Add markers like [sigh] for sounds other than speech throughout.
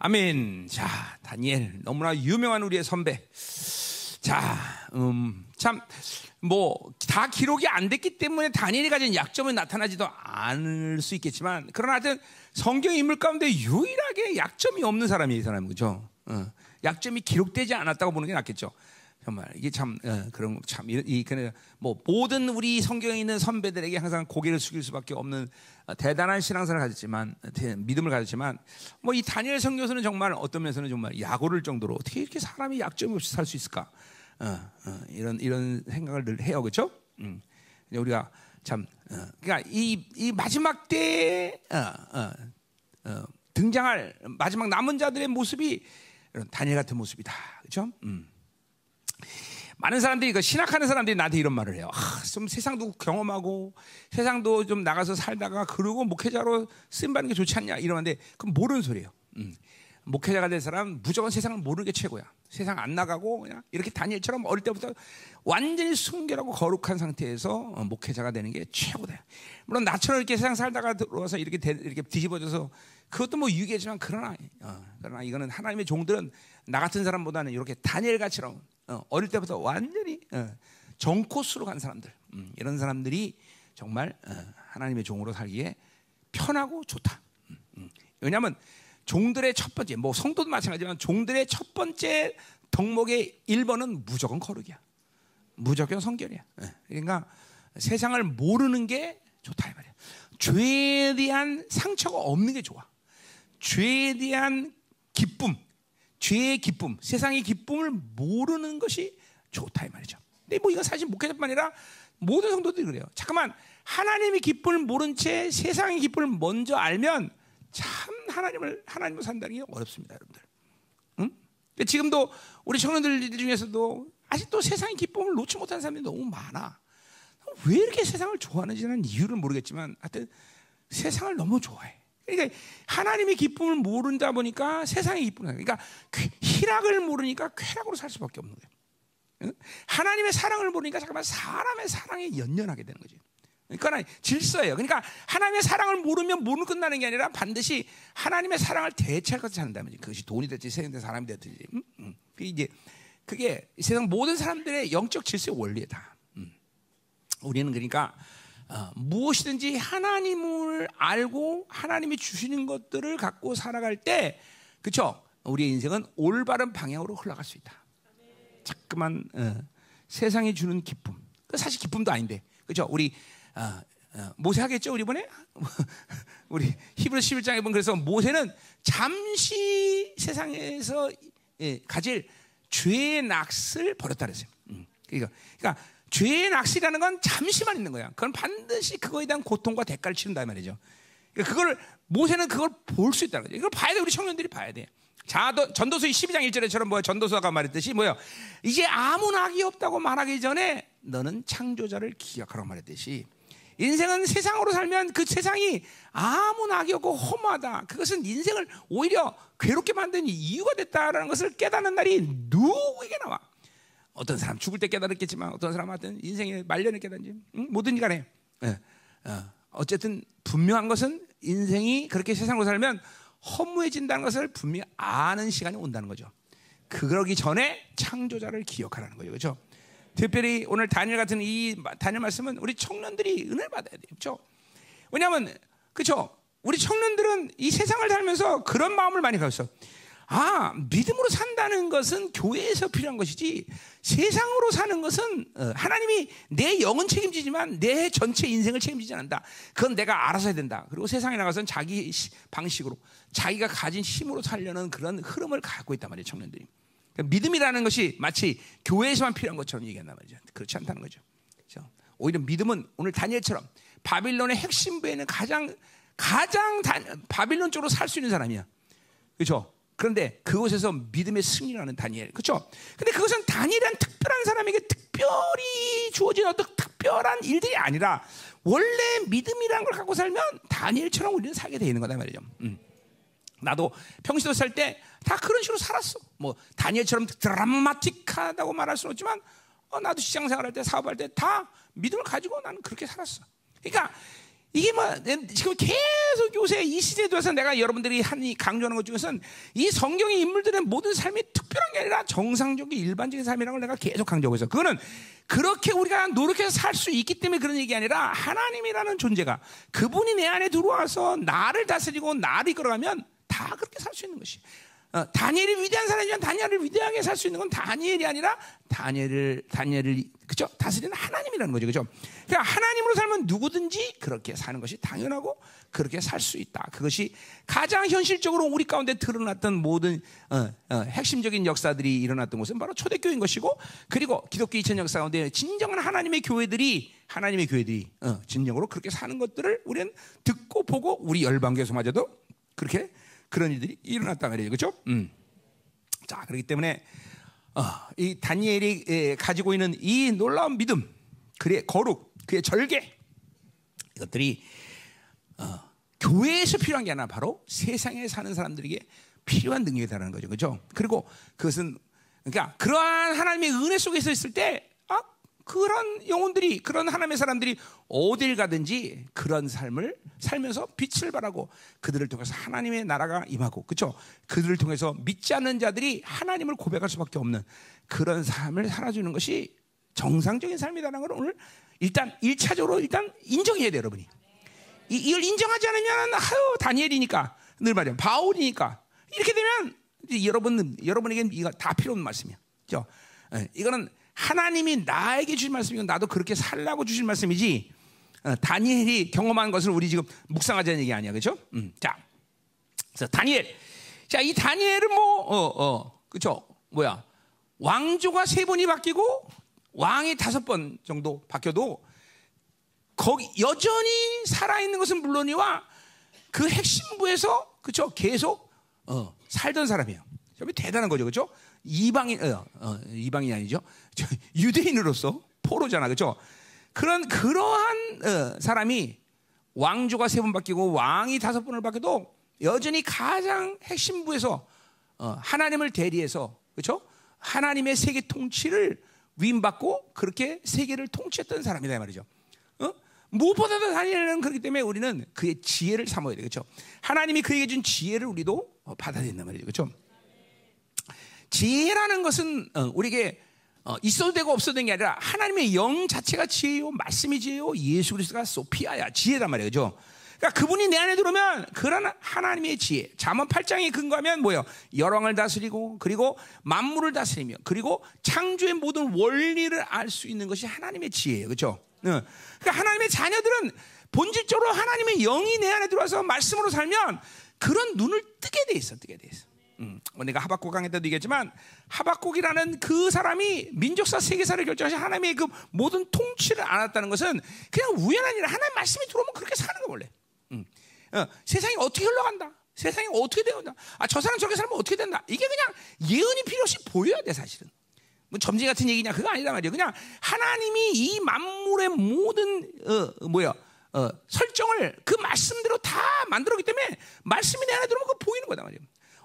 아멘. 자, 다니엘 너무나 유명한 우리의 선배. 자, 음, 참, 뭐, 다 기록이 안 됐기 때문에 다니엘이 가진 약점은 나타나지도 않을 수 있겠지만, 그러나 하여튼 성경 인물 가운데 유일하게 약점이 없는 사람이 이 사람은, 그죠? 어, 약점이 기록되지 않았다고 보는 게 낫겠죠. 정말 이게 참 어, 그런 참 이, 이 그냥 뭐 모든 우리 성경에 있는 선배들에게 항상 고개를 숙일 수밖에 없는 어, 대단한 신앙사를 가졌지만 대, 믿음을 가졌지만 뭐 이 다니엘 성교서는 정말 어떤 면에서는 정말 야고를 정도로 어떻게 이렇게 사람이 약점이 없이 살 수 있을까 어, 어, 이런 이런 생각을 늘 해요 그렇죠? 음. 우리가 참 어, 그러니까 이, 이 마지막 때 어, 어, 어, 등장할 마지막 남은 자들의 모습이 이런 다니엘 같은 모습이다 그렇죠? 음. 많은 사람들이 그 신학하는 사람들이 나한테 이런 말을 해요. 아, 좀 세상도 경험하고 세상도 좀 나가서 살다가 그러고 목회자로 쓰임 받는 게 좋지 않냐 이러는데 그건 모르는 소리예요. 음. 목회자가 된 사람 무조건 세상을 모르는 게 최고야. 세상 안 나가고 그냥 이렇게 다니엘처럼 어릴 때부터 완전히 순결하고 거룩한 상태에서 어, 목회자가 되는 게 최고다. 물론 나처럼 이렇게 세상 살다가 들어와서 이렇게 되, 이렇게 뒤집어져서 그것도 뭐 유익이지만 그러나 어, 그러나 이거는 하나님의 종들은 나 같은 사람보다는 이렇게 다니엘 같이랑 어, 어 릴 때부터 완전히 어, 정코스로 간 사람들 음, 이런 사람들이 정말 어, 하나님의 종으로 살기에 편하고 좋다. 음, 음. 왜냐하면 종들의 첫 번째 뭐 성도도 마찬가지지만 종들의 첫 번째 덕목의 1번은 무조건 거룩이야. 무조건 성결이야. 예. 그러니까 세상을 모르는 게 좋다 이 말이야. 죄에 대한 상처가 없는 게 좋아. 죄에 대한 기쁨, 죄의 기쁨, 세상의 기쁨을 모르는 것이 좋다 이 말이죠. 근데 뭐 이건 사실 목회자뿐 아니라 모든 성도들이 그래요. 잠깐만 하나님의 기쁨을 모른 채 세상의 기쁨을 먼저 알면 참 하나님을 하나님을 산다는 게 어렵습니다, 여러분들. 응? 지금도 우리 청년들 중에서도 아직도 세상의 기쁨을 놓지 못한 사람들이 너무 많아. 왜 이렇게 세상을 좋아하는지는 이유를 모르겠지만 하여튼 세상을 너무 좋아해. 그러니까 하나님의 기쁨을 모른다 보니까 세상의 기쁨을 그러니까 희락을 모르니까 쾌락으로 살 수밖에 없는 거예요. 하나님의 사랑을 모르니까 잠깐만 사람의 사랑에 연연하게 되는 거지. 그러니까 질서예요. 그러니까 하나님의 사랑을 모르면 모르 끝나는 게 아니라 반드시 하나님의 사랑을 대체할 것을 찾는다면 그것이 돈이 됐지 세상의 사람이 됐든지 음? 음. 그게 이제 그게 세상 모든 사람들의 영적 질서의 원리다. 음. 우리는 그러니까 어, 무엇이든지 하나님을 알고 하나님이 주시는 것들을 갖고 살아갈 때, 그렇죠? 우리의 인생은 올바른 방향으로 흘러갈 수 있다. 자꾸만 어, 세상이 주는 기쁨, 그 사실 기쁨도 아닌데, 그렇죠? 우리 어, 어, 모세 하겠죠, 우리 이번에 [laughs] 우리 히브리 11장에 보면 그래서 모세는 잠시 세상에서 예, 가질 죄의 낚을 버렸다 그랬어요. 음, 그러니까, 그러니까 죄의 낚시라는 건 잠시만 있는 거야. 그건 반드시 그거에 대한 고통과 대가를 치른다 말이죠. 그러니까 그걸 모세는 그걸 볼 수 있다는 거죠. 이걸 봐야 돼. 우리 청년들이 봐야 돼. 자, 전도서 12장 1절에처럼 뭐야? 전도서가 말했듯이 뭐야? 이제 아무 낙이 없다고 말하기 전에 너는 창조자를 기억하라고 말했듯이 인생은 세상으로 살면 그 세상이 아무 낙이 없고 험하다. 그것은 인생을 오히려 괴롭게 만드는 이유가 됐다라는 것을 깨닫는 날이 누구에게 나와? 어떤 사람 죽을 때 깨달았겠지만 어떤 사람한테는 인생의 말년을 깨닫지 응? 뭐든지 간에 예. 어. 쨌든 분명한 것은 인생이 그렇게 세상으로 살면 허무해진다는 것을 분명히 아는 시간이 온다는 거죠. 그러기 전에 창조자를 기억하라는 거죠. 그렇죠? 특별히 오늘 다니엘 같은 이 다니엘 말씀은 우리 청년들이 은혜를 받아야 돼요. 그렇죠? 왜냐하면 그렇죠? 우리 청년들은 이 세상을 살면서 그런 마음을 많이 가졌어. 아, 믿음으로 산다는 것은 교회에서 필요한 것이지 세상으로 사는 것은 어, 하나님이 내 영은 책임지지만 내 전체 인생을 책임지지 않는다. 그건 내가 알아서 해야 된다. 그리고 세상에 나가서는 자기 방식으로 자기가 가진 힘으로 살려는 그런 흐름을 갖고 있단 말이에요, 청년들이. 그러니까 믿음이라는 것이 마치 교회에서만 필요한 것처럼 얘기한단 말이죠. 그렇지 않다는 거죠. 그렇죠? 오히려 믿음은 오늘 다니엘처럼 바빌론의 핵심부에는 가장 가장 다, 바빌론 쪽으로 살 수 있는 사람이야. 그렇죠? 그런데 그곳에서 믿음의 승리라는 다니엘. 그렇죠? 근데 그것은 다니엘이란 특별한 사람에게 특별히 주어진 어떤 특별한 일들이 아니라 원래 믿음이라는 걸 갖고 살면 다니엘처럼 우리는 살게 되는 거다 말이죠. 음. 나도 평시도 살 때 다 그런 식으로 살았어. 뭐 다니엘처럼 드라마틱하다고 말할 수는 없지만 어, 나도 시장 생활할 때 사업할 때 다 믿음을 가지고 나는 그렇게 살았어. 그러니까 이게 뭐 지금 계속 요새 이 시대에 들어서 내가 여러분들이 한 이 강조하는 것 중에서는 이 성경의 인물들의 모든 삶이 특별한 게 아니라 정상적인 일반적인 삶이라는 걸 내가 계속 강조하고 있어. 그거는 그렇게 우리가 노력해서 살 수 있기 때문에 그런 얘기 아니라 하나님이라는 존재가 그분이 내 안에 들어와서 나를 다스리고 나를 이끌어가면 다 그렇게 살 수 있는 것이. 어, 다니엘이 위대한 사람이면 다니엘을 위대하게 살 수 있는 건 다니엘이 아니라 다니엘을 다니엘을 그죠 다스리는 하나님이라는 거죠, 그죠? 그러니까 하나님으로 살면 누구든지 그렇게 사는 것이 당연하고 그렇게 살 수 있다. 그것이 가장 현실적으로 우리 가운데 드러났던 모든 어, 어, 핵심적인 역사들이 일어났던 곳은 바로 초대교회인 것이고, 그리고 기독교 2000 역사 가운데 진정한 하나님의 교회들이 하나님의 교회들이 어, 진정으로 그렇게 사는 것들을 우리는 듣고 보고 우리 열방교에서마저도 그렇게 그런 일들이 일어났단 말이에요. 그렇죠? 음. 자, 그렇기 때문에 어, 이 다니엘이 에, 가지고 있는 이 놀라운 믿음, 그의 거룩, 그의 절개 이것들이 어, 교회에서 필요한 게 아니라 바로 세상에 사는 사람들에게 필요한 능력이다라는 거죠. 그렇죠? 그리고 그것은 그러니까 그러한 하나님의 은혜 속에서 있을 때 아, 그런 영혼들이 그런 하나님의 사람들이 어딜 가든지 그런 삶을 살면서 빛을 발하고 그들을 통해서 하나님의 나라가 임하고 그렇죠? 그들을 통해서 믿지 않는 자들이 하나님을 고백할 수밖에 없는 그런 삶을 살아주는 것이 정상적인 삶이라는 걸 오늘 일단 일차적으로 일단 인정해야 돼요, 여러분이. 이, 이걸 인정하지 않으면 아유 다니엘이니까 늘 말이야 바울이니까 이렇게 되면 여러분 여러분에게는 이거 다 필요 없는 말씀이야. 그죠? 예, 이거는 하나님이 나에게 주신 말씀이고 나도 그렇게 살라고 주신 말씀이지. 어, 다니엘이 경험한 것을 우리 지금 묵상하자는 얘기 아니야, 그렇죠? 음, 자, 그래서 다니엘. 자, 이 다니엘은 뭐, 어, 어, 그렇죠? 뭐야? 왕조가 세 번이 바뀌고 왕이 다섯 번 정도 바뀌어도 거기 여전히 살아 있는 것은 물론이와 그 핵심부에서 그렇죠? 계속 어, 살던 사람이에요. 좀 대단한 거죠, 그렇죠? 이방인, 어, 어, 이방인이 아니죠. [laughs] 유대인으로서 포로잖아, 그렇죠? 그런 그러한 어, 사람이 왕조가 세 번 바뀌고 왕이 다섯 번을 바뀌어도 여전히 가장 핵심부에서 어, 하나님을 대리해서 그렇죠? 하나님의 세계 통치를 위임받고 그렇게 세계를 통치했던 사람이다 말이죠. 어? 무엇보다도 다니엘은 그렇기 때문에 우리는 그의 지혜를 삼아야 돼, 그렇죠? 하나님이 그에게 준 지혜를 우리도 받아야 된단 말이죠, 그렇죠? 지혜라는 것은 어, 우리에게 어, 있어도 되고 없어도 되는 게 아니라 하나님의 영 자체가 지혜요, 말씀이 지혜요, 예수 그리스도가 소피아야 지혜란 말이죠. 그러니까 그분이 내 안에 들어오면 그런 하나님의 지혜. 잠언 8장에 근거하면 뭐예요? 열왕을 다스리고 그리고 만물을 다스리며 그리고 창조의 모든 원리를 알 수 있는 것이 하나님의 지혜예요. 그렇죠? 그러니까 하나님의 자녀들은 본질적으로 하나님의 영이 내 안에 들어와서 말씀으로 살면 그런 눈을 뜨게 돼 있어. 뜨게 돼 있어. 음, 내가 하박국 강의 때도 얘기했지만 하박국이라는 그 사람이 민족사 세계사를 결정하신 하나님의 그 모든 통치를 안았다는 것은 그냥 우연한 일이 하나님 말씀이 들어오면 그렇게 사는 거 원래. 음. 어, 세상이 어떻게 흘러간다. 세상이 어떻게 되었다. 아, 저 사람 저렇게 살면 어떻게 된다. 이게 그냥 예언이 필요 없이 보여야 돼 사실은. 뭐 점지 같은 얘기냐 그거 아니다 말이야. 그냥 하나님이 이 만물의 모든 어, 뭐야 어, 설정을 그 말씀대로 다 만들었기 때문에 말씀이 내 안에 들어오면 그 보이는 거다 말이야.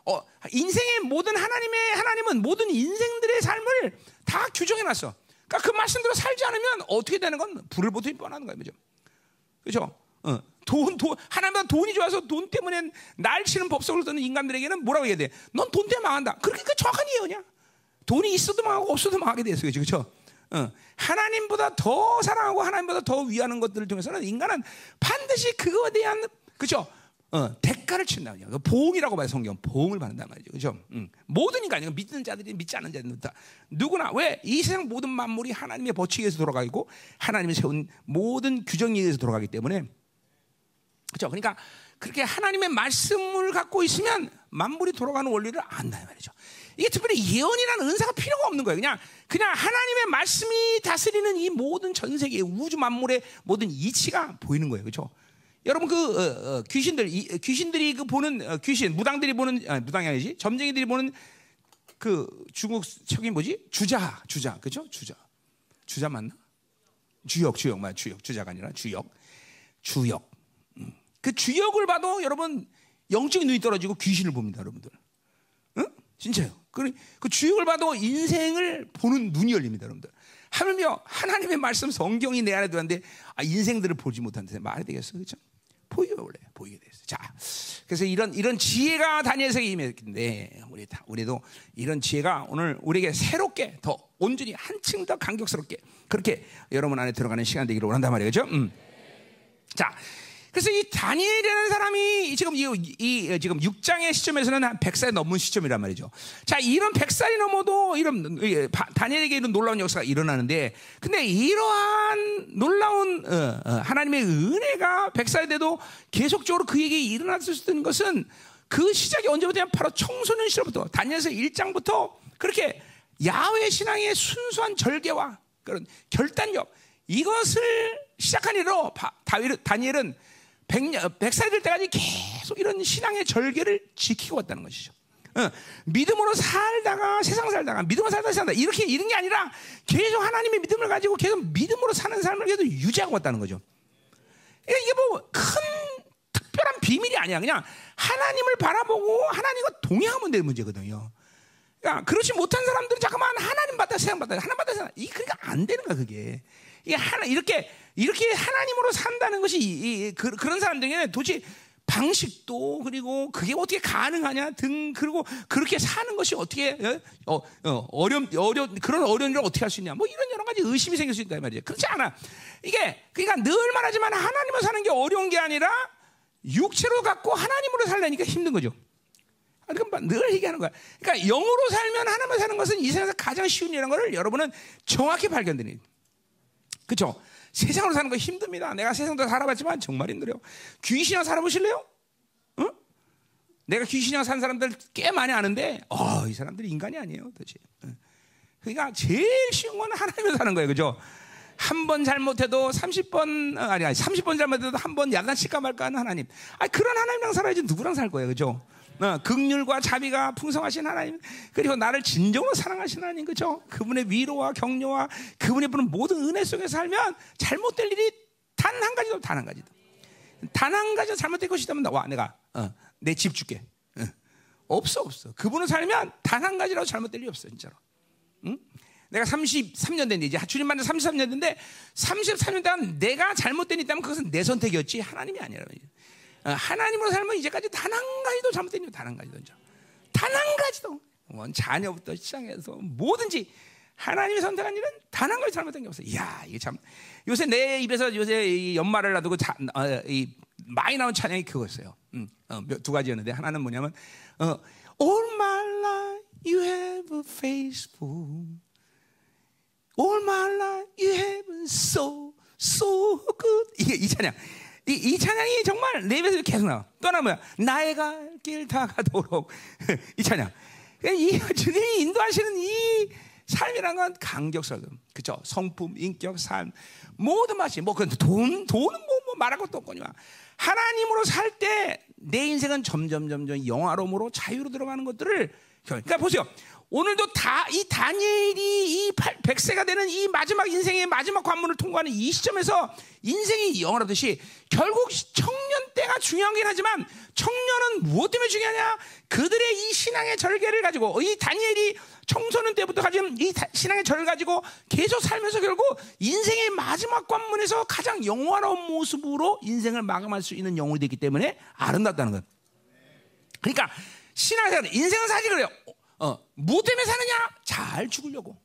어, 인생의 모든 하나님의 하나님은 모든 인생들의 삶을 다 규정해 놨어. 그러니까 그 말씀대로 살지 않으면 어떻게 되는 건 불을 보듯이 뻔하는 거예요. 그죠? 그죠? 어. 돈, 돈, 하나님보다 돈이 좋아서 돈 때문에 날 치는 법석을 쓰는 인간들에게는 뭐라고 해야 돼? 넌 돈 때문에 망한다. 그렇게 그 정확한 예언이야. 돈이 있어도 망하고 없어도 망하게 돼서 그죠? 어. 하나님보다 더 사랑하고 하나님보다 더 위하는 것들을 통해서는 인간은 반드시 그거에 대한 그죠? 어, 대가를 친다. 그 보응이라고 봐요, 성경. 보응을 받는단 말이죠. 그죠? 음. 모든 인간이, 믿는 자들이 믿지 않는 자들은 다. 누구나, 왜? 이 세상 모든 만물이 하나님의 법칙에 서 돌아가고, 하나님이 세운 모든 규정에 의해서 돌아가기 때문에. 그죠? 그러니까, 그렇게 하나님의 말씀을 갖고 있으면 만물이 돌아가는 원리를 안다. 말이죠. 이게 특별히 예언이라는 은사가 필요가 없는 거예요. 그냥, 그냥 하나님의 말씀이 다스리는 이 모든 전 세계, 우주 만물의 모든 이치가 보이는 거예요. 그죠? 여러분 그 어, 어, 귀신들 이, 귀신들이 그 보는 어, 귀신 무당들이 보는 아, 무당이 아니지? 점쟁이들이 보는 그 중국 책이 뭐지? 주자 주자. 그죠? 주자. 주자 맞나? 주역 주역 맞 주역. 주자가 아니라 주역. 주역. 음. 그 주역을 봐도 여러분 영적인 눈이 떨어지고 귀신을 봅니다 여러분들. 응? 진짜요. 그, 그 주역을 봐도 인생을 보는 눈이 열립니다 여러분들. 하물며 하나님의 말씀 성경이 내 안에 들어는데 아, 인생들을 보지 못한데 말이 되겠어, 그렇죠? 보이게 원래 보이게 됐어. 자, 그래서 이런 이런 지혜가 다니엘서에 임했는데 우리 다 우리도 이런 지혜가 오늘 우리에게 새롭게 더 온전히 한층 더 감격스럽게 그렇게 여러분 안에 들어가는 시간 되기를 원한단 말이죠. 음. 자, 그래서 이 다니엘이라는 사람이 지금 이, 이 지금 6장의 시점에서는 한 100살이 넘은 시점이란 말이죠. 자, 이런 100살이 넘어도 이런 다니엘에게 이런 놀라운 역사가 일어나는데 근데 이러한 놀라운 어, 어, 하나님의 은혜가 100살이 돼도 계속적으로 그에게 일어났을 수 있는 것은 그 시작이 언제부터냐 바로 청소년 시절부터 다니엘서 1장부터 그렇게 야훼 신앙의 순수한 절개와 그런 결단력 이것을 시작한 이로 다니엘은 100년, 100살이 될 때까지 계속 이런 신앙의 절개를 지키고 왔다는 것이죠. 어, 믿음으로 살다가 세상 살다가 믿음으로 살다 살다 이렇게 이런 게 아니라 계속 하나님의 믿음을 가지고 계속 믿음으로 사는 삶을 계속 유지하고 왔다는 거죠. 그러니까 이게 뭐 큰 특별한 비밀이 아니야. 그냥 하나님을 바라보고 하나님과 동행하면 되는 문제거든요. 그러니까 그렇지 못한 사람들은 잠깐만 하나님 받다 세상 받다 하나님 받다 세상 이 그러니까 안 되는 거야 그게. 이게 하나 이렇게 이렇게 하나님으로 산다는 것이 이, 이, 그, 런 사람들에게는 도대체 방식도 그리고 그게 어떻게 가능하냐 등 그리고 그렇게 사는 것이 어떻게 어, 어, 어려움 어려 그런 어려운 일을 어떻게 할 수 있냐? 뭐 이런 여러 가지 의심이 생길 수 있다 말이죠. 그렇지 않아. 이게 그러니까 늘 말하지만 하나님으로 사는 게 어려운 게 아니라 육체로 갖고 하나님으로 살려니까 힘든 거죠. 그러니까 늘 얘기하는 거야. 그러니까 영으로 살면 하나님으로 사는 것은 이 세상에서 가장 쉬운 일이라는 것을 여러분은 정확히 발견되는 그렇죠 세상으로 사는 거 힘듭니다. 내가 세상도 살아봤지만 정말 힘들어요. 귀신이랑 살아보실래요? 응? 내가 귀신이랑 산 사람들 꽤 많이 아는데, 어, 이 사람들이 인간이 아니에요, 도대체. 그러니까 제일 쉬운 건 하나님을 사는 거예요, 그죠? 한 번 잘못해도 30번, 아니, 아니, 30번 잘못해도 한번 야단칠까 말까 하는 하나님. 아, 그런 하나님이랑 살아야지 누구랑 살 거예요, 그죠? 어, 극률과 자비가 풍성하신 하나님 그리고 나를 진정으로 사랑하신 하나님 그죠? 그분의 위로와 격려와 그분의 부는 모든 은혜 속에 살면 잘못될 일이 단 한 가지도 단 한 가지도. 단 한 가지 잘못될 것이 있다면 와 내가 어, 내집 줄게. 어. 없어 없어. 그분을 살면 단 한 가지라도 잘못될 일이 없어 진짜로. 응? 내가 33년 됐는데 이제. 주님 만나 33년 됐는데 33년 동안 내가 잘못된 일 있다면 그것은 내 선택이었지. 하나님이 아니라 어, 하나님으로 살면 이제까지 단 한 가지도 잘못된 일 단한 가지도 단 한 가지도 뭐 자녀부터 시작해서 뭐든지 하나님이 선택한 일은 단 한 가지 잘못된 게 없어. 이야 이게 참 요새 내 입에서 요새 연말을 놔두고 자, 어, 이 많이 나온 찬양이 그거였어요. 음, 어, 두 가지였는데 하나는 뭐냐면 어, All my life you have been faithful. All my life you have so so good. 이게 이 찬양. 이, 이 찬양이 정말 내 입에서 계속 나와. 또 하나 뭐야? 나의 갈길다 가도록. [laughs] 이 찬양. 이 주님이 인도하시는 이 삶이란 건 강격스러운 그죠? 성품, 인격, 삶 모든 맛이 뭐돈 돈은 뭐, 뭐 말할 것도 없거니와 하나님으로 살 때 내 인생은 점점 점점 영화로움으로 자유로 들어가는 것들을 그러니까 보세요. 오늘도 다 이 다니엘이 이 백세가 되는 이 마지막 인생의 마지막 관문을 통과하는 이 시점에서 인생이 영원하듯이 결국 청년 때가 중요하긴 하지만 청년은 무엇 때문에 중요하냐? 그들의 이 신앙의 절개를 가지고 이 다니엘이 청소년 때부터 가진 이 신앙의 절을 가지고 계속 살면서 결국 인생의 마지막 관문에서 가장 영원한 모습으로 인생을 마감할 수 있는 영혼이 됐기 때문에 아름답다는 거예요. 그러니까 신앙생활 인생은 사실 그래요. 어, 뭐 때문에 사느냐? 잘 죽으려고.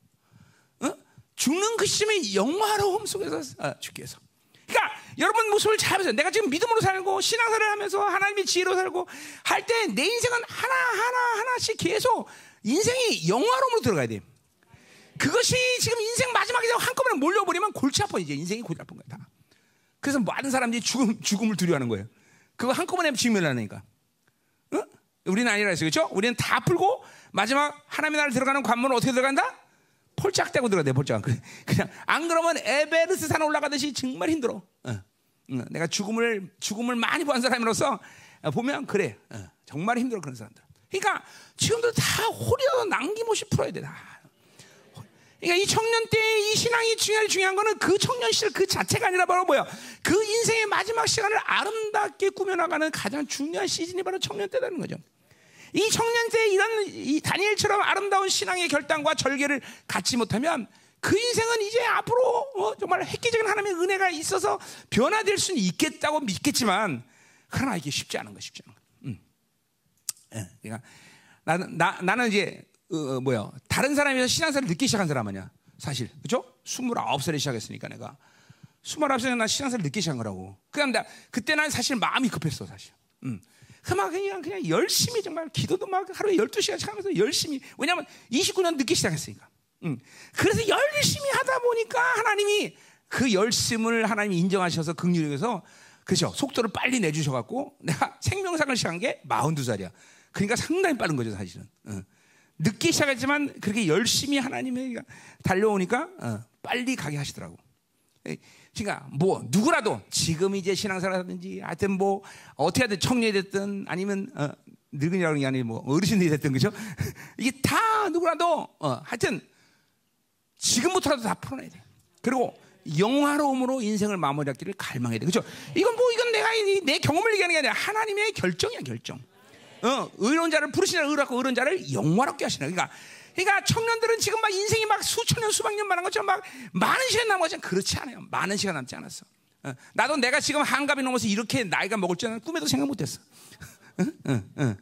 어? 죽는 그 시점에 영화로움 속에서 어, 죽기 위해서. 그러니까 여러분 모습을 잘 보세요. 내가 지금 믿음으로 살고 신앙생활을 하면서 하나님의 지혜로 살고 할 때 내 인생은 하나 하나 하나씩 계속 인생이 영화로움으로 들어가야 돼. 그것이 지금 인생 마지막에 한꺼번에 몰려버리면 골치 아파 이제 인생이 골치 아픈 거야 다. 그래서 많은 사람들이 죽음 죽음을 두려워하는 거예요. 그거 한꺼번에 직면하니까. 어? 우리는 아니라 했어요, 그렇죠? 우리는 다 풀고 마지막 하나님의 나라를 들어가는 관문은 어떻게 들어간다? 폴짝대고 들어가야 돼, 폴짝. 그냥 안 그러면 에베르스 산 올라가듯이 정말 힘들어. 어. 어. 내가 죽음을 죽음을 많이 본 사람으로서 보면 그래, 어. 정말 힘들어 그런 사람들. 그러니까 지금도 다 홀이라도 남김없이 풀어야 돼. 다. 그러니까 이 청년 때 이 신앙이 중요한 중요한 거는 그 청년 시절 그 자체가 아니라 바로 뭐야? 그 인생의 마지막 시간을 아름답게 꾸며나가는 가장 중요한 시즌이 바로 청년 때라는 거죠. 이 청년 때 이런 이 다니엘처럼 아름다운 신앙의 결단과 절개를 갖지 못하면 그 인생은 이제 앞으로 어, 정말 획기적인 하나님의 은혜가 있어서 변화될 수는 있겠다고 믿겠지만 그러나 이게 쉽지 않은 거 쉽지 않은 거. 음. 예, 그러니까 나는 나, 나는 이제 어, 어, 뭐야 다른 사람에서 신앙생활을 늦게 시작한 사람 아니야 사실 그죠? 29살에 시작했으니까 내가 29살에 나 신앙생활을 늦게 시작한 거라고 그냥 나 그때 난 사실 마음이 급했어 사실 음. 그막 그냥 그냥 열심히 정말 기도도 막 하루에 12시간씩 하면서 열심히 왜냐면 29년 늦게 시작했으니까 음. 그래서 열심히 하다 보니까 하나님이 그 열심을 하나님이 인정하셔서 극률에서 그죠 속도를 빨리 내주셔갖고 내가 생명상을 시작한 게 42살이야 그러니까 상당히 빠른 거죠 사실은 어. 늦게 시작했지만 그렇게 열심히 하나님이 달려오니까 어, 빨리 가게 하시더라고. 그러니까 뭐 누구라도 지금 이제 신앙생활하든지 하여튼 뭐 어떻게 하든 청년이 됐든 아니면 어, 늙은이라는 게 아니고 뭐 어르신들이 됐든 그죠? [laughs] 이게 다 누구라도 어, 하여튼 지금부터라도 다 풀어내야 돼. 그리고 영화로움으로 인생을 마무리하기를 갈망해야 돼. 그죠? 이건 뭐 이건 내가 내 경험을 얘기하는 게 아니라 하나님의 결정이야 결정. 어, 의로운 자를 부르시는 의롭고 의로운 자를 영화롭게 하시는. 그러니까 그러니까 청년들은 지금 막 인생이 막 수천 년 수백 년 많은 것처럼 막 많은 시간 남았지 그렇지 않아요. 많은 시간 남지 않았어. 어, 나도 내가 지금 한갑이 넘어서 이렇게 나이가 먹을 줄은 꿈에도 생각 못했어. 응, 응, 응.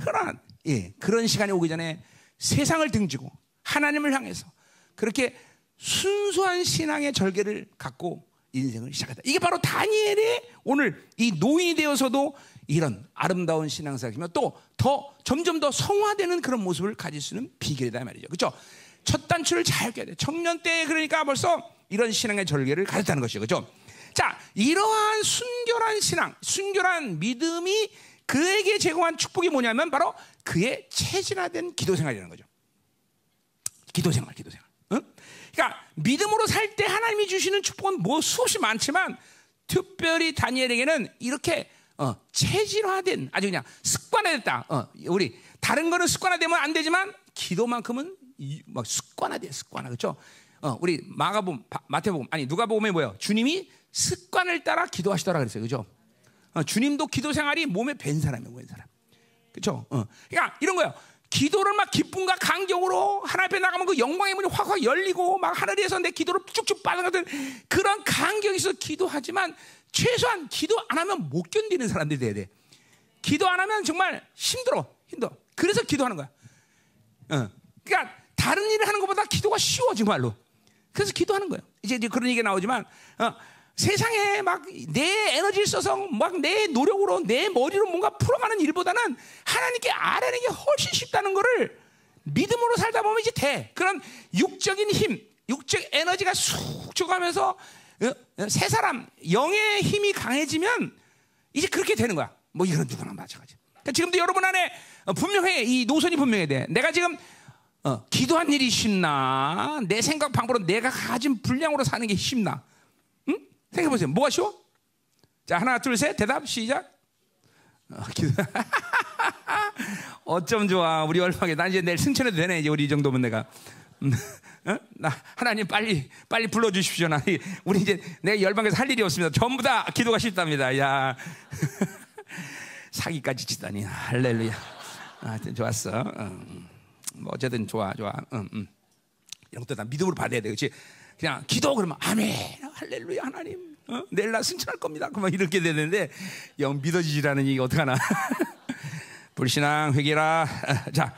그러나 예, 그런 시간이 오기 전에 세상을 등지고 하나님을 향해서 그렇게 순수한 신앙의 절개를 갖고 인생을 시작했다. 이게 바로 다니엘의 오늘 이 노인이 되어서도 이런 아름다운 신앙생활이면 또더 점점 더 성화되는 그런 모습을 가질 수 있는 비결이다 말이죠. 그렇죠? 첫 단추를 잘 껴야 돼. 청년 때 그러니까 벌써 이런 신앙의 절개를 가졌다는 것이죠. 그렇죠? 자, 이러한 순결한 신앙, 순결한 믿음이 그에게 제공한 축복이 뭐냐면 바로 그의 체질화된 기도 생활이라는 거죠. 기도 생활, 기도 생활. 응? 그러니까 믿음으로 살 때 하나님이 주시는 축복은 뭐 수없이 많지만 특별히 다니엘에게는 이렇게 어, 체질화된 아주 그냥 습관화됐다. 어, 우리 다른 거는 습관화되면 안 되지만 기도만큼은 이, 막 습관화돼, 습관화 그렇죠? 어, 우리 마가복음, 마태복음 아니 누가복음에 뭐요? 주님이 습관을 따라 기도하시더라 그랬어요, 그렇죠? 어, 주님도 기도 생활이 몸에 밴 사람이에요, 밴 사람. 그렇죠? 어. 그러니까 이런 거예요. 기도를 막 기쁨과 강경으로 하나님 앞에 나가면 그 영광의 문이 확확 열리고 막 하늘에서 내 기도를 쭉쭉 받아가던 그런 강경이 있어 기도하지만 최소한 기도 안 하면 못 견디는 사람들이 돼야 돼. 기도 안 하면 정말 힘들어, 힘들어. 그래서 기도하는 거야. 어. 그러니까 다른 일을 하는 것보다 기도가 쉬워 정말로. 그래서 기도하는 거예요. 이제 그런 얘기가 나오지만 어, 세상에 막 내 에너지를 써서 막 내 노력으로 내 머리로 뭔가 풀어가는 일보다는 하나님께 아뢰는 게 훨씬 쉽다는 거를 믿음으로 살다 보면 이제 돼. 그런 육적인 힘, 육적 에너지가 쑥 죽어가면서 어? 세 사람 영의 힘이 강해지면 이제 그렇게 되는 거야. 뭐 이런 누구나 마찬가지. 그러니까 지금도 여러분 안에 분명해 이 노선이 분명해 돼. 내가 지금 어, 기도한 일이 쉽나? 내 생각 방법으로 내가 가진 분량으로 사는 게 쉽나? 응? 생각해 보세요. 뭐가 쉬워? 자 하나 둘 셋 대답 시작. 어, 기도. [laughs] 어쩜 좋아 우리 얼마게 난 이제 내일 승천해도 되네 이제 우리 이 정도면 내가. [laughs] 나 하나님 빨리 빨리 불러 주십시오. 나 우리 이제 내가 열방에서 할 일이 없습니다. 전부 다 기도가 쉽답니다. 야 [laughs] 사기까지 치다니 할렐루야. 하여튼 좋았어. 음. 뭐 어쨌든 좋아 좋아. 음, 음. 이런 것도 다 믿음으로 받아야 돼. 그렇지? 그냥 기도 그러면 아멘 할렐루야 하나님 어? 내일 나 승천할 겁니다. 그만 이렇게 되는데 영 믿어지지라는 이게 어떡하나. [laughs] 불신앙 회개라. 자.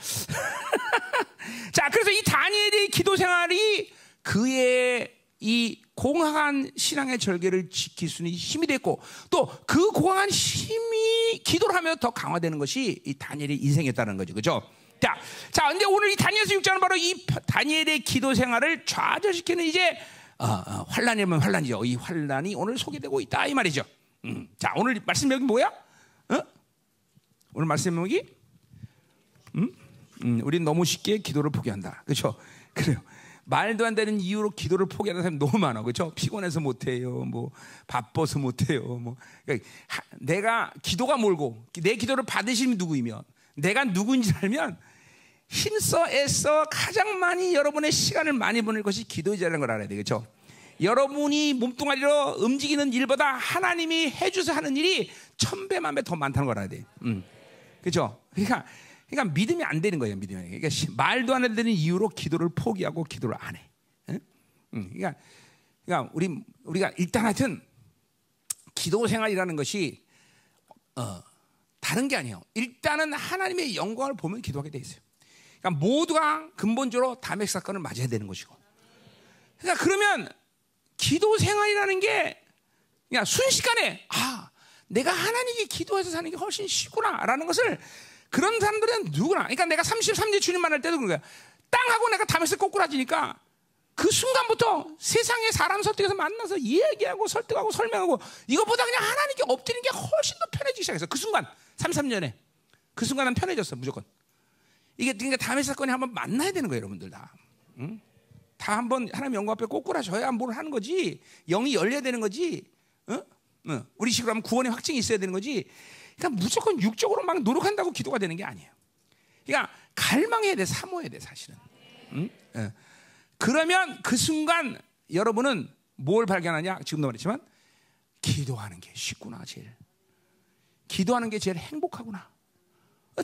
[laughs] 자, 그래서 이 다니엘의 기도 생활이 그의 이 공허한 신앙의 절개를 지킬 수 있는 힘이 됐고 또 그 공허한 힘이 기도를 하며 더 강화되는 것이 이 다니엘의 인생이었다는 거죠. 그죠? 자, 자, 근데 오늘 이 다니엘서 6장은 바로 이 다니엘의 기도 생활을 좌절시키는 이제 어, 어, 환란이면 환란이죠. 이 환란이 오늘 소개되고 있다 이 말이죠. 음, 자, 오늘 말씀 여기 뭐야? 어? 오늘 말씀 여기? 음? 음, 우리는 너무 쉽게 기도를 포기한다. 그렇죠? [laughs] 그래요. 말도 안 되는 이유로 기도를 포기하는 사람이 너무 많아. 그렇죠? 피곤해서 못 해요. 뭐 바빠서 못 해요. 뭐 그러니까 하, 내가 기도가 몰고 내 기도를 받으시는 누구이면 내가 누구인지 알면 힘써 애써 가장 많이 여러분의 시간을 많이 보낼 것이 기도이자라는 걸 알아야 되겠죠. 여러분이 몸뚱아리로 움직이는 일보다 하나님이 해주서 하는 일이 천배 만배 더 많다는 걸 알아야 돼. 음. 그렇죠? 그러니까 그러니까 믿음이 안 되는 거예요. 믿음이. 그러니까 말도 안 되는 이유로 기도를 포기하고 기도를 안 해. 그러니까, 그러니까 우리 우리가 일단 하여튼 기도 생활이라는 것이 어, 다른 게 아니에요. 일단은 하나님의 영광을 보면 기도하게 돼 있어요. 그러니까 모두가 근본적으로 담핵 사건을 맞아야 되는 것이고. 그러니까 그러면 기도 생활이라는 게 그냥 순식간에 아 내가 하나님께 기도해서 사는 게 훨씬 쉽구나라는 것을 그런 사람들은 누구나 그러니까 내가 33년 주님 만날 때도 그런 거야. 땅하고 내가 담에서 꼬꾸라지니까 그 순간부터 세상의 사람 설득해서 만나서 얘기하고 설득하고 설명하고 이것보다 그냥 하나님께 엎드리는 게 훨씬 더 편해지기 시작했어. 그 순간 33년에 그 순간은 편해졌어 무조건. 이게 그러니까 다음의 사건이 한번 만나야 되는 거예요, 여러분들 다. 응? 다 한번 하나님 영광 앞에 꼬꾸라져야 뭘 하는 거지. 영이 열려야 되는 거지. 어? 어. 우리 식으로 하면 구원의 확증이 있어야 되는 거지. 그러니까 무조건 육적으로 막 노력한다고 기도가 되는 게 아니에요. 그러니까 갈망해야 돼, 사모해야 돼, 사실은. 응? 어. 그러면 그 순간 여러분은 뭘 발견하냐? 지금도 말했지만 기도하는 게 쉽구나, 제일. 기도하는 게 제일 행복하구나.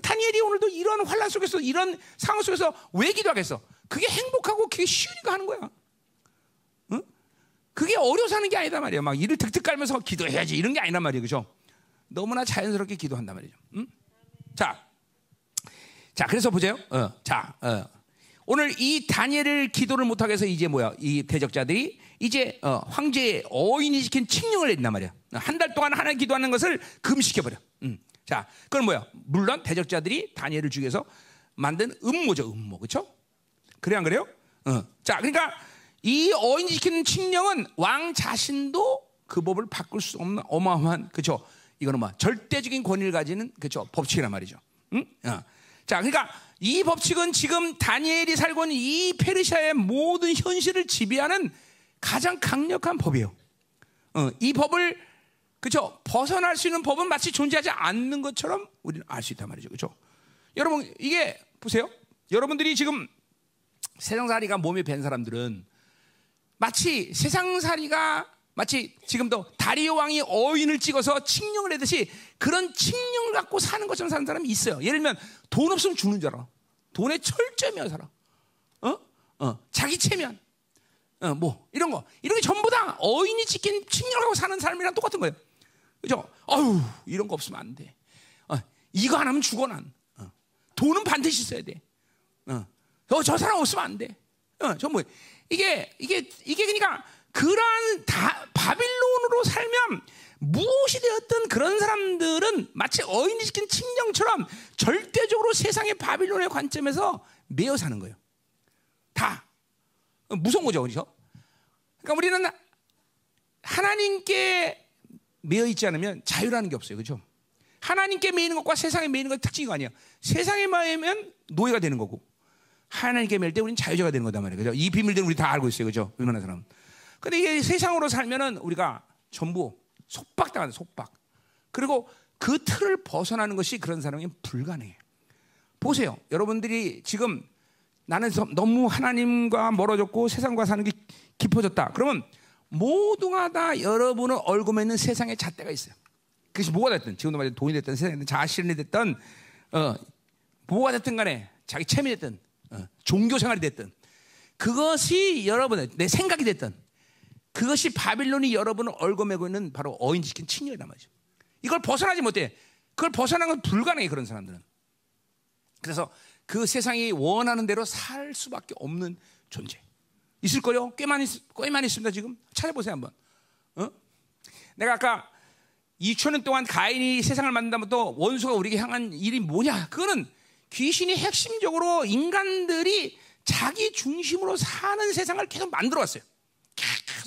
다니엘이 오늘도 이런 환란 속에서 이런 상황 속에서 왜 기도하겠어? 그게 행복하고 그게 쉬우니까 하는 거야. 응? 그게 어려서 하는 게 아니다 말이야. 막 이를 득득 깔면서 기도해야지 이런 게 아니란 말이에요. 그죠? 너무나 자연스럽게 기도한단 말이죠. 응? 자, 자, 그래서 보세요. 어, 자, 어. 오늘 이 다니엘을 기도를 못하게 해서 이제 뭐야? 이 대적자들이 이제 어, 황제의 어인이 시킨 칙령을 내린단 말이야. 한 달 동안 하나 기도하는 것을 금시켜버려. 음. 자, 그건 뭐야? 물론 대적자들이 다니엘을 죽여서 만든 음모죠, 음모, 그렇죠? 그래 안 그래요? 어. 자, 그러니까 이 어인 지키는 칙령은 왕 자신도 그 법을 바꿀 수 없는 어마어마한 그렇죠? 이거는 뭐 절대적인 권위를 가지는 그렇죠? 법칙이란 말이죠. 응? 어. 자, 그러니까 이 법칙은 지금 다니엘이 살고 있는 이 페르시아의 모든 현실을 지배하는 가장 강력한 법이에요. 어, 이 법을 그죠? 벗어날 수 있는 법은 마치 존재하지 않는 것처럼 우리는 알 수 있단 말이죠. 그죠? 여러분, 이게 보세요. 여러분들이 지금 세상살이가 몸에 밴 사람들은 마치 세상살이가 마치 지금도 다리오 왕이 어인을 찍어서 칙령을 하듯이 그런 칙령을 갖고 사는 것처럼 사는 사람이 있어요. 예를 들면 돈 없으면 죽는 줄 알아. 돈에 철저히 살아. 어? 어. 자기 체면. 어, 뭐 이런 거. 이런 게 전부 다 어인이 찍힌 칙령을 갖고 사는 사람이랑 똑같은 거예요. 그죠? 어휴, 이런 거 없으면 안 돼. 어, 이거 안 하면 죽어 난. 어. 돈은 반드시 있어야 돼. 어. 어, 저 사람 없으면 안 돼. 어, 전부 이게 이게 이게 그러니까 그러한 다, 바빌론으로 살면 무엇이 되었든 그런 사람들은 마치 어인이 시킨 칙령처럼 절대적으로 세상의 바빌론의 관점에서 매여 사는 거예요. 다 무서운 거죠, 그렇죠? 그러니까 우리는 하나님께 매여 있지 않으면 자유라는 게 없어요, 그렇죠? 하나님께 매이는 것과 세상에 매이는 것 특징이 아니에요. 세상에 매이면 노예가 되는 거고 하나님께 매일 때 우리는 자유자가 되는 거단 말이에요. 그죠? 이 비밀들은 우리 다 알고 있어요. 그죠? 얼마나 사람. 근데 이게 세상으로 살면은 우리가 전부 속박당하는 속박. 그리고 그 틀을 벗어나는 것이 그런 사람이 불가능해. 보세요. 여러분들이 지금 나는 너무 하나님과 멀어졌고 세상과 사는 게 깊어졌다. 그러면 모두가 다 여러분의 얼굴에 있는 세상의 잣대가 있어요. 그것이 뭐가 됐든 지금도 말해 돈이 됐든 세상이 됐든 자신이 됐든 어, 뭐가 됐든 간에 자기 체면이 됐든 어, 종교 생활이 됐든 그것이 여러분의 내 생각이 됐든 그것이 바빌론이 여러분을 얽어매고 있는 바로 어인지킨 칭령이란 말이죠. 이걸 벗어나지 못해. 그걸 벗어나는 건 불가능해 그런 사람들은. 그래서 그 세상이 원하는 대로 살 수밖에 없는 존재. 있을 거요? 꽤 많이 꽤 많이 있습니다 지금 찾아보세요 한번. 어? 내가 아까 2천 년 동안 가인이 세상을 만든다부터 원수가 우리에게 향한 일이 뭐냐? 그거는 귀신이 핵심적으로 인간들이 자기 중심으로 사는 세상을 계속 만들어 왔어요.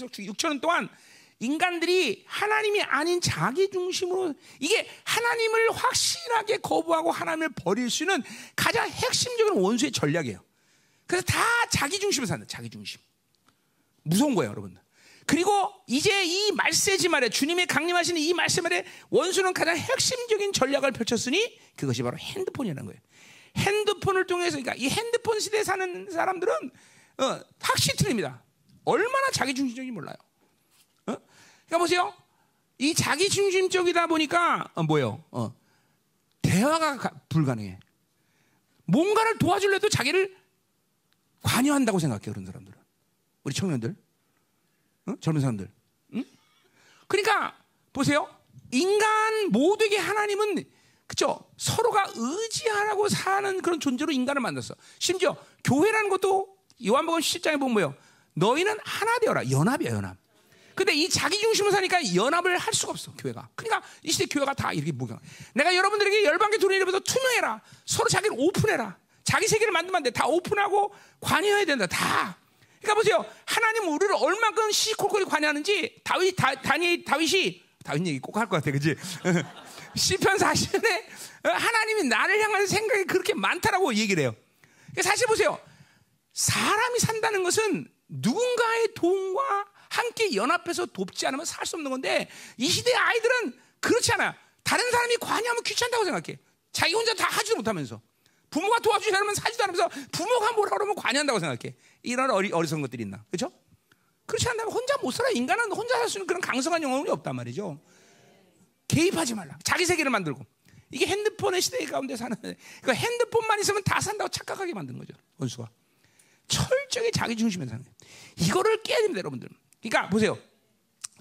계속 6천 년 동안 인간들이 하나님이 아닌 자기 중심으로 이게 하나님을 확실하게 거부하고 하나님을 버릴 수 있는 가장 핵심적인 원수의 전략이에요. 그래서 다 자기 중심으로 사는 자기 중심. 무서운 거예요, 여러분. 그리고 이제 이 말세지 말에 주님의 강림하시는 이 말세 말에 원수는 가장 핵심적인 전략을 펼쳤으니 그것이 바로 핸드폰이라는 거예요. 핸드폰을 통해서 그러니까 이 핸드폰 시대에 사는 사람들은 어, 확실히 틀립니다. 얼마나 자기 중심적인지 몰라요. 어? 그러니까 보세요. 이 자기 중심적이다 보니까 어, 뭐요? 어, 대화가 가, 불가능해. 뭔가를 도와주려도 자기를 관여한다고 생각해요. 그런 사람들은. 우리 청년들. 응? 젊은 사람들. 응? 그러니까 보세요. 인간 모두에게 하나님은 그죠? 서로가 의지하라고 사는 그런 존재로 인간을 만들었어. 심지어 교회라는 것도 요한복음 10장에 보면 뭐예요? 너희는 하나 되어라. 연합이야, 연합. 근데 이 자기 중심으로 사니까 연합을 할 수가 없어 교회가. 그러니까 이 시대 교회가 다 이렇게 무경. 내가 여러분들에게 열방계 도리내면서 투명해라. 서로 자기를 오픈해라. 자기 세계를 만들면 안 돼. 다 오픈하고 관여해야 된다. 다. 그러니까 보세요. 하나님 우리를 얼마큼 시콜콜이 관여하는지 다윗 다, 다니 다윗이 다윗 얘기 꼭 할 것 같아, 그지? [laughs] 시편 40편에 하나님이 나를 향한 생각이 그렇게 많다라고 얘기를 해요. 사실 보세요. 사람이 산다는 것은 누군가의 도움과 함께 연합해서 돕지 않으면 살 수 없는 건데 이 시대의 아이들은 그렇지 않아. 다른 사람이 관여하면 귀찮다고 생각해. 자기 혼자 다 하지도 못하면서. 부모가 도와주지 않으면 사지도 않으면서 부모가 뭐라 그러면 관여한다고 생각해. 이런 어리, 어리석은 것들이 있나. 그렇죠? 그렇지 않다면 혼자 못 살아. 인간은 혼자 살 수 있는 그런 강성한 영혼이 없단 말이죠. 개입하지 말라. 자기 세계를 만들고. 이게 핸드폰의 시대 가운데 사는. 그러니까 핸드폰만 있으면 다 산다고 착각하게 만든 거죠. 원수가. 철저히 자기 중심에 사는 거예요. 이거를 깨야 됩니다, 여러분들. 그러니까 보세요.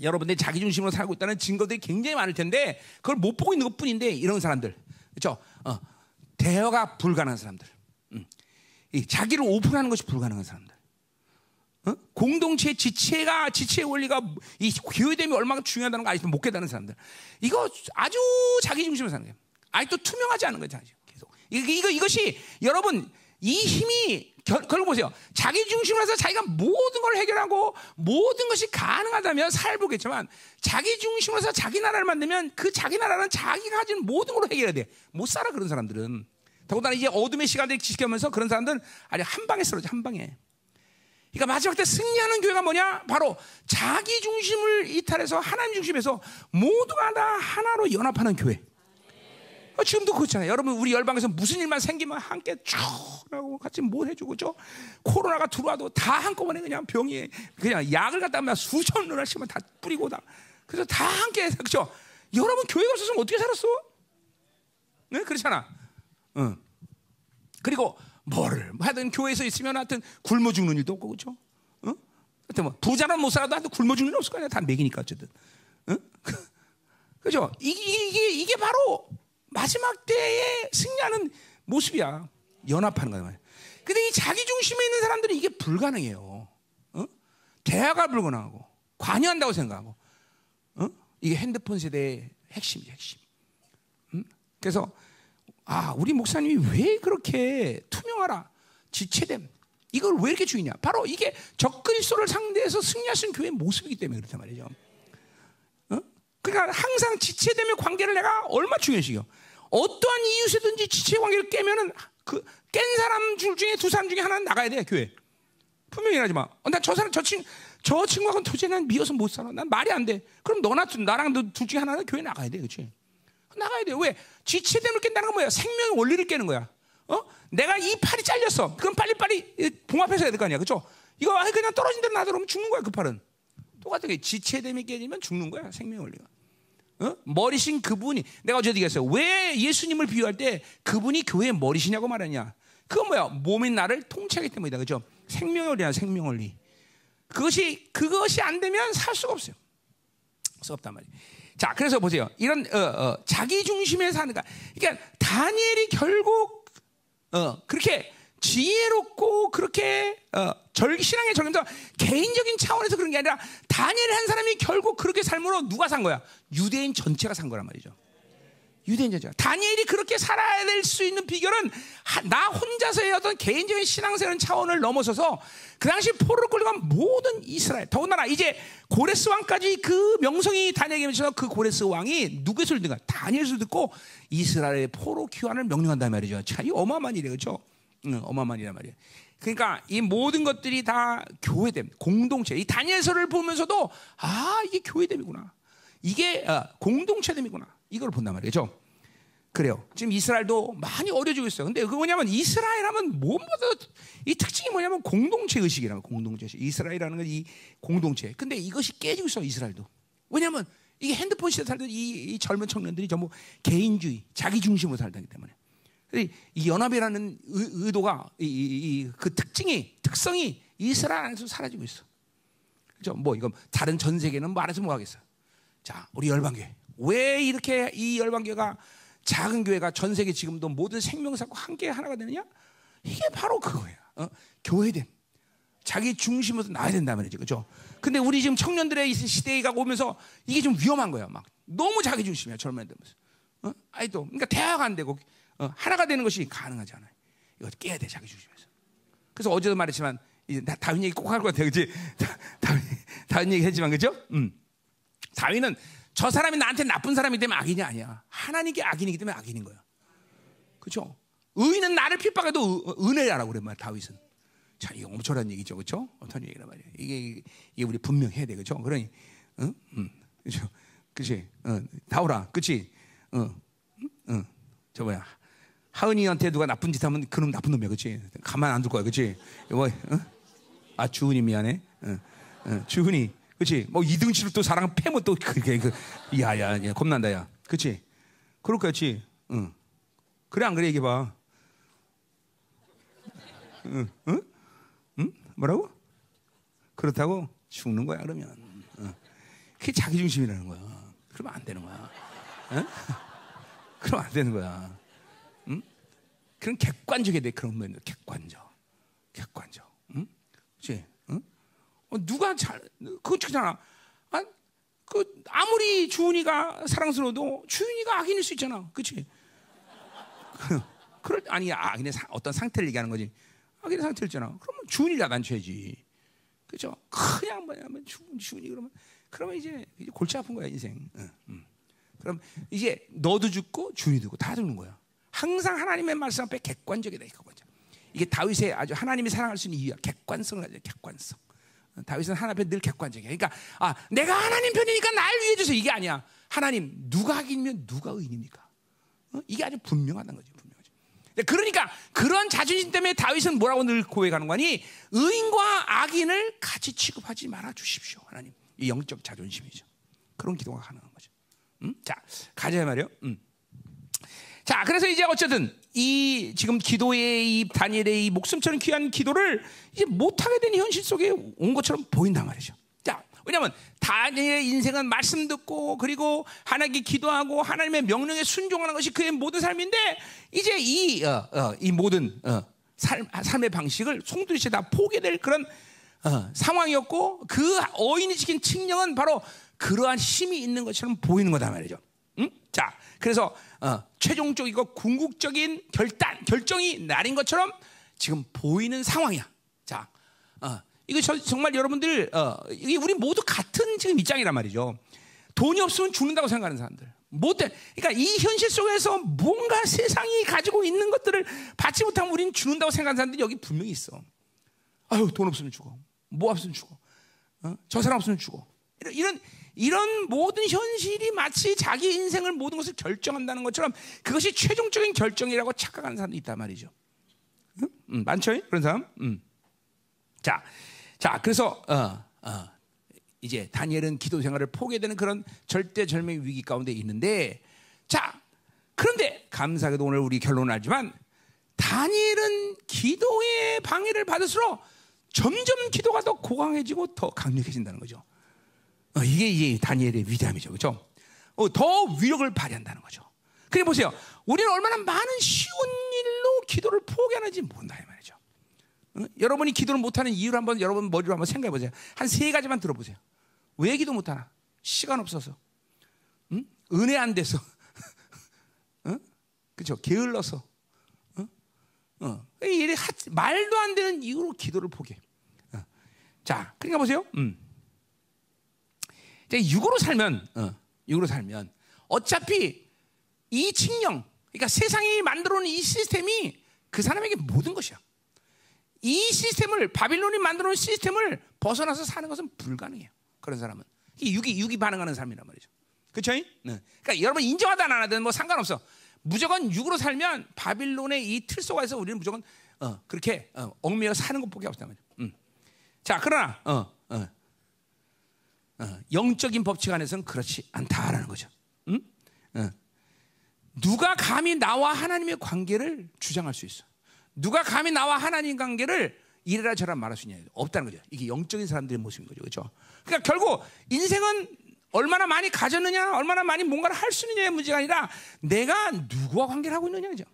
여러분들이 자기 중심으로 살고 있다는 증거들이 굉장히 많을 텐데 그걸 못 보고 있는 것뿐인데 이런 사람들, 그렇죠? 어, 대화가 불가능한 사람들, 음. 이 자기를 오픈하는 것이 불가능한 사람들, 어? 공동체 지체가 지체 원리가 이 교회됨이 얼마나 중요하다는 거 아직도 못 깨닫는 사람들, 이거 아주 자기 중심으로 사는 거예요. 아직도 투명하지 않은 거죠, 계속. 이거, 이거 이것이 여러분 이 힘이 결, 결국 보세요. 자기 중심으로서 자기가 모든 걸 해결하고 모든 것이 가능하다면 살보겠지만 자기 중심으로서 자기 나라를 만들면 그 자기 나라는 자기가 가진 모든 걸로 해결해야 돼. 못 살아 그런 사람들은. 더군다나 이제 어둠의 시간을 지켜면서 그런 사람들은 아니 한 방에 쓰러져 한 방에. 그러니까 마지막 때 승리하는 교회가 뭐냐? 바로 자기 중심을 이탈해서 하나님 중심에서 모두가 다 하나로 연합하는 교회. 어, 지금도 그렇잖아요. 여러분 우리 열방에서 무슨 일만 생기면 함께 쭉 하고 같이 뭐 해주고 죠 코로나가 들어와도 다 한꺼번에 그냥 병이 그냥 약을 갖다 면 수천 원씩만 다 뿌리고 다 그래서 다 함께 그죠? 여러분 교회가 없었으면 어떻게 살았어? 네 그렇잖아. 응. 그리고 뭐를 뭐 하여튼 교회에서 있으면 하여튼 굶어 죽는 일도 없고 그죠? 응? 하여튼 뭐 부자는 못 살아도 하여튼 굶어 죽는 일 없을 거 아니야. 다 먹이니까 어쨌든. 응? [laughs] 그죠? 이게, 이게, 이게 바로 마지막 때에 승리하는 모습이야. 연합하는 거야. 근데 이 자기 중심에 있는 사람들은 이게 불가능해요. 어? 대화가 불가능하고 관여한다고 생각하고 어? 이게 핸드폰 세대의 핵심이죠, 핵심. 음? 그래서 아, 우리 목사님이 왜 그렇게 투명하라, 지체됨, 이걸 왜 이렇게 주의냐? 바로 이게 적그리스도를 상대해서 승리하신 교회의 모습이기 때문에 그렇단 말이죠. 그러니까 항상 지체되면 관계를 내가 얼마 중요시요. 어떠한 이유세든지 지체 관계를 깨면은 그 깬 사람 줄 중에 두 사람 중에 하나는 나가야 돼 교회. 분명히 하지 마. 어, 나저 사람 저 친, 저 친구하고는 도저히 난 미워서 못 살아. 난 말이 안 돼. 그럼 너나 나랑 둘 중에 하나는 교회 나가야 돼, 그렇지? 나가야 돼. 왜? 지체됨을 깬다는 건 뭐야? 생명의 원리를 깨는 거야. 어? 내가 이 팔이 잘렸어. 그럼 빨리빨리 봉합해서 해야 될 거 아니야, 그렇죠? 이거 그냥 떨어진 대로 놔두면 죽는 거야, 그 팔은. 똑같은 게 지체됨이 깨지면 죽는 거야 생명 원리가. 어? 머리신 그분이 내가 어제 얘기했어요. 왜 예수님을 비유할 때 그분이 교회의 머리시냐고 말하냐? 그건 뭐야? 몸인 나를 통치하기 때문이다. 그죠? 생명 원리야 생명 원리. 그것이 그것이 안 되면 살 수가 없어요. 수 없단 말이에요. 자, 그래서 보세요. 이런 어, 어, 자기 중심에 사는 가 그러니까 다니엘이 결국 어, 그렇게 지혜롭고 그렇게 어, 절, 신앙의 절경도 개인적인 차원에서 그런 게 아니라 다니엘 한 사람이 결국 그렇게 삶으로 누가 산 거야? 유대인 전체가 산 거란 말이죠. 유대인 전체가. 다니엘이 그렇게 살아야 될 수 있는 비결은 하, 나 혼자서의 어떤 개인적인 신앙생활 차원을 넘어서서 그 당시 포로를 끌려간 모든 이스라엘 더군다나 이제 고레스 왕까지 그 명성이 다니엘에게 미쳐서 그 고레스 왕이 누구의 소리를 듣가 다니엘 소리를 듣고 이스라엘의 포로 귀환을 명령한단 말이죠. 참 이 어마어마한 일이에요. 그렇죠? 응, 어마어마한 일이란 말이에요. 그러니까 이 모든 것들이 다 교회됨, 공동체. 이 다니엘서를 보면서도 아 이게 교회됨이구나. 이게 어, 공동체됨이구나. 이걸 본단 말이죠. 그래요. 지금 이스라엘도 많이 어려지고 있어요. 근데 그 뭐냐면 이스라엘 하면 무엇보다 이 특징이 뭐냐면 공동체 의식이라는 공동체 의식. 이스라엘이라는 건 이 공동체. 근데 이것이 깨지고 있어 이스라엘도. 왜냐면 이게 핸드폰 시대 살던 이, 이 젊은 청년들이 전부 개인주의, 자기 중심으로 살기 때문에. 이 연합이라는 의, 도가 이, 이, 그 특징이 특성이 이스라엘 안에서 사라지고 있어. 그죠? 뭐 이거 다른 전 세계는 말해서 뭐 하겠어? 자, 우리 열방교회 왜 이렇게 이 열방교회가 작은 교회가 전 세계 지금도 모든 생명사고 함께 하나가 되느냐? 이게 바로 그거야. 어? 교회됨. 자기 중심으로 나야 된다 말이죠. 그죠? 근데 우리 지금 청년들의 시대가 오면서 이게 좀 위험한 거야. 막 너무 자기 중심이야. 젊은 애들면서. 어? 아이 또 그러니까 대화가 안 되고 어, 하나가 되는 것이 가능하지 않아요. 이거 깨야 돼 자기 중심에서. 그래서 어제도 말했지만 이제 다윈 얘기 꼭 할 것 같아, 그렇지? 다윈 다윈 얘기 했지만 그죠? 음. 다윈은 저 사람이 나한테 나쁜 사람이 되면 악인이 아니야. 하나님께 악인이기 때문에 악인인 거야. 그렇죠? 의인은 나를 핍박해도 은혜라고 그래 말 다윗은. 자, 이거 엄청난 얘기죠, 그렇죠? 어떤 얘기란 말이야. 이게 이게 우리 분명해야 돼, 그렇죠? 그러니, 응, 응, 그렇죠? 그렇지? 어, 다오라, 그렇지? 어, 응, 저 뭐야? 하은이한테 누가 나쁜 짓 하면 그놈 나쁜 놈이야, 그렇지? 가만 안 둘 거야, 그렇지? 뭐, 어? 아 주은이 미안해, 어, 어, 주은이, 그렇지? 뭐 이등치로 또 사랑 패면 또 그게 그, 야야, 야, 겁난다, 야, 그렇지? 그럴 거지, 응. 그래 안 그래 얘기 봐. 응, 응, 응? 뭐라고? 그렇다고 죽는 거야 그러면. 응. 그게 자기 중심이라는 거야. 그러면 안 되는 거야. 응? [laughs] 그러면 안 되는 거야. 응? 그런 객관적이 돼 그런 면 객관적, 객관적. 응? 그렇지? 응? 어, 누가 잘 그거잖아. 아, 그 아무리 주은이가 사랑스러워도 주은이가 악인일 수 있잖아. 그렇지? [laughs] 그럴 아니 악인의 사, 어떤 상태를 얘기하는 거지. 악인의 상태를 있잖아. 그러면 주은이 야단쳐야지. 그죠? 그냥 뭐냐면 주은 주은이 그러면 그러면 이제, 이제 골치 아픈 거야 인생. 응, 응. 그럼 이제 너도 죽고 주은이도 죽고 다 죽는 거야. 항상 하나님의 말씀 앞에 객관적이다 이거죠. 이게 다윗의 아주 하나님이 사랑할 수 있는 이유야. 객관성을 가져 객관성. 다윗은 하나님 앞에 늘 객관적이야. 그러니까 아 내가 하나님 편이니까 날 위해 주세요 이게 아니야. 하나님 누가 악인이면 누가 의인입니까? 어? 이게 아주 분명하다는 거죠. 분명하죠. 그러니까 그런 자존심 때문에 다윗은 뭐라고 늘 고백하는 거니? 의인과 악인을 같이 취급하지 말아 주십시오. 하나님. 이 영적 자존심이죠. 그런 기도가 가능한 거죠. 음? 자, 가자 말이요. 음. 자, 그래서 이제 어쨌든 이 지금 기도의 이 다니엘의 이 목숨처럼 귀한 기도를 이제 못하게 된 현실 속에 온 것처럼 보인단 말이죠. 자, 왜냐하면 다니엘의 인생은 말씀 듣고 그리고 하나님께 기도하고 하나님의 명령에 순종하는 것이 그의 모든 삶인데 이제 이, 어, 어, 이 모든 어, 삶, 삶의 방식을 송두리째 다 포기될 그런 어, 상황이었고 그 어인이 지킨 칙령은 바로 그러한 힘이 있는 것처럼 보이는 거다 말이죠. 응? 자, 그래서 어, 최종적이고 궁극적인 결단, 결정이 날인 것처럼 지금 보이는 상황이야. 자, 어, 이거 저, 정말 여러분들, 어, 이게 우리 모두 같은 지금 입장이란 말이죠. 돈이 없으면 죽는다고 생각하는 사람들. 못돼. 그러니까 이 현실 속에서 뭔가 세상이 가지고 있는 것들을 받지 못하면 우리는 죽는다고 생각하는 사람들이 여기 분명히 있어. 아유, 돈 없으면 죽어. 뭐 없으면 죽어. 어? 저 사람 없으면 죽어. 이런, 이런 이런 모든 현실이 마치 자기 인생을 모든 것을 결정한다는 것처럼 그것이 최종적인 결정이라고 착각하는 사람도 있단 말이죠. 응? 음, 많죠? 그런 사람? 음. 자, 자, 그래서 어, 어, 이제 다니엘은 기도 생활을 포기되는 그런 절대절명 위기 가운데 있는데, 자, 그런데 감사하게도 오늘 우리 결론을 알지만 다니엘은 기도의 방해를 받을수록 점점 기도가 더 고강해지고 더 강력해진다는 거죠. 어, 이게 이제 다니엘의 위대함이죠, 그렇죠? 어, 더 위력을 발휘한다는 거죠. 그래 보세요. 우리는 얼마나 많은 쉬운 일로 기도를 포기하는지 모른다 이 말이죠. 어? 여러분이 기도를 못하는 이유를 한번 여러분 머리로 한번 생각해 보세요. 한 세 가지만 들어보세요. 왜 기도 못하나? 시간 없어서, 응? 은혜 안 돼서, [laughs] 어? 그렇죠? 게을러서, 어? 어. 말도 안 되는 이유로 기도를 포기해. 어. 자, 그러니까 보세요. 음. 육으로 살면, 어, 육으로 살면 어차피 이 칙령, 그러니까 세상이 만들어 놓은 이 시스템이 그 사람에게 모든 것이야. 이 시스템을 바빌론이 만들어 놓은 시스템을 벗어나서 사는 것은 불가능해요. 그런 사람은 육이 육이 반응하는 삶이란 말이죠. 그렇죠? 네. 그러니까 여러분 인정하든 안 하든 뭐 상관없어. 무조건 육으로 살면 바빌론의 이 틀 속에서 우리는 무조건 어, 그렇게 어, 얽매여 사는 것밖에 없단 말이죠. 음. 자, 그러나 어, 어, 어, 영적인 법칙 안에서는 그렇지 않다라는 거죠. 응? 어. 누가 감히 나와 하나님의 관계를 주장할 수 있어? 누가 감히 나와 하나님 관계를 이래라 저라 말할 수 있냐? 없다는 거죠. 이게 영적인 사람들의 모습인 거죠. 그렇죠? 그러니까 결국 인생은 얼마나 많이 가졌느냐, 얼마나 많이 뭔가를 할 수 있느냐의 문제가 아니라 내가 누구와 관계를 하고 있느냐 죠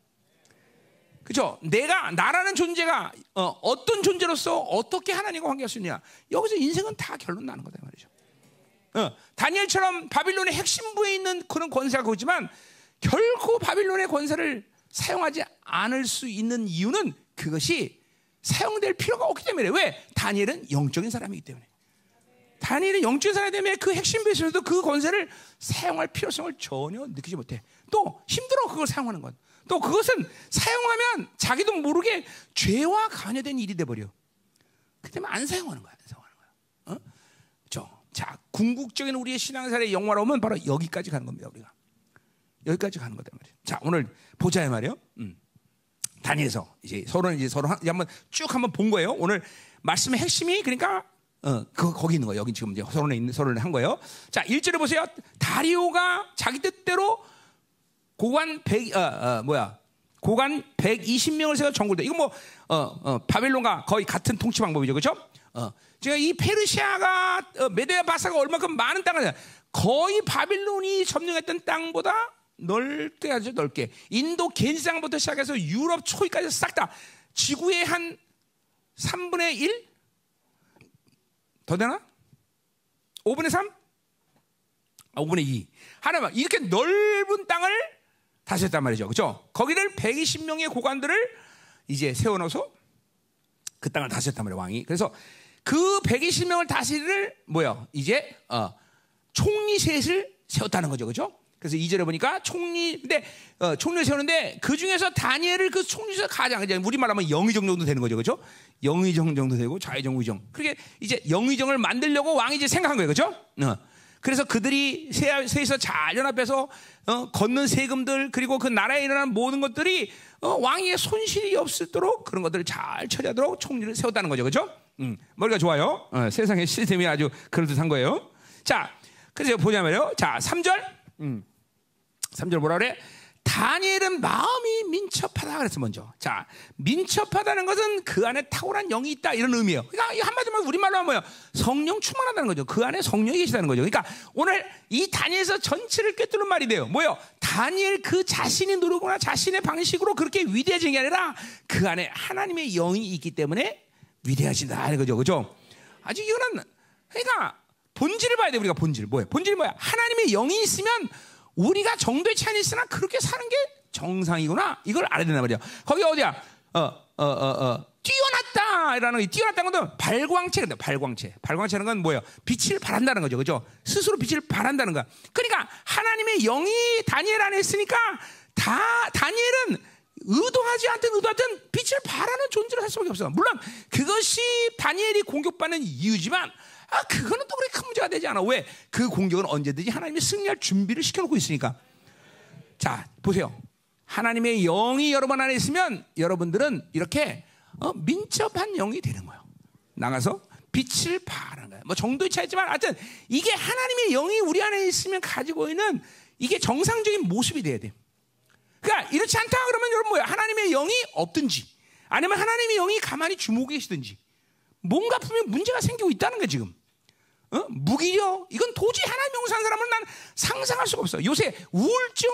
그죠? 내가 나라는 존재가 어, 떤 존재로서 어떻게 하나님과 관계할 수 있느냐. 여기서 인생은 다 결론 나는 거다 말이죠. 어, 다니엘처럼 바빌론의 핵심부에 있는 그런 권세가 그거지만 결코 바빌론의 권세를 사용하지 않을 수 있는 이유는 그것이 사용될 필요가 없기 때문에 왜? 다니엘은 영적인 사람이기 때문에. 다니엘은 영적인 사람이 때문에 그 핵심 베이스에서도 그 권세를 사용할 필요성을 전혀 느끼지 못해. 또 힘들어 그걸 사용하는 건. 또 그것은 사용하면 자기도 모르게 죄와 관여된 일이 돼 버려. 그 때문에 안 사용하는 거야. 안 사용하는 자, 궁극적인 우리의 신앙생활의 영화로움은 바로 여기까지 가는 겁니다. 우리가 여기까지 가는 거다 말이야. 자, 오늘 보자 말이요. 음. 다니엘서 이제 서로 이제 서로 한, 한번 쭉 한번 본 거예요. 오늘 말씀의 핵심이 그러니까 어, 그 거기 있는 거예요. 여기 지금 이제 서론에 있는 서론을 한 거예요. 자, 1절에 보세요. 다리오가 자기 뜻대로 고관 100 어, 어, 뭐야? 고관 120명을 세워 정골대. 이거 뭐 어, 어, 바벨론과 거의 같은 통치 방법이죠. 그렇죠? 어. 제가 이 페르시아가 어, 메데아 바사가 얼마큼 많은 땅을 거의 바빌론이 점령했던 땅보다 넓게 아주 넓게 인도 겐지상부터 시작해서 유럽 초기까지 싹 다 지구의 한 3분의 1? 더 되나? 5분의 3? 아, 5분의 2. 하나만 이렇게 넓은 땅을 다스렸단 말이죠. 그죠? 거기를 120명의 고관들을 이제 세워놓어서 그 땅을 다스렸단 말이에요, 왕이. 그래서 그 120명을 다스릴 뭐야? 이제 어, 총리 셋을 세웠다는 거죠. 그죠? 그래서 2절에 보니까 총리, 근데, 어, 총리를 세우는데 그 중에서 다니엘을 그 총리에서 가장, 이제 우리 말 하면 영의정 정도 되는 거죠. 그죠? 영의정 정도 되고 좌의정, 의정. 그렇게 이제 영의정을 만들려고 왕이 이제 생각한 거예요. 그죠? 어. 그래서 그들이 세, 세에서 잘 연합해서 어, 걷는 세금들 그리고 그 나라에 일어난 모든 것들이 어, 왕의 손실이 없도록 그런 것들을 잘 처리하도록 총리를 세웠다는 거죠. 그죠? 음, 머리가 좋아요. 어, 세상의 시스템이 아주 그럴듯한 거예요. 자, 그래서 보자면요. 자, 3절. 음. 3절 뭐라 그래? 다니엘은 마음이 민첩하다 그랬어 먼저. 자, 민첩하다는 것은 그 안에 탁월한 영이 있다 이런 의미예요. 그러니까 한마디로 우리말로 하면 뭐예요? 성령 충만하다는 거죠. 그 안에 성령이 계시다는 거죠. 그러니까 오늘 이 다니엘에서 전체를 꿰뚫는 말이 돼요. 뭐요? 다니엘 그 자신이 누르거나 자신의 방식으로 그렇게 위대해진 게 아니라 그 안에 하나님의 영이 있기 때문에 위대하신다 이런 거죠. 그죠? 아주 이거는 그러니까 본질을 봐야 돼 우리가 본질 뭐예요? 본질이 뭐야? 하나님의 영이 있으면 우리가 정도의 차이는 있으나 그렇게 사는 게 정상이구나. 이걸 알아야 된단 말이야. 거기 어디야? 어, 어, 어, 어. 뛰어났다라는 뛰어났다는 것은 발광체인데 발광체. 발광체는 건 뭐예요? 빛을 발한다는 거죠. 그죠? 스스로 빛을 발한다는 거야. 그러니까 하나님의 영이 다니엘 안에 있으니까 다 다니엘은 의도하지 않든 의도하든 빛을 발하는 존재를 할 수밖에 없어. 물론 그것이 다니엘이 공격받는 이유지만 아, 그거는 또 그렇게 큰 문제가 되지 않아. 왜? 그 공격은 언제든지 하나님이 승리할 준비를 시켜놓고 있으니까. 자, 보세요. 하나님의 영이 여러분 안에 있으면 여러분들은 이렇게 어, 민첩한 영이 되는 거예요. 나가서 빛을 발하는 거예요. 뭐 정도의 차이지만 하여튼 이게 하나님의 영이 우리 안에 있으면 가지고 있는 이게 정상적인 모습이 돼야 돼. 그러니까 이렇지 않다 그러면 여러분 뭐야? 하나님의 영이 없든지 아니면 하나님의 영이 가만히 주목에 계시든지 뭔가 분명 문제가 생기고 있다는 거야 지금. 어? 무기력 이건 도저히 하나님 영상 사람은 난 상상할 수가 없어. 요새 우울증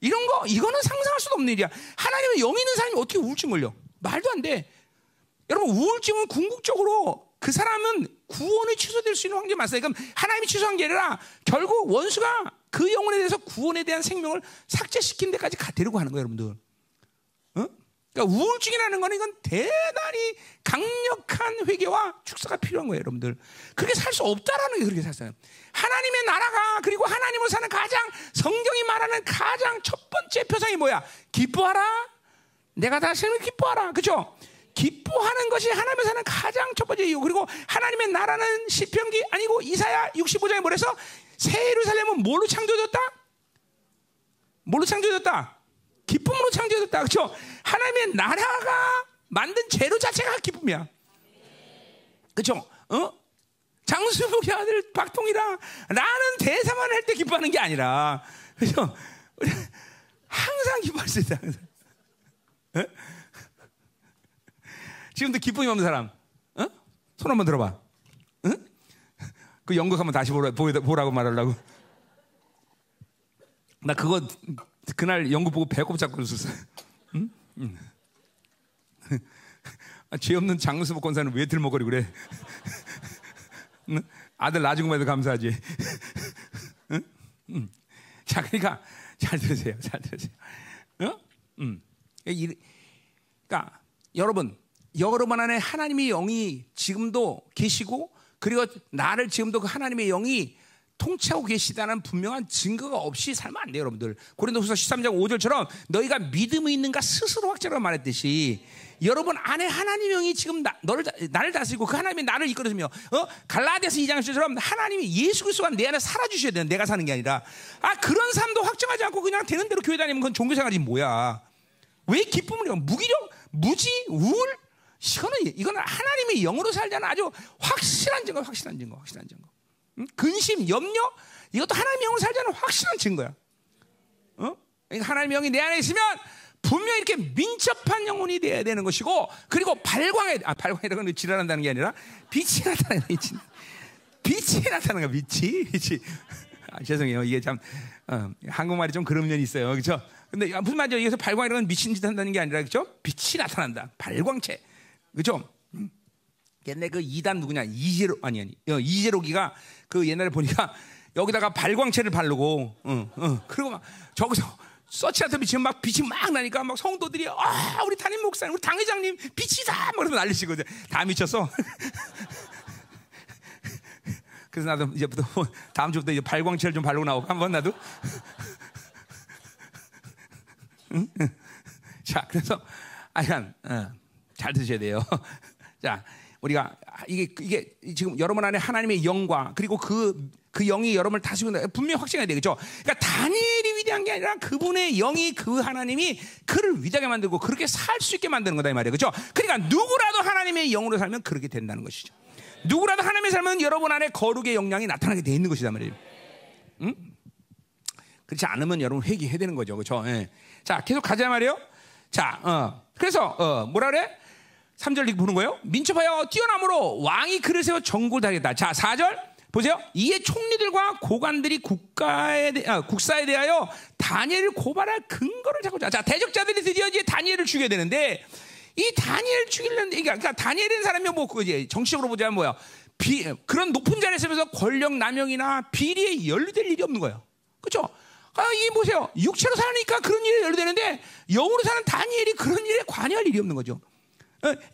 이런 거 이거는 상상할 수도 없는 일이야. 하나님의 영 있는 사람이 어떻게 우울증 걸려? 말도 안 돼. 여러분 우울증은 궁극적으로 그 사람은 구원이 취소될 수 있는 환경이 많아요. 그럼 하나님이 취소한 게 아니라 결국 원수가 그 영혼에 대해서 구원에 대한 생명을 삭제시킨 데까지 데리고 가는 거예요, 여러분들. 그러니까 우울증이라는 거는 이건 대단히 강력한 회개와 축사가 필요한 거예요, 여러분들. 그렇게 살 수 없다라는 게 그렇게 살아요. 하나님의 나라가 그리고 하나님을 사는 가장 성경이 말하는 가장 첫 번째 표상이 뭐야? 기뻐하라. 내가 다시는 기뻐하라. 그죠? 기뻐하는 것이 하나님을 사는 가장 첫 번째 이유. 그리고 하나님의 나라는 시편기 아니고 이사야 65장에 뭐래서 새 예루살렘은 뭘로 창조됐다? 뭘로 창조됐다? 기쁨으로 창조됐다. 그렇죠? 하나님의 나라가 만든 재료 자체가 기쁨이야. 그렇죠? 어? 장수복의 아들 박통이라 나는 대사만 할 때 기뻐하는 게 아니라 그렇죠? 항상 기뻐할 수 있다. 항상. 어? 지금도 기쁨이 없는 사람 손 한번 들어봐. 응? 그 연극 한번 다시 보라, 보라고 말하려고. 나 그거 그날 연극 보고 배꼽 잡고 웃었어. 응? 응. [laughs] 아, 죄 없는 장수복 권사는 왜 들먹거리고 그래? [laughs] 응? 아들 낳은 것에도 감사하지. [laughs] 응? 응. 자, 그러니까 잘 들으세요. 잘 들으세요. 어? 음. 그러니까 여러분, 여러분 안에 하나님의 영이 지금도 계시고 그리고 나를 지금도 그 하나님의 영이 통치하고 계시다는 분명한 증거가 없이 살면 안 돼요, 여러분들. 고린도후서 13장 5절처럼 너희가 믿음이 있는가 스스로 확증하라 말했듯이 여러분 안에 하나님의 영이 지금 나, 너를 나를 다스리고 그 하나님이 나를 이끌어주며 어? 갈라디아서 2장처럼 하나님이 예수 그리스도가 내 안에 살아 주셔야 되는 내가 사는 게 아니라 아 그런 삶도 확정하지 않고 그냥 되는 대로 교회 다니면 그건 종교 생활이 뭐야? 왜 기쁨을 무기력, 무지, 우울 이거는 이거는 하나님의 영으로 살자는 아주 확실한 증거, 확실한 증거, 확실한 증거. 응? 근심, 염려? 이것도 하나님의 영으로 살자는 확실한 증거야. 어? 하나님의 영이 내 안에 있으면 분명히 이렇게 민첩한 영혼이 되어야 되는 것이고 그리고 발광에 아 발광이라는 건 지랄한다는 게 아니라 빛이 나타나는 빛이. 빛이 나타나는 거 빛이 빛이. [laughs] 아, 죄송해요. 이게 참 어, 한국말이 좀 그런 면이 있어요. 그렇죠 근데 무슨 말이죠? 여기서 발광이라는 건 미친 짓 한다는 게 아니라 그렇죠 빛이 나타난다. 발광체. 그렇죠 음. 옛날 그 이단 누구냐? 이재로 아니 아니. 어, 이재로기가 그 옛날에 보니까 [laughs] 여기다가 발광체를 바르고 어, 어, 그리고 막 저기서 [laughs] 서치한테 비치면 막 빛이 막 나니까 막 성도들이 아 우리 담임 목사님 우리 당회장님 빛이다! 그러면 난리치거든. 다 미쳤어? [laughs] 그래서 나도 이제부터 다음 주부터 이제 발광체를 좀 바르고 나오고 한번 나도. 자 그래서 아간 어, 잘 드셔야 돼요. 자 우리가 이게 이게 지금 여러분 안에 하나님의 영과 그리고 그그 그 영이 여러분을 다스리고 분명히 확신해야 되겠죠. 그러니까 다니엘이 위대한 게 아니라 그분의 영이 그 하나님이 그를 위대하게 만들고 그렇게 살 수 있게 만드는 거다 이 말이에요. 그렇죠? 그러니까 누구라도 하나님의 영으로 살면 그렇게 된다는 것이죠. 누구라도 하나님의 살면 여러분 안에 거룩의 영향이 나타나게 돼 있는 것이다 말이에요. 응? 그렇지 않으면 여러분 회개해야 되는 거죠. 그렇죠? 예. 자, 계속 가자 말이에요. 자, 어. 그래서 어, 뭐라 그래? 3절 이렇게 보는 거예요. 민첩하여 뛰어남으로 왕이 그를 세워 정골 다겠다. 자, 4절 보세요. 이에 총리들과 고관들이 국가에 대, 아, 국사에 대하여 다니엘을 고발할 근거를 찾고 자, 대적자들이 드디어 이제 다니엘을 죽여야 되는데 이 다니엘 죽이려는데 그러니까 다니엘이라는 사람이 뭐그 이제 정치적으로 보자면 뭐야? 비, 그런 높은 자리에 서면서 권력 남용이나 비리에 연루될 일이 없는 거예요. 그렇죠? 아, 이게 보세요. 육체로 사니까 그런 일에 연루되는데 영으로 사는 다니엘이 그런 일에 관여할 일이 없는 거죠.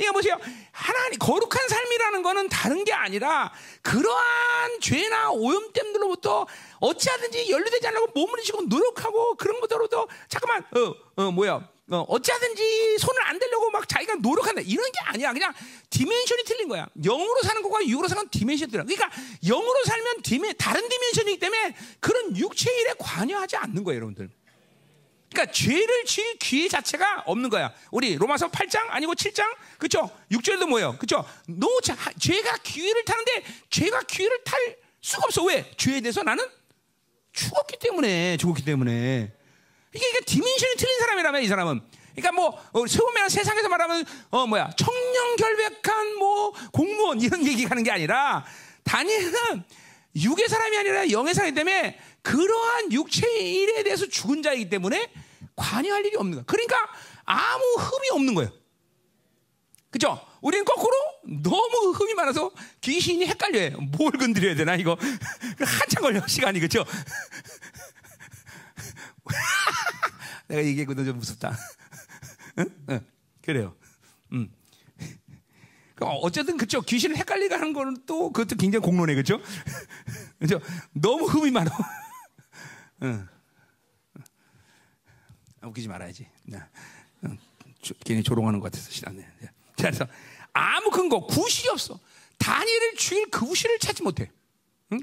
이거 보세요. 하나님 거룩한 삶이라는 것은 다른 게 아니라 그러한 죄나 오염됨들로부터 어찌하든지 연루되지 않으려고 몸을 지고 노력하고 그런 것들로도 잠깐만 어, 어 뭐야. 어, 어찌하든지 손을 안 대려고 막 자기가 노력한다. 이런 게 아니야. 그냥 dimension이 틀린 거야. 영으로 사는 것과 육으로 사는 dimension이 틀려. 그러니까 영으로 살면 dimen, 다른 dimension이기 때문에 그런 육체 일에 관여하지 않는 거예요 여러분들 그러니까 죄를 지을 기회 자체가 없는 거야. 우리 로마서 8장 아니고 7장 그렇죠? 6절도 뭐예요? 그렇죠? 너 죄가 기회를 타는데 죄가 기회를 탈 수가 없어. 왜? 죄에 대해서 나는 죽었기 때문에 죽었기 때문에 이게, 이게 dimension이 틀린 사람이라면 이 사람은 그러니까 뭐 어, 세우면 세상에서 말하면 어 뭐야 청렴결백한 뭐 공무원 이런 [laughs] 얘기 하는 게 아니라 다니엘은 육의 사람이 아니라 영의 사람이기 때문에 그러한 육체의 일에 대해서 죽은 자이기 때문에 관여할 일이 없는 거야. 그러니까 아무 흠이 없는 거예요. 그죠? 우리는 거꾸로 너무 흠이 많아서 귀신이 헷갈려요. 뭘 건드려야 되나 이거 [laughs] 한참 걸려 시간이 그죠? [laughs] 내가 얘기했거든 좀 무섭다. [laughs] 응? 응. 그래요. 음. 어쨌든 그죠 귀신을 헷갈리게 하는 거는 또 그것도 굉장히 공론해 그죠? 그죠? 너무 흠이 많아. [laughs] 응. 아, 웃기지 말아야지. 응. 괜히 조롱하는 것 같아서 싫었네. 그래서 아무 근거, 구실이 없어. 다니엘을 죽일 그 구실을 찾지 못해. 응?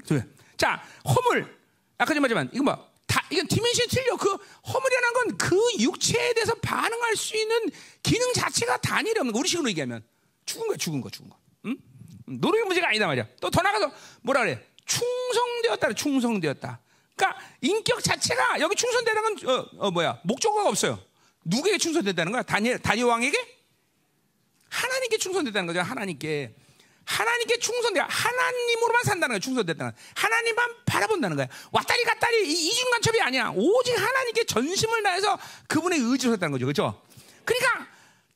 자, 허물. 아까 전 말했지만 이거 뭐 다, 이건 디멘션이 틀려. 그 허물이라는 건 그 육체에 대해서 반응할 수 있는 기능 자체가 다니엘이 없는 거. 우리 식으로 얘기하면 죽은 거야, 죽은 거, 죽은 거. 응? 노력의 문제가 아니다 말이야. 또 더 나가서 뭐라 그래? 충성되었다, 충성되었다. 그러니까 인격 자체가 여기 충성되는 건 어, 어 뭐야 목적어가 없어요. 누구에게 충성된다는 거야? 다니 다니 왕에게 하나님께 충성된다는 거죠. 하나님께 하나님께 충성돼 하나님으로만 산다는 거야. 충성됐다는 거야. 하나님만 바라본다는 거야. 왔다리 갔다리 이- 이중간첩이 아니야. 오직 하나님께 전심을 다해서 그분의 의지로 했다는 거죠. 그렇죠? 그러니까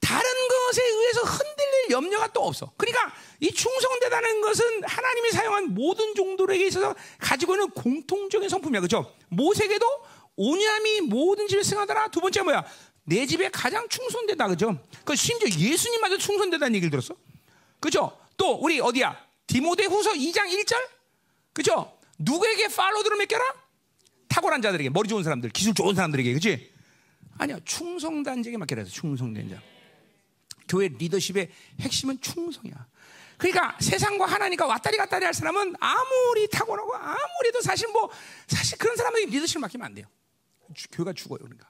다른 것에 의해서 흔들릴 염려가 또 없어. 그러니까 이 충성되다는 것은 하나님이 사용한 모든 종들에게 있어서 가지고 있는 공통적인 성품이야. 그렇죠? 모세에게도 오냐미 모든 집에 승하더라. 두 번째 뭐야? 내 집에 가장 충성되다. 그죠? 그 심지어 예수님마저 충성되다는 얘기를 들었어. 그죠? 또 우리 어디야? 디모데 후서 2장 1절? 그죠? 누구에게 팔로드를 맡겨라? 탁월한 자들에게, 머리 좋은 사람들, 기술 좋은 사람들에게, 그지? 아니야, 충성단자에게 맡겨라. 충성된 자. 교회 리더십의 핵심은 충성이야. 그러니까 세상과 하나님과 왔다리 갔다리 할 사람은 아무리 탁월하고 아무리도 사실 뭐 사실 그런 사람에게 리더십을 맡기면 안 돼요. 주- 교회가 죽어요. 그러니까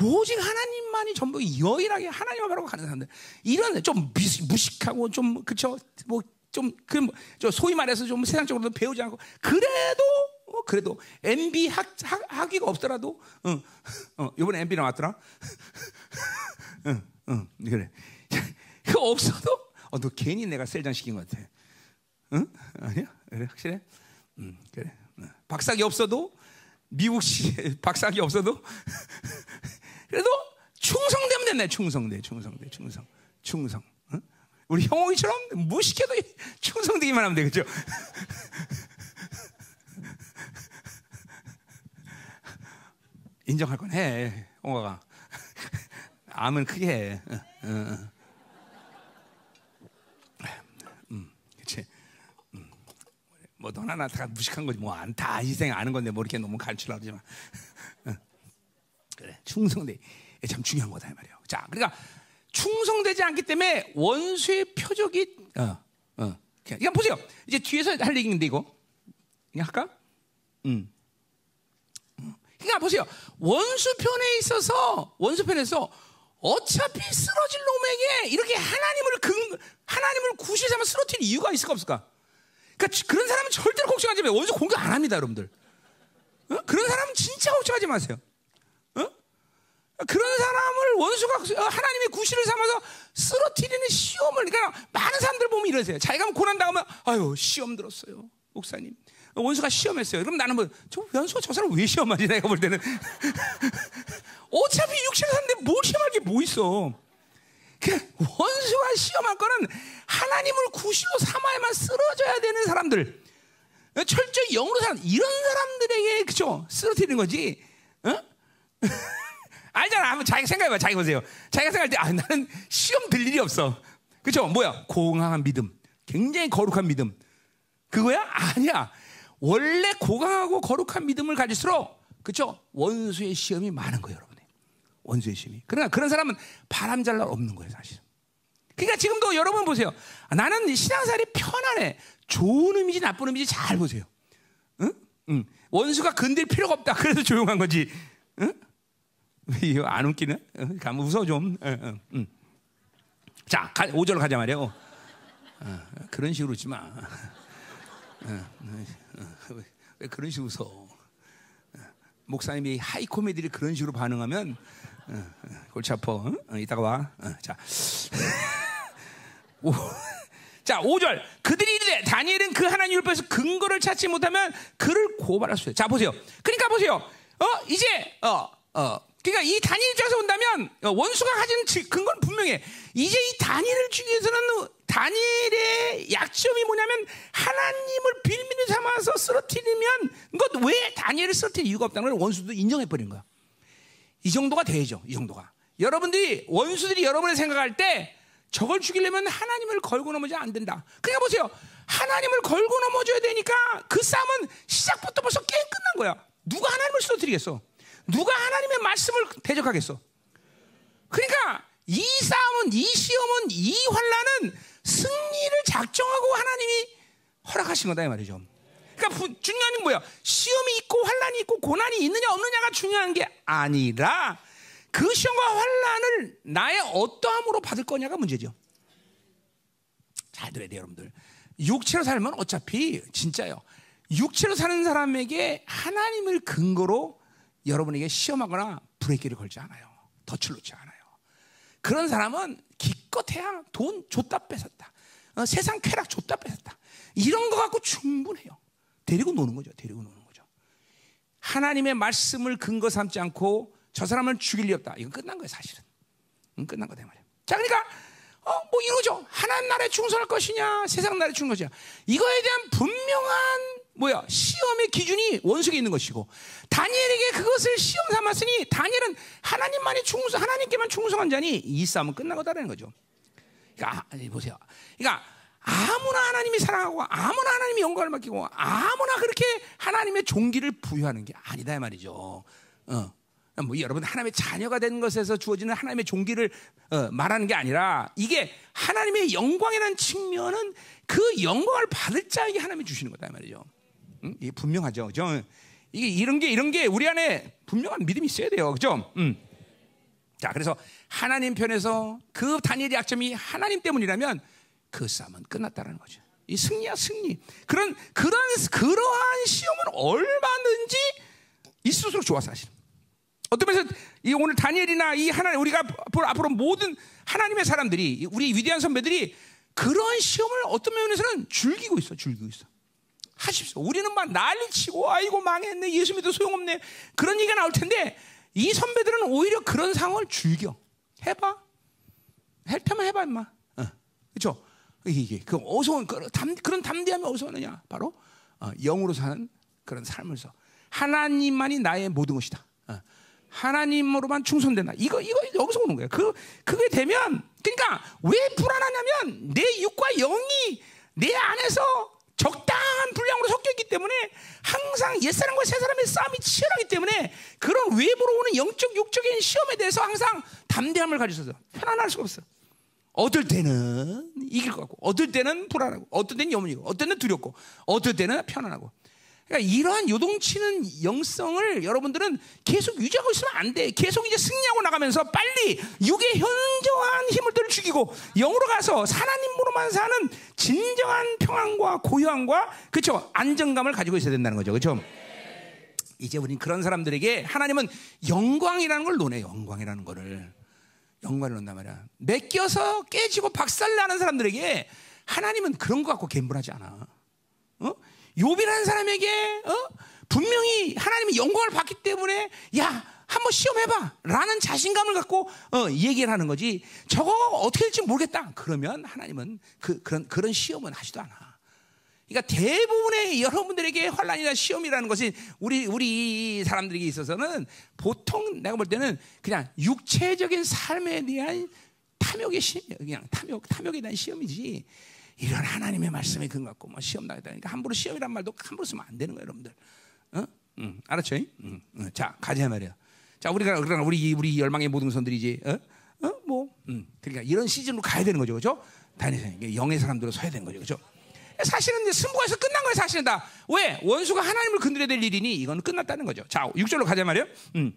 오직 하나님만이 전부 여인하게 하나님만 바라고 가는 사람들 이런 좀 미- 무식하고 좀 그쵸 뭐 좀 그 저 소위 말해서 좀 세상적으로 배우지 않고 그래도 어, 그래도 MB 학, 학 학위가 없더라도 [laughs] 어, 어 이번에 MB 나왔더라. 응, 응, 그래. 그거 없어도, 어, 너 괜히 내가 셀장 시킨 것 같아. 응? 아니야? 그래, 확실해? 응, 그래. 응. 박사기 없어도, 미국 시 [laughs] 박사기 없어도, [laughs] 그래도 충성되면 된다. 충성돼, 충성돼, 충성, 충성. 응? 우리 형홍이처럼 무식해도 [laughs] 충성되기만 하면 돼, 그죠? 인정할 건 해, 홍아가. 암은 크게 해. 응, 응, 응. 그치. 음. 뭐 너나 다 무식한 거지 뭐다 희생 아는 건데 뭐 이렇게 너무 가르치려고. [laughs] 응. 그래 충성돼 참 중요한 거다 이 말이야. 자 그러니까 충성되지 않기 때문에 원수의 표적이 어 어. 그냥 보세요. 이제 뒤에서 할 얘기인데 이거 그냥 할까? 음. 그러니까 보세요. 원수 편에 있어서 원수 편에서 어차피 쓰러질 놈에게 이렇게 하나님을 근 하나님을 구실 삼아 쓰러뜨릴 이유가 있을까 없을까? 그러니까 그런 사람은 절대로 걱정하지 마세요. 원수 공격 안 합니다, 여러분들. 어? 그런 사람은 진짜 걱정하지 마세요. 어? 그런 사람을 원수가 하나님의 구실을 삼아서 쓰러뜨리는 시험을 그러니까 많은 사람들 보면 이러세요. 자기가 뭐 고난 당하면 아유 시험 들었어요, 목사님. 원수가 시험했어요. 그럼 나는 뭐, 저 원수가 저 사람 왜 시험하지? 내가 볼 때는. [laughs] 어차피 육체를 사는데 뭘 시험할 게 뭐 있어. 그 원수가 시험할 거는 하나님을 구실로 삼아야만 쓰러져야 되는 사람들. 철저히 영으로 사는 이런 사람들에게 그죠 쓰러뜨리는 거지. 어? [laughs] 알잖아. 한번 자기 생각해봐. 자기 보세요. 자기가 생각할 때 아, 나는 시험 들 일이 없어. 그죠? 뭐야? 공항한 믿음. 굉장히 거룩한 믿음. 그거야? 아니야. 원래 고강하고 거룩한 믿음을 가질수록 그렇죠? 원수의 시험이 많은 거예요, 여러분. 원수의 시험이. 그러나 그런 사람은 바람 잘 날 없는 거예요, 사실. 그러니까 지금도 여러분 보세요. 아, 나는 신앙생활이 편안해. 좋은 의미지 나쁜 의미지 잘 보세요. 응? 응. 원수가 건들 필요가 없다. 그래서 조용한 거지. 응? 이거 안? 응? 가면 웃어 좀. 응, 응, 응. 자, 5절 가자 말이야. 어, 그런 식으로 웃지 마. 왜, 왜 그런 식으로 웃어? 목사님이 하이 코미디를 그런 식으로 반응하면 어, 어, 골치 아파. 어? 어, 이따가 와. 어, 자. [laughs] 오, 자, 5절. 그들이 이르되 다니엘은 그 하나님 율법에서 근거를 찾지 못하면 그를 고발할 수 있어요. 자, 보세요. 그러니까 보세요. 어, 이제 어, 어. 그러니까 이 다니엘 입장에서 본다면 어, 원수가 가진 근거는 분명해. 이제 이 다니엘을 주기 위해서는 다니엘의 약점이 뭐냐면 하나님을 빌미를 삼아서 쓰러뜨리면 이것 왜 다니엘을 쓰러뜨릴 이유가 없다는 걸 원수도 인정해 버린 거야. 이 정도가 돼야죠. 이 정도가. 여러분들이 원수들이 여러분을 생각할 때 저걸 죽이려면 하나님을 걸고 넘어져야 안 된다. 그러니까 보세요. 하나님을 걸고 넘어져야 되니까 그 싸움은 시작부터 벌써 게임 끝난 거야. 누가 하나님을 쓰러뜨리겠어? 누가 하나님의 말씀을 대적하겠어? 그러니까 이 싸움은 이 시험은 이 환란은 승리를 작정하고 하나님이 허락하신 거다 이 말이죠. 그러니까 중요한 건 뭐야? 시험이 있고 환란이 있고 고난이 있느냐 없느냐가 중요한 게 아니라 그 시험과 환란을 나의 어떠함으로 받을 거냐가 문제죠. 잘 들어야 돼요, 여러분들. 육체로 살면 어차피 진짜요. 육체로 사는 사람에게 하나님을 근거로 여러분에게 시험하거나 브레이크를 걸지 않아요. 덫을 놓지 않아요. 그런 사람은 기껏해야 돈 줬다 뺏었다. 어, 세상 쾌락 줬다 뺏었다. 이런 거 갖고 충분해요. 데리고 노는 거죠. 데리고 노는 거죠. 하나님의 말씀을 근거 삼지 않고 저 사람을 죽일 리 없다. 이건 끝난 거예요, 사실은. 응, 끝난 거다 말이야. 자, 그러니까 어, 뭐 이거죠. 하나님 나라에 충성할 것이냐, 세상 나라에 충성할 것이냐. 이거에 대한 분명한 뭐야 시험의 기준이 원석에 있는 것이고 다니엘에게 그것을 시험 삼았으니 다니엘은 하나님만이 충성, 하나님께만 충성한 자니 이 싸움은 끝난 거다라는 거죠. 그러니까 아, 보세요. 그러니까 아무나 하나님이 사랑하고 아무나 하나님이 영광을 맡기고 아무나 그렇게 하나님의 종기를 부여하는 게 아니다 이 말이죠. 어. 뭐 여러분 하나님의 자녀가 된 것에서 주어지는 하나님의 종기를 어, 말하는 게 아니라 이게 하나님의 영광이라는 측면은 그 영광을 받을 자에게 하나님이 주시는 거다 이 말이죠. 음? 이게 분명하죠, 그죠? 이게 이런 게 이런 게 우리 안에 분명한 믿음이 있어야 돼요, 그죠? 음. 자, 그래서 하나님 편에서 그 단일의 약점이 하나님 때문이라면 그 싸움은 끝났다는 거죠. 이 승리야 승리. 그런 그런 그러한 시험은 얼마든지 있을수록 좋아 사실. 어떤 면에서 이 오늘 다니엘이나 이 하나님 우리가 앞으로, 앞으로 모든 하나님의 사람들이 우리 위대한 선배들이 그런 시험을 어떤 면에서는 즐기고 있어, 즐기고 있어. 하십시오. 우리는 막 난리치고 아이고 망했네 예수 믿어 소용없네 그런 얘기가 나올 텐데 이 선배들은 오히려 그런 상황을 즐겨. 해봐. 할 테면 해봐 임마. 어. 그렇죠? 이게 그 어서 그 담, 그런 담대함이 어디서 오느냐? 바로 어, 영으로 사는 그런 삶을 서 하나님만이 나의 모든 것이다. 어. 하나님으로만 충성된다. 이거 이거 여기서 오는 거예요. 그 그게 되면 그러니까 왜 불안하냐면 내 육과 영이 내 안에서 적당한 분량으로 섞여 있기 때문에 항상 옛사람과 새사람의 싸움이 치열하기 때문에 그런 외부로 오는 영적 육적인 시험에 대해서 항상 담대함을 가지셔서 편안할 수가 없어. 어떨 때는 이길 것 같고, 어떨 때는 불안하고, 어떨 때는 염려고, 어떨 때는 두렵고, 어떨 때는 편안하고. 그러니까 이러한 요동치는 영성을 여러분들은 계속 유지하고 있으면 안 돼. 계속 이제 승리하고 나가면서 빨리 육의 현저한 힘을들 죽이고 영으로 가서 하나님으로만 사는 진정한 평안과 고요함과 그렇죠 안정감을 가지고 있어야 된다는 거죠. 그렇죠? 이제 우린 그런 사람들에게 하나님은 영광이라는 걸 논해. 영광이라는 거를 영광을 논단 말이야. 맡겨서 깨지고 박살나는 사람들에게 하나님은 그런 거 갖고 갬블하지 않아. 어? 욥이라는 사람에게 어? 분명히 하나님의 영광을 받기 때문에 야 한번 시험해봐 라는 자신감을 갖고 어, 얘기를 하는 거지 저거 어떻게 될지 모르겠다 그러면 하나님은 그, 그런, 그런 시험은 하지도 않아 그러니까 대부분의 여러분들에게 환란이나 시험이라는 것이 우리 우리 사람들에게 있어서는 보통 내가 볼 때는 그냥 육체적인 삶에 대한 탐욕의 시험, 그냥 탐욕 탐욕에 대한 시험이지 이런 하나님의 말씀에 근거갖고 뭐 시험 나겠다니까 함부로 시험이란 말도 함부로 쓰면 안 되는 거예요, 여러분들. 어? 응, 알았죠? 응, 응. 자, 가자 말이야. 자, 우리가 그러나 우리 우리 열망의 모든 선들이지. 어? 어? 뭐, 음. 그러니까 이런 시즌으로 가야 되는 거죠, 그렇죠? 다니세 영의 사람들로 서야 되는 거죠, 그렇죠? 사실은 승부에서 끝난 거예요, 사실은 다. 왜? 원수가 하나님을 건드려야 될 일이니 이건 끝났다는 거죠. 자, 6절로 가자 말이요. 음.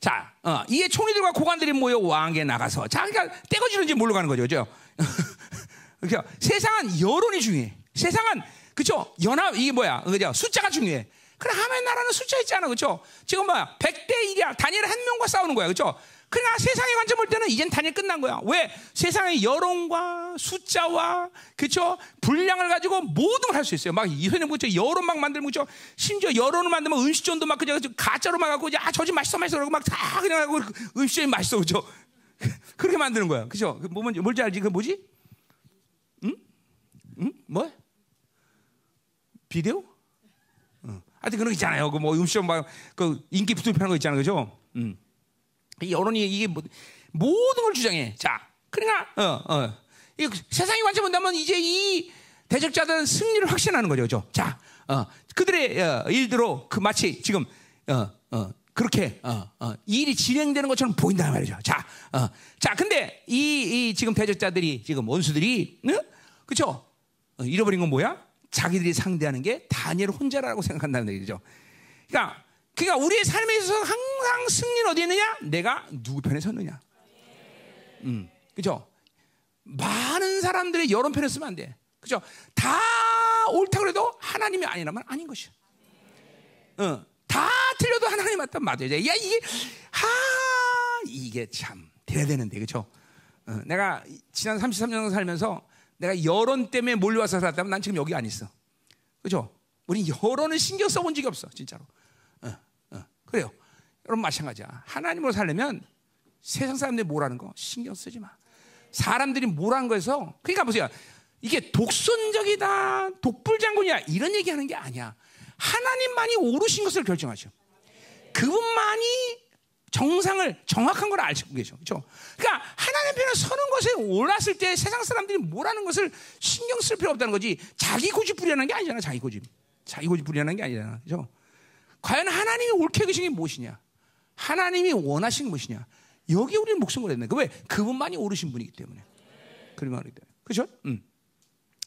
자, 어, 이에 총리들과 고관들이 모여 왕에게 나가서 자, 그러니까 떼거지는지 모르 가는 거죠, 그죠? [laughs] 그러니까 세상은 여론이 중요해. 세상은 그죠? 연합 이게 뭐야? 그죠? 숫자가 중요해. 그래 하나의 나라는 숫자 있잖아, 그죠? 지금 뭐야? 100대 1이야. 다니엘 한 명과 싸우는 거야, 그죠? 그러나 세상의 관점 볼 때는 이젠 다니엘 끝난 거야. 왜? 세상의 여론과 숫자와 그죠? 분량을 가지고 모든 걸 할 수 있어요. 막 이현에 뭐죠? 여론 막 만들고 그죠? 심지어 여론을 만들면 음식점도 막 그죠? 가짜로 막 하고 야, 저 집 맛있어 맛있어 그러고 막 다 그냥 하고 음식점이 맛있어, 그죠? [laughs] 그렇게 만드는 거야. 그죠? 뭐 뭔지 알지? 그 뭐지? 응? 응? 뭐? 비디오? 어. 하여튼 그런 거 있잖아요. 그 뭐 음식점 막 그 인기 투표하는 거 있잖아요. 그죠? 음. 이 여론이 이게 뭐, 모든 걸 주장해. 자, 그러니까 어, 어. 이 세상의 관점 본다면 이제 이 대적자들은 승리를 확신하는 거죠. 그죠? 자, 어, 그들의 어, 일대로 그 마치 지금 어, 어, 그렇게 어, 어, 일이 진행되는 것처럼 보인단 말이죠. 자, 어, 자, 근데 이, 이 지금 대적자들이 지금 원수들이, 응? 그렇죠? 잃어버린 건 뭐야? 자기들이 상대하는 게 다니엘 혼자라고 생각한다는 얘기죠. 그러니까, 그러니까 우리의 삶에 있어서 항상 승리는 어디 있느냐? 내가 누구 편에 섰느냐? 음, 그렇죠? 많은 사람들의 여론 편에 서면 안 돼. 그죠? 다 옳다 그래도 하나님이 아니라면 아닌 것이야. 어, 다 틀려도 하나님 맞다 맞아야 돼. 야 이게 하 이게 참 돼야 되는데 그렇죠? 어, 내가 지난 33년 살면서 내가 여론 때문에 몰려와서 살았다면 난 지금 여기 안 있어. 그죠? 우리 여론을 신경 써본 적이 없어, 진짜로. 그래요. 여러분 마찬가지야. 하나님으로 살려면 세상 사람들이 뭐라는 거 신경 쓰지 마. 사람들이 뭐라는 거에서 그러니까 보세요. 이게 독선적이다, 독불장군이야 이런 얘기하는 게 아니야. 하나님만이 오르신 것을 결정하죠. 그분만이 정상을 정확한 걸 알고 계셔. 그렇죠? 그러니까 하나님 편에 서는 것에 올랐을 때 세상 사람들이 뭐라는 것을 신경 쓸 필요 없다는 거지. 자기 고집 부리는 게 아니잖아. 자기 고집. 자기 고집 부리는 게 아니잖아. 그렇죠? 과연 하나님이 옳게 계신 게 무엇이냐? 하나님이 원하신 게 무엇이냐? 여기 우리는 목숨을 했네. 그 왜? 그분만이 오르신 분이기 때문에. 그런 말이기 때문에. 그렇죠? 음.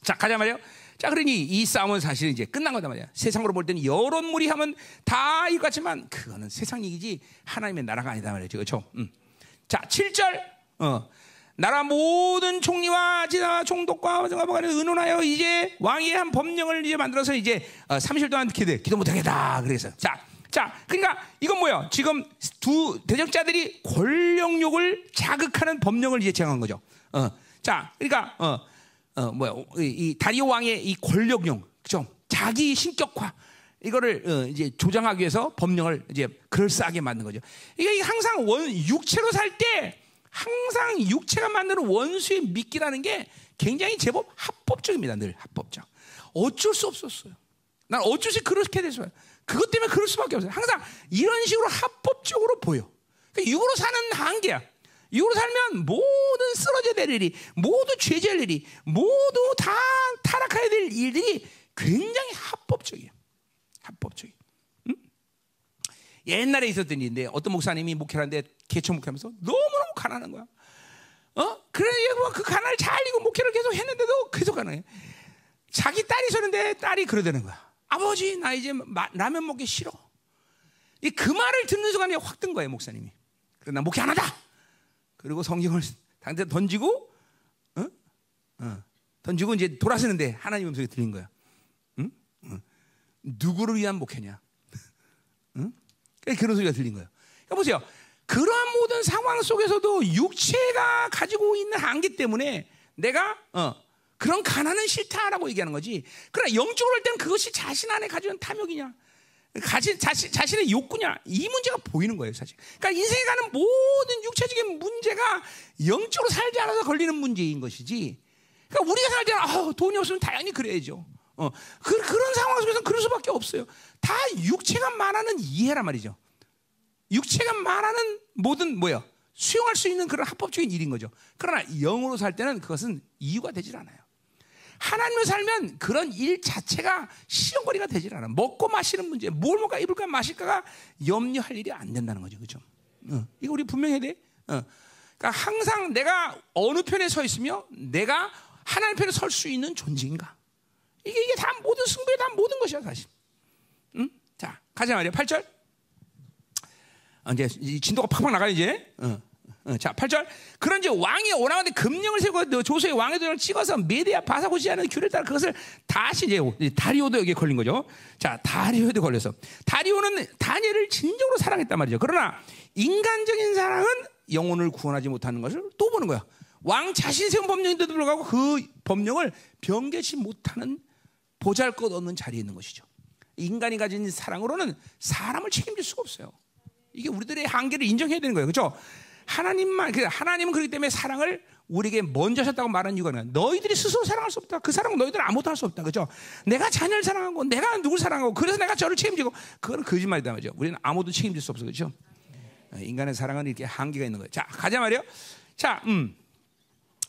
자, 가자 말이요. 자, 그러니 이 싸움은 사실 이제 끝난 거다 말이야. 세상으로 볼 때는 여론 무리하면 다 이것 같지만 그거는 세상 얘기지 하나님의 나라가 아니다 말이죠. 그렇죠? 음. 자, 7절. 어. 나라 모든 총리와 지나 총독과 정가보가는 의논하여 이제 왕의 한 법령을 이제 만들어서 이제 어, 30일 동안 기도, 기도 못하겠다. 그래서 자, 자, 그러니까 이건 뭐야? 지금 두 대적자들이 권력욕을 자극하는 법령을 이제 제정한 거죠. 어, 자, 그러니까 어, 어 뭐야? 이, 이 다리오 왕의 이 권력용, 그죠? 자기 신격화 이거를 어, 이제 조장하기 위해서 법령을 이제 그럴싸하게 만든 거죠. 이게 항상 원 육체로 살때 항상 육체가 만드는 원수의 미끼라는 게 굉장히 제법 합법적입니다. 늘 합법적. 어쩔 수 없었어요. 난 어쩔 수 없이 그렇게 됐어요. 그것 때문에 그럴 수밖에 없어요. 항상 이런 식으로 합법적으로 보여. 그러니까 육으로 사는 한계야. 육으로 살면 모든 쓰러져야 될 일이, 모두 죄질 일이, 모두 다 타락해야 될 일이 굉장히 합법적이에요. 합법적이. 응? 옛날에 있었던 일인데 어떤 목사님이 목회하는데 개척 목회하면서 너무너무 가난한 거야. 어? 그래, 뭐그 가난을 잘 이고 목회를 계속 했는데도 계속 가난해. 자기 딸이 서는데 딸이 그러다는 거야. 아버지, 나 이제 마, 라면 먹기 싫어. 이 그 말을 듣는 순간에 확뜬 거예요, 목사님이. 그래, 나 목회 안 한다. 그리고 성경을 당대 던지고, 어? 어. 던지고 이제 돌아서는데 하나님 음성이 들린 거야. 응? 응. 누구를 위한 목회냐? 응? 그런 소리가 들린 거예요. 그러니까 보세요. 그러한 모든 상황 속에서도 육체가 가지고 있는 한계 때문에 내가 어, 그런 가난은 싫다라고 얘기하는 거지. 그러나 영적으로 할 때는 그것이 자신 안에 가지고 있는 탐욕이냐, 자신, 자신, 자신의 욕구냐, 이 문제가 보이는 거예요, 사실. 그러니까 인생에 가는 모든 육체적인 문제가 영적으로 살지 않아서 걸리는 문제인 것이지. 그러니까 우리가 살 때는 아, 돈이 없으면 당연히 그래야죠. 어, 그, 그런 상황 속에서 그럴 수밖에 없어요. 다 육체가 말하는 이해란 말이죠. 육체가 말하는 모든 뭐야 수용할 수 있는 그런 합법적인 일인 거죠. 그러나 영으로 살 때는 그것은 이유가 되질 않아요. 하나님을 살면 그런 일 자체가 시험거리가 되질 않아. 먹고 마시는 문제, 뭘 먹을까, 입을까, 마실까가 염려할 일이 안 된다는 거죠. 그죠? 어, 이거 우리 분명해야 돼. 어. 그러니까 항상 내가 어느 편에 서 있으며 내가 하나님 편에 설 수 있는 존재인가. 이게, 이게 다 모든 승부에 다 모든 것이야, 사실. 가자 말이야. 8절. 어, 이제 진도가 팍팍 나가 이제. 어. 어, 자, 8절. 그런지 왕이 오라는데 금령을 세고 조소의 왕의 도장을 찍어서 메디아 바사고시하는 규를 따라 그것을 다시 이제 다리오도 여기에 걸린 거죠. 자, 다리오도 걸려서 다리오는 다니엘을 진정으로 사랑했단 말이죠. 그러나 인간적인 사랑은 영혼을 구원하지 못하는 것을 또 보는 거야. 왕 자신 세운 법령인데도 불구하고 그 법령을 변개치 못하는 보잘것 없는 자리에 있는 것이죠. 인간이 가진 사랑으로는 사람을 책임질 수가 없어요. 이게 우리들의 한계를 인정해야 되는 거예요. 그렇죠? 하나님만 그 하나님은 그렇기 때문에 사랑을 우리에게 먼저 하셨다고 말하는 이유가 너희들이 스스로 사랑할 수 없다. 그 사랑은 너희들은 아무것도 할 수 없다. 그죠? 내가 자녀를 사랑하고 내가 누굴 사랑하고 그래서 내가 저를 책임지고 그거는 거짓말이다 말이죠. 우리는 아무도 책임질 수 없어. 그죠? 인간의 사랑은 이렇게 한계가 있는 거예요. 자, 가자 말이요. 자, 음.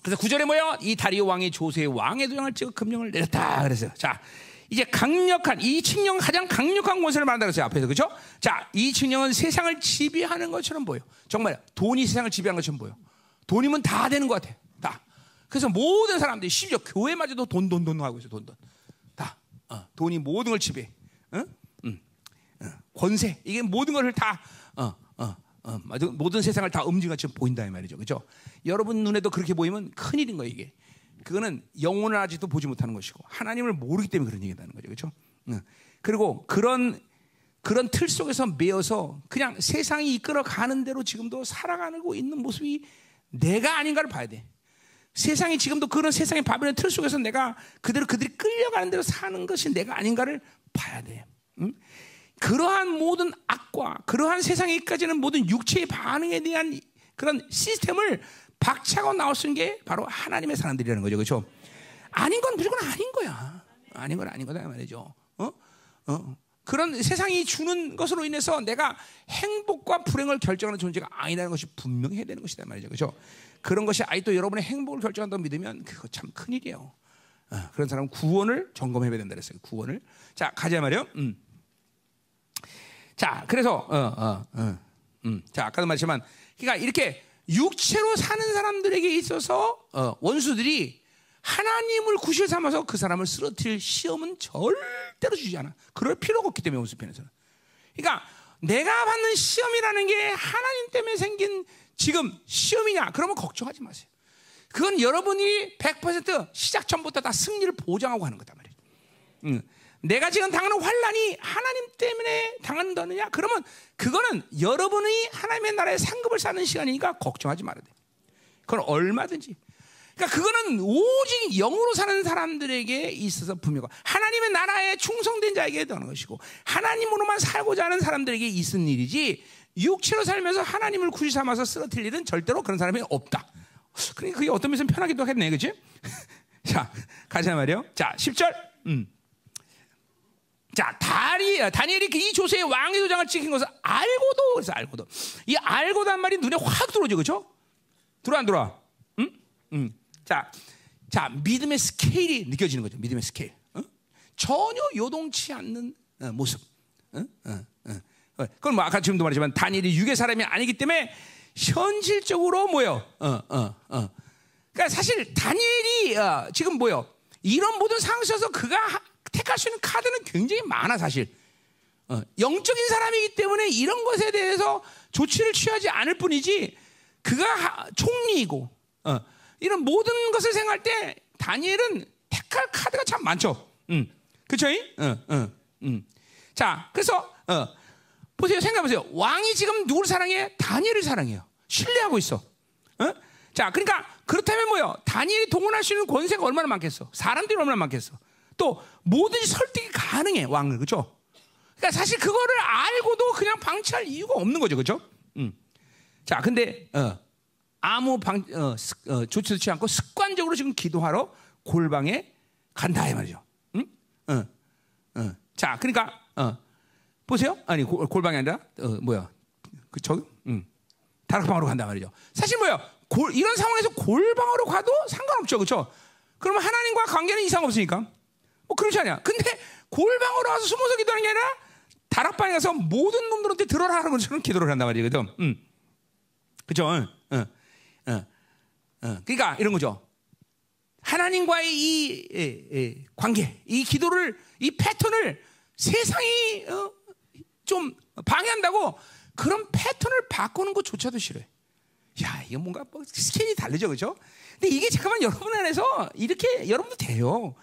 그래서 구절에 뭐요? 이 다리오 왕이 조세의 왕의 도장을 찍어 금령을 내렸다. 그랬어요. 자, 이제 강력한 이 칙령 가장 강력한 권세를 말한다 그랬어요 앞에서 그렇죠? 자, 이 칙령은 세상을 지배하는 것처럼 보여. 정말 돈이 세상을 지배하는 것처럼 보여. 돈이면 다 되는 것 같아. 다. 그래서 모든 사람들이 심지어 교회마저도 돈 돈 돈 하고 있어. 돈 돈. 다. 어, 돈이 모든 걸 지배. 어? 음. 어, 권세 이게 모든 것을 다 어, 어, 어, 모든 세상을 다 지금 보인다 이 말이죠. 그렇죠? 여러분 눈에도 그렇게 보이면 큰 일인 거예요 이게. 그거는 영혼을 아직도 보지 못하는 것이고 하나님을 모르기 때문에 그런 얘기다는 거죠. 그렇죠? 그리고 그런 그런 틀 속에서 매여서 그냥 세상이 이끌어 가는 대로 지금도 살아가고 있는 모습이 내가 아닌가를 봐야 돼. 세상이 지금도 그런 세상의 바벨론 틀 속에서 내가 그대로 그들이 끌려가는 대로 사는 것이 내가 아닌가를 봐야 돼. 응? 그러한 모든 악과 그러한 세상에 까지는 모든 육체의 반응에 대한 그런 시스템을 박차고 나올 수 있는 게 바로 하나님의 사람들이라는 거죠. 그렇죠? 아닌 건 무조건 아닌 거야. 아닌 건 아닌 거다 말이죠. 어? 어? 그런 세상이 주는 것으로 인해서 내가 행복과 불행을 결정하는 존재가 아니라는 것이 분명히 해야 되는 것이다 말이죠. 그렇죠? 그런 것이 아직도 여러분의 행복을 결정한다고 믿으면 그거 참 큰일이에요. 어, 그런 사람은 구원을 점검해야 된다 그랬어요. 구원을. 자, 가자 말이요. 음. 자, 그래서 어, 어, 어, 음. 자, 아까도 말했지만 그러니까 이렇게 육체로 사는 사람들에게 있어서 어, 원수들이 하나님을 구실 삼아서 그 사람을 쓰러뜨릴 시험은 절대로 주지 않아. 그럴 필요가 없기 때문에 원수 편에서는. 그러니까 내가 받는 시험이라는 게 하나님 때문에 생긴 지금 시험이냐? 그러면 걱정하지 마세요. 그건 여러분이 100% 시작 전부터 다 승리를 보장하고 하는 거단 말이에요. 음. 내가 지금 당하는 환란이 하나님 때문에 당한다느냐? 그러면 그거는 여러분이 하나님의 나라에 상급을 쌓는 시간이니까 걱정하지 말아야 돼. 그건 얼마든지. 그러니까 그거는 오직 영으로 사는 사람들에게 있어서 분명하 하나님의 나라에 충성된 자에게 되는 것이고 하나님으로만 살고자 하는 사람들에게 있은 일이지 육체로 살면서 하나님을 구실 삼아서 쓰러뜨릴 일은 절대로 그런 사람이 없다. 그러니까 그게 어떤 면에서 편하기도 하겠네, 그지? [laughs] 자, 가자 말이요. 자, 10절. 음. 자, 다리, 다니엘이 그이 조서에 왕의 도장을 찍힌 것을 알고도, 그래서 알고도. 이 알고도 한 말이 눈에 확 들어오죠, 그죠? 들어와, 안 들어와? 응? 응. 자, 자, 믿음의 스케일이 느껴지는 거죠, 믿음의 스케일. 어? 전혀 요동치 않는 어, 모습. 어? 어, 어. 그건 뭐 아까 지금도 말했지만 다니엘이 육의 사람이 아니기 때문에 현실적으로 뭐요? 어, 어, 어. 그러니까 사실 다니엘이 어, 지금 뭐요? 이런 모든 상황 에서 그가 택할 수 있는 카드는 굉장히 많아 사실. 어, 영적인 사람이기 때문에 이런 것에 대해서 조치를 취하지 않을 뿐이지 그가 총리이고 어, 이런 모든 것을 생각할 때 다니엘은 택할 카드가 참 많죠. 음, 그렇죠? 어, 어, 음. 자, 그래서 어, 보세요, 생각해보세요. 왕이 지금 누구를 사랑해? 다니엘을 사랑해요. 신뢰하고 있어. 어? 자, 그러니까 그렇다면 뭐요? 다니엘이 동원할 수 있는 권세가 얼마나 많겠어? 사람들이 얼마나 많겠어? 또 뭐든지 설득이 가능해 왕을 그죠? 그러니까 사실 그거를 알고도 그냥 방치할 이유가 없는 거죠, 그죠? 음. 자, 근데 어, 아무 방 어, 어, 조치도 취지 않고 습관적으로 지금 기도하러 골방에 간다 이 말이죠. 응? 어, 어. 자, 그러니까 어, 보세요. 아니 고, 골방이 아니라 어, 뭐야? 그 저기, 음. 다락방으로 간다 말이죠. 사실 뭐야? 골, 이런 상황에서 골방으로 가도 상관없죠, 그렇죠? 그러면 하나님과 관계는 이상 없으니까. 뭐 그렇지 않냐? 근데 골방으로 와서 숨어서 기도하는 게 아니라 다락방에 가서 모든 놈들한테 들어라 하는 것처럼 기도를 한단 말이거든. 음. 그죠? 어, 어, 어, 어. 그러니까 이런 거죠. 하나님과의 이 에, 에, 관계, 이 기도를, 이 패턴을 세상이 어, 좀 방해한다고 그런 패턴을 바꾸는 것조차도 싫어요. 야, 이거 뭔가 뭐 스케일이 다르죠, 그죠? 근데 이게 잠깐만 여러분 안에서 이렇게 여러분도 돼요.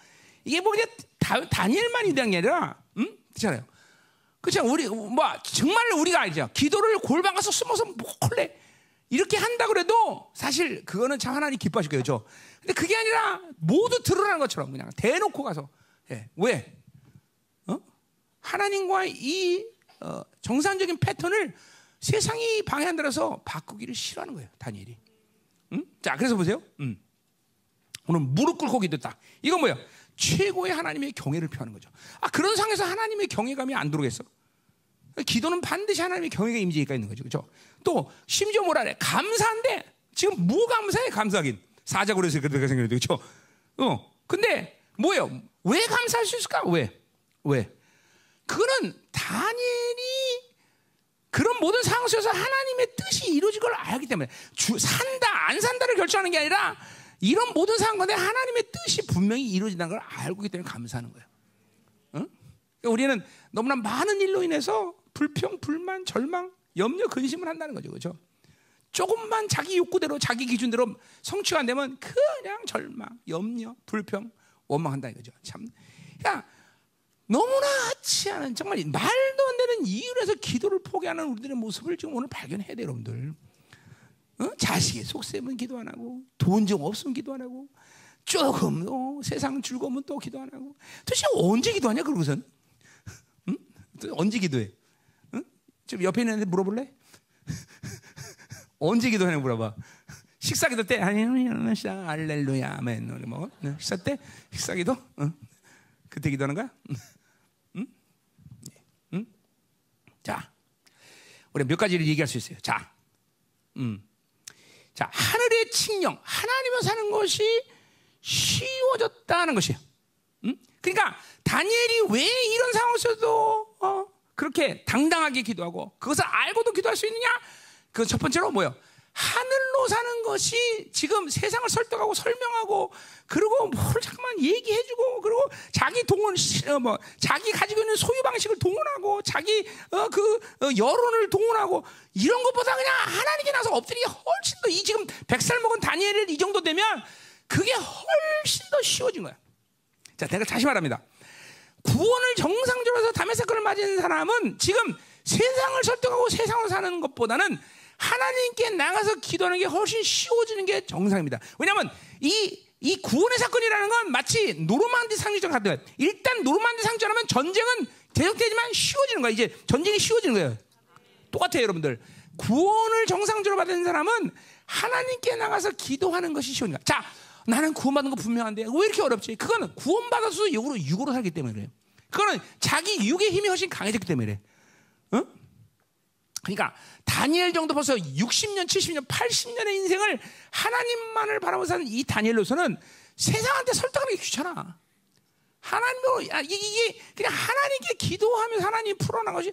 이게 뭐 그냥 다, 다니엘만이 된게 아니라, 음? 그렇잖아요. 그렇죠. 우리 뭐 정말 우리가 알죠. 기도를 골방 가서 숨어서 몰래 이렇게 한다 그래도 사실 그거는 참 하나님 기뻐하실 거예요. 죠 근데 그게 아니라 모두 드러나는 것처럼 그냥 대놓고 가서 예. 왜? 어? 하나님과 이 어, 정상적인 패턴을 세상이 방해한다라서 바꾸기를 싫어하는 거예요. 다니엘이. 음? 자, 그래서 보세요. 음. 오늘 무릎 꿇고 기도했다. 이건 뭐야? 최고의 하나님의 경외를 표하는 거죠. 아 그런 상에서 하나님의 경외감이 안 들어오겠어? 기도는 반드시 하나님의 경외가 임재가 있는 거죠. 그렇죠? 또 심지어 뭐라 그래? 감사한데 지금 뭐 감사해? 감사하긴 사자고 그래서 그렇게 생겼는데 그렇죠? 어. 근데 뭐예요? 왜 감사할 수 있을까? 왜? 왜? 그거는 다니엘이 그런 모든 상황 속에서 하나님의 뜻이 이루어질 걸 알기 때문에 주, 산다 안 산다를 결정하는 게 아니라 이런 모든 상황 가운데 하나님의 뜻이 분명히 이루어진다는 걸 알고 있기 때문에 감사하는 거예요. 응? 그러니까 우리는 너무나 많은 일로 인해서 불평, 불만, 절망, 염려, 근심을 한다는 거죠. 그렇죠? 조금만 자기 욕구대로 자기 기준대로 성취가 안 되면 그냥 절망, 염려, 불평, 원망한다 이거죠. 참. 그러니까 너무나 하치 않은 정말 말도 안 되는 이유로 해서 기도를 포기하는 우리들의 모습을 지금 오늘 발견해야 돼요, 여러분들. 어? 자식의 속셈은 기도 안 하고 돈 좀 없으면 기도 안 하고 조금 어, 세상 즐거우면 또 기도 안 하고 도대체 언제 기도하냐 그러고선 응? 언제 기도해? 응? 좀 옆에 있는 애한테 물어볼래? [laughs] 언제 기도하냐 물어봐. 식사 기도 때 시작 알렐루야 아멘 우리 뭐 네, 식사 때 식사 기도 응? 그때 기도하는 거야? 응? 응? 자 우리 몇 가지를 얘기할 수 있어요. 자, 음, 자 하늘의 칙령 하나님을 사는 것이 쉬워졌다는 것이에요. 음? 그러니까 다니엘이 왜 이런 상황에서도 어, 그렇게 당당하게 기도하고 그것을 알고도 기도할 수 있느냐? 그 첫 번째로 뭐요? 하늘로 사는 것이 지금 세상을 설득하고 설명하고 그리고 뭘 잠깐만 얘기해주고 그리고 자기 동원 어, 뭐 자기 가지고 있는 소유 방식을 동원하고 자기 어, 그 어, 여론을 동원하고 이런 것보다 그냥 하나님께 나서 엎드리기 훨씬 더 이 지금 백살 먹은 다니엘을 이 정도 되면 그게 훨씬 더 쉬워진 거야. 자, 내가 다시 말합니다. 구원을 정상적으로 해서 담의 사건을 맞은 사람은 지금 세상을 설득하고 세상을 사는 것보다는 하나님께 나가서 기도하는 게 훨씬 쉬워지는 게 정상입니다. 왜냐하면 이, 이 구원의 사건이라는 건 마치 노르만디 상주전 같은 일단 노르만디 상주하면 전쟁은 계속되지만 쉬워지는 거야. 이제 전쟁이 쉬워지는 거예요. 똑같아요, 여러분들. 구원을 정상적으로 받은 사람은 하나님께 나가서 기도하는 것이 쉬운 거야. 자, 나는 구원받은 거 분명한데 왜 이렇게 어렵지? 그거는 구원받아서 육으로 육으로 살기 때문에 그래요. 그거는 자기 육의 힘이 훨씬 강해졌기 때문에 그래. 어? 그러니까 다니엘 정도 벌써 60년, 70년, 80년의 인생을 하나님만을 바라보고 사는 이 다니엘로서는 세상한테 설득하는 게 귀찮아. 하나님으로 야, 이게, 이게 그냥 하나님께 기도하면서 하나님 풀어나는 것이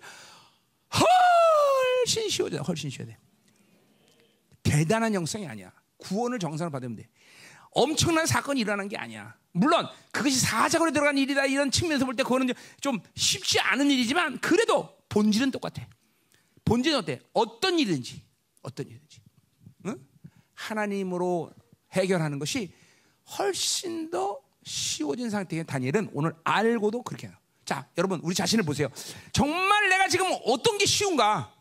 훨씬 쉬워져, 훨씬 쉬워야 돼. 대단한 영성이 아니야. 구원을 정상으로 받으면 돼. 엄청난 사건이 일어난 게 아니야. 물론 그것이 사자고로 들어간 일이다 이런 측면에서 볼 때 그거는 좀 쉽지 않은 일이지만 그래도 본질은 똑같아. 본질은 어때? 어떤 일이든지 어떤 일이든지 응? 하나님으로 해결하는 것이 훨씬 더 쉬워진 상태의 다니엘은 오늘 알고도 그렇게 해요. 자, 여러분 우리 자신을 보세요. 정말 내가 지금 어떤 게 쉬운가?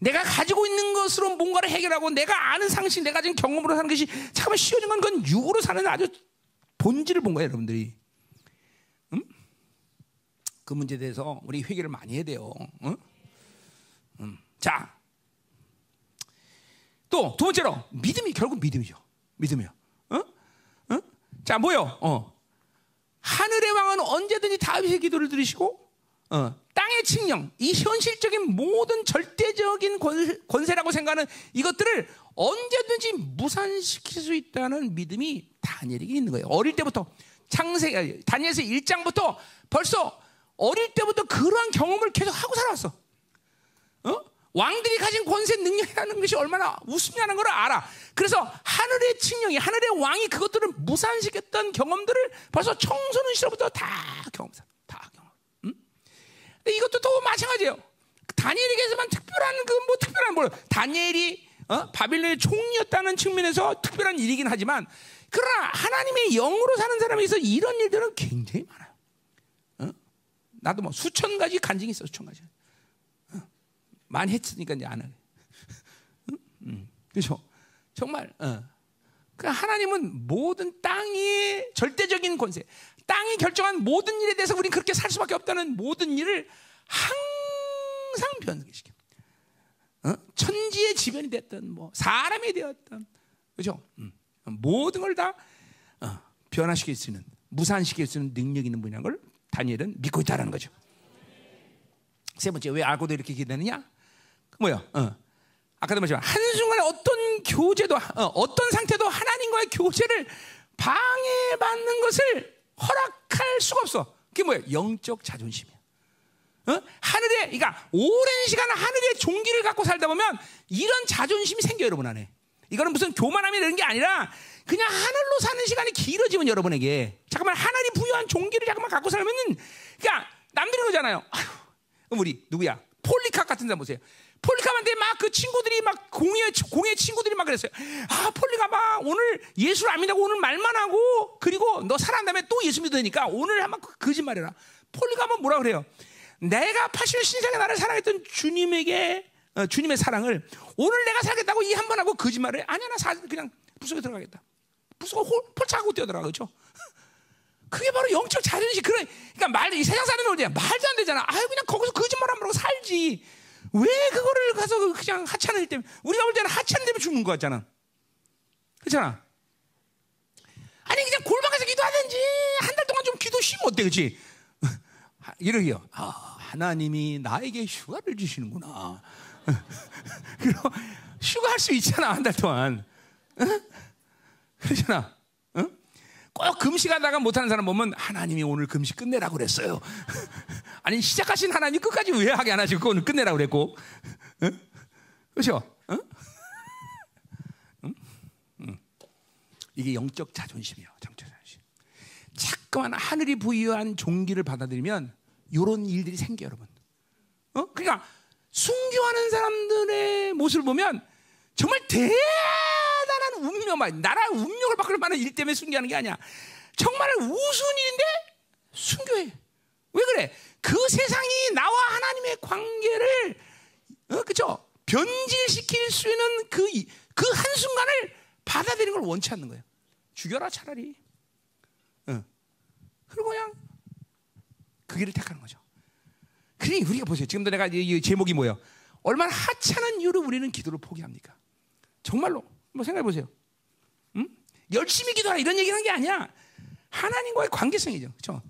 내가 가지고 있는 것으로 뭔가를 해결하고 내가 아는 상식, 내가 지금 경험으로 사는 것이 잠깐 쉬워진 건 그건 육으로 사는 아주 본질을 본 거예요, 여러분들이. 음? 그 문제에 대해서 우리 회개를 많이 해야 돼요. 응? 음. 자, 또 두 번째로 믿음이 결국 믿음이죠. 믿음이요. 어? 어? 자, 뭐요? 어. 하늘의 왕은 언제든지 다윗의 기도를 들으시고 어, 땅의 칙령, 이 현실적인 모든 절대적인 권세 라고 생각하는 이것들을 언제든지 무산시킬 수 있다는 믿음이 다니엘에게 있는 거예요. 어릴 때부터 창세 다니엘서 1장부터 벌써 어릴 때부터 그러한 경험을 계속 하고 살아왔어. 어? 왕들이 가진 권세 능력이라는 것이 얼마나 우습냐는 걸 알아. 그래서 하늘의 칙령이 하늘의 왕이 그것들을 무산시켰던 경험들을 벌써 청소년 시절부터 다 경험사. 근데 이것도 또 마찬가지예요. 다니엘에게서만 특별한 그 뭐 특별한 뭘 다니엘이 어? 바빌론의 총리였다는 측면에서 특별한 일이긴 하지만 그러나 하나님의 영으로 사는 사람에서 이런 일들은 굉장히 많아요. 어? 나도 뭐 수천 가지 간증이 있어 수천 가지. 어? 많이 했으니까 이제 안 해. 음, 그렇죠? 정말 어. 그 하나님은 모든 땅의 절대적인 권세, 땅이 결정한 모든 일에 대해서 우리는 그렇게 살 수밖에 없다는 모든 일을 항상 변개시켜. 어? 천지의 지변이 됐던 뭐 사람이 되었던 그죠? 음. 모든 걸다 어, 변화시킬 수 있는 무산시킬 수 있는 능력 있는 분이라는 걸 다니엘은 믿고 있다는 거죠. 세 번째 왜 알고도 이렇게 기대느냐? 뭐야? 어. 아까도 말했지만 한 순간에 어떤 교제도 어, 떤 상태도 하나님과의 교제를 방해받는 것을 허락할 수가 없어. 그게 뭐야? 영적 자존심이야. 어? 하늘에, 그러니까 오랜 시간 하늘의 종기를 갖고 살다 보면 이런 자존심이 생겨 여러분 안에. 이거는 무슨 교만함이 되는 게 아니라 그냥 하늘로 사는 시간이 길어지면 여러분에게 잠깐만 하늘이 부여한 종기를 잠깐만 갖고 살면은 그러니까 남들이 그러잖아요. 아휴, 우리 누구야? 폴리카 같은 사람 보세요. 폴리카한테 막그 친구들이 막 공예 공예 친구들이 막 그랬어요. 아 폴리카막 오늘 예수를 안 믿다고 오늘 말만 하고 그리고 너 살아난 다음에 또 예수 믿으니까 오늘 한번 그 거짓말해라. 폴리카면 뭐라 그래요? 내가 80년 신상에 나를 사랑했던 주님에게 어, 주님의 사랑을 오늘 내가 살겠다고 이 한 번 하고 거짓말을 아니야 나 사, 그냥 부속에 들어가겠다. 부속에 홀, 폴차하고 뛰어들어가 그죠? 그게 바로 영적 자존심. 그래, 그러니까 말, 이 세상 사람들 그냥 말도 안 되잖아. 아유 그냥 거기서 거짓말 안 하고 살지. 왜 그거를 가서 그냥 하찮을 때 우리가 볼 때는 하찮 때문에 죽는 거 같잖아. 그렇잖아. 아니 그냥 골방에서 기도하든지 한 달 동안 좀 기도 쉬면 어때, 그렇지? [laughs] 이러기요. 아, 하나님이 나에게 휴가를 주시는구나. [laughs] 그럼 휴가 할 수 있잖아 한 달 동안. 응? 그렇잖아. 응? 꼭 금식하다가 못하는 사람 보면 하나님이 오늘 금식 끝내라고 그랬어요. [laughs] 아니 시작하신 하나님 끝까지 왜 하게 안 하시고 오늘 끝내라고 그랬고, 응? 응? 이게 영적 자존심이에요. 영적 자존심. 자꾸만 하늘이 부여한 종기를 받아들이면 이런 일들이 생겨 여러분. 어? 그러니까 순교하는 사람들의 모습을 보면 정말 대 단한 운명, 나라 운명을 바꿀 만한 일 때문에 순교하는 게 아니야. 정말 우스운 일인데 순교해. 왜 그래? 그 세상이 나와 하나님의 관계를 어, 그죠? 변질시킬 수 있는 그그 한순간을 받아들이는 걸 원치 않는 거예요. 죽여라 차라리. 어. 그리고 그냥 그 길을 택하는 거죠. 그러니 우리가 보세요. 지금도 내가 이 제목이 뭐예요? 얼마나 하찮은 이유로 우리는 기도를 포기합니까? 정말로 뭐 생각해 보세요. 응? 열심히 기도하라 이런 얘기를 한게 아니야. 하나님과의 관계성이죠. 그렇죠?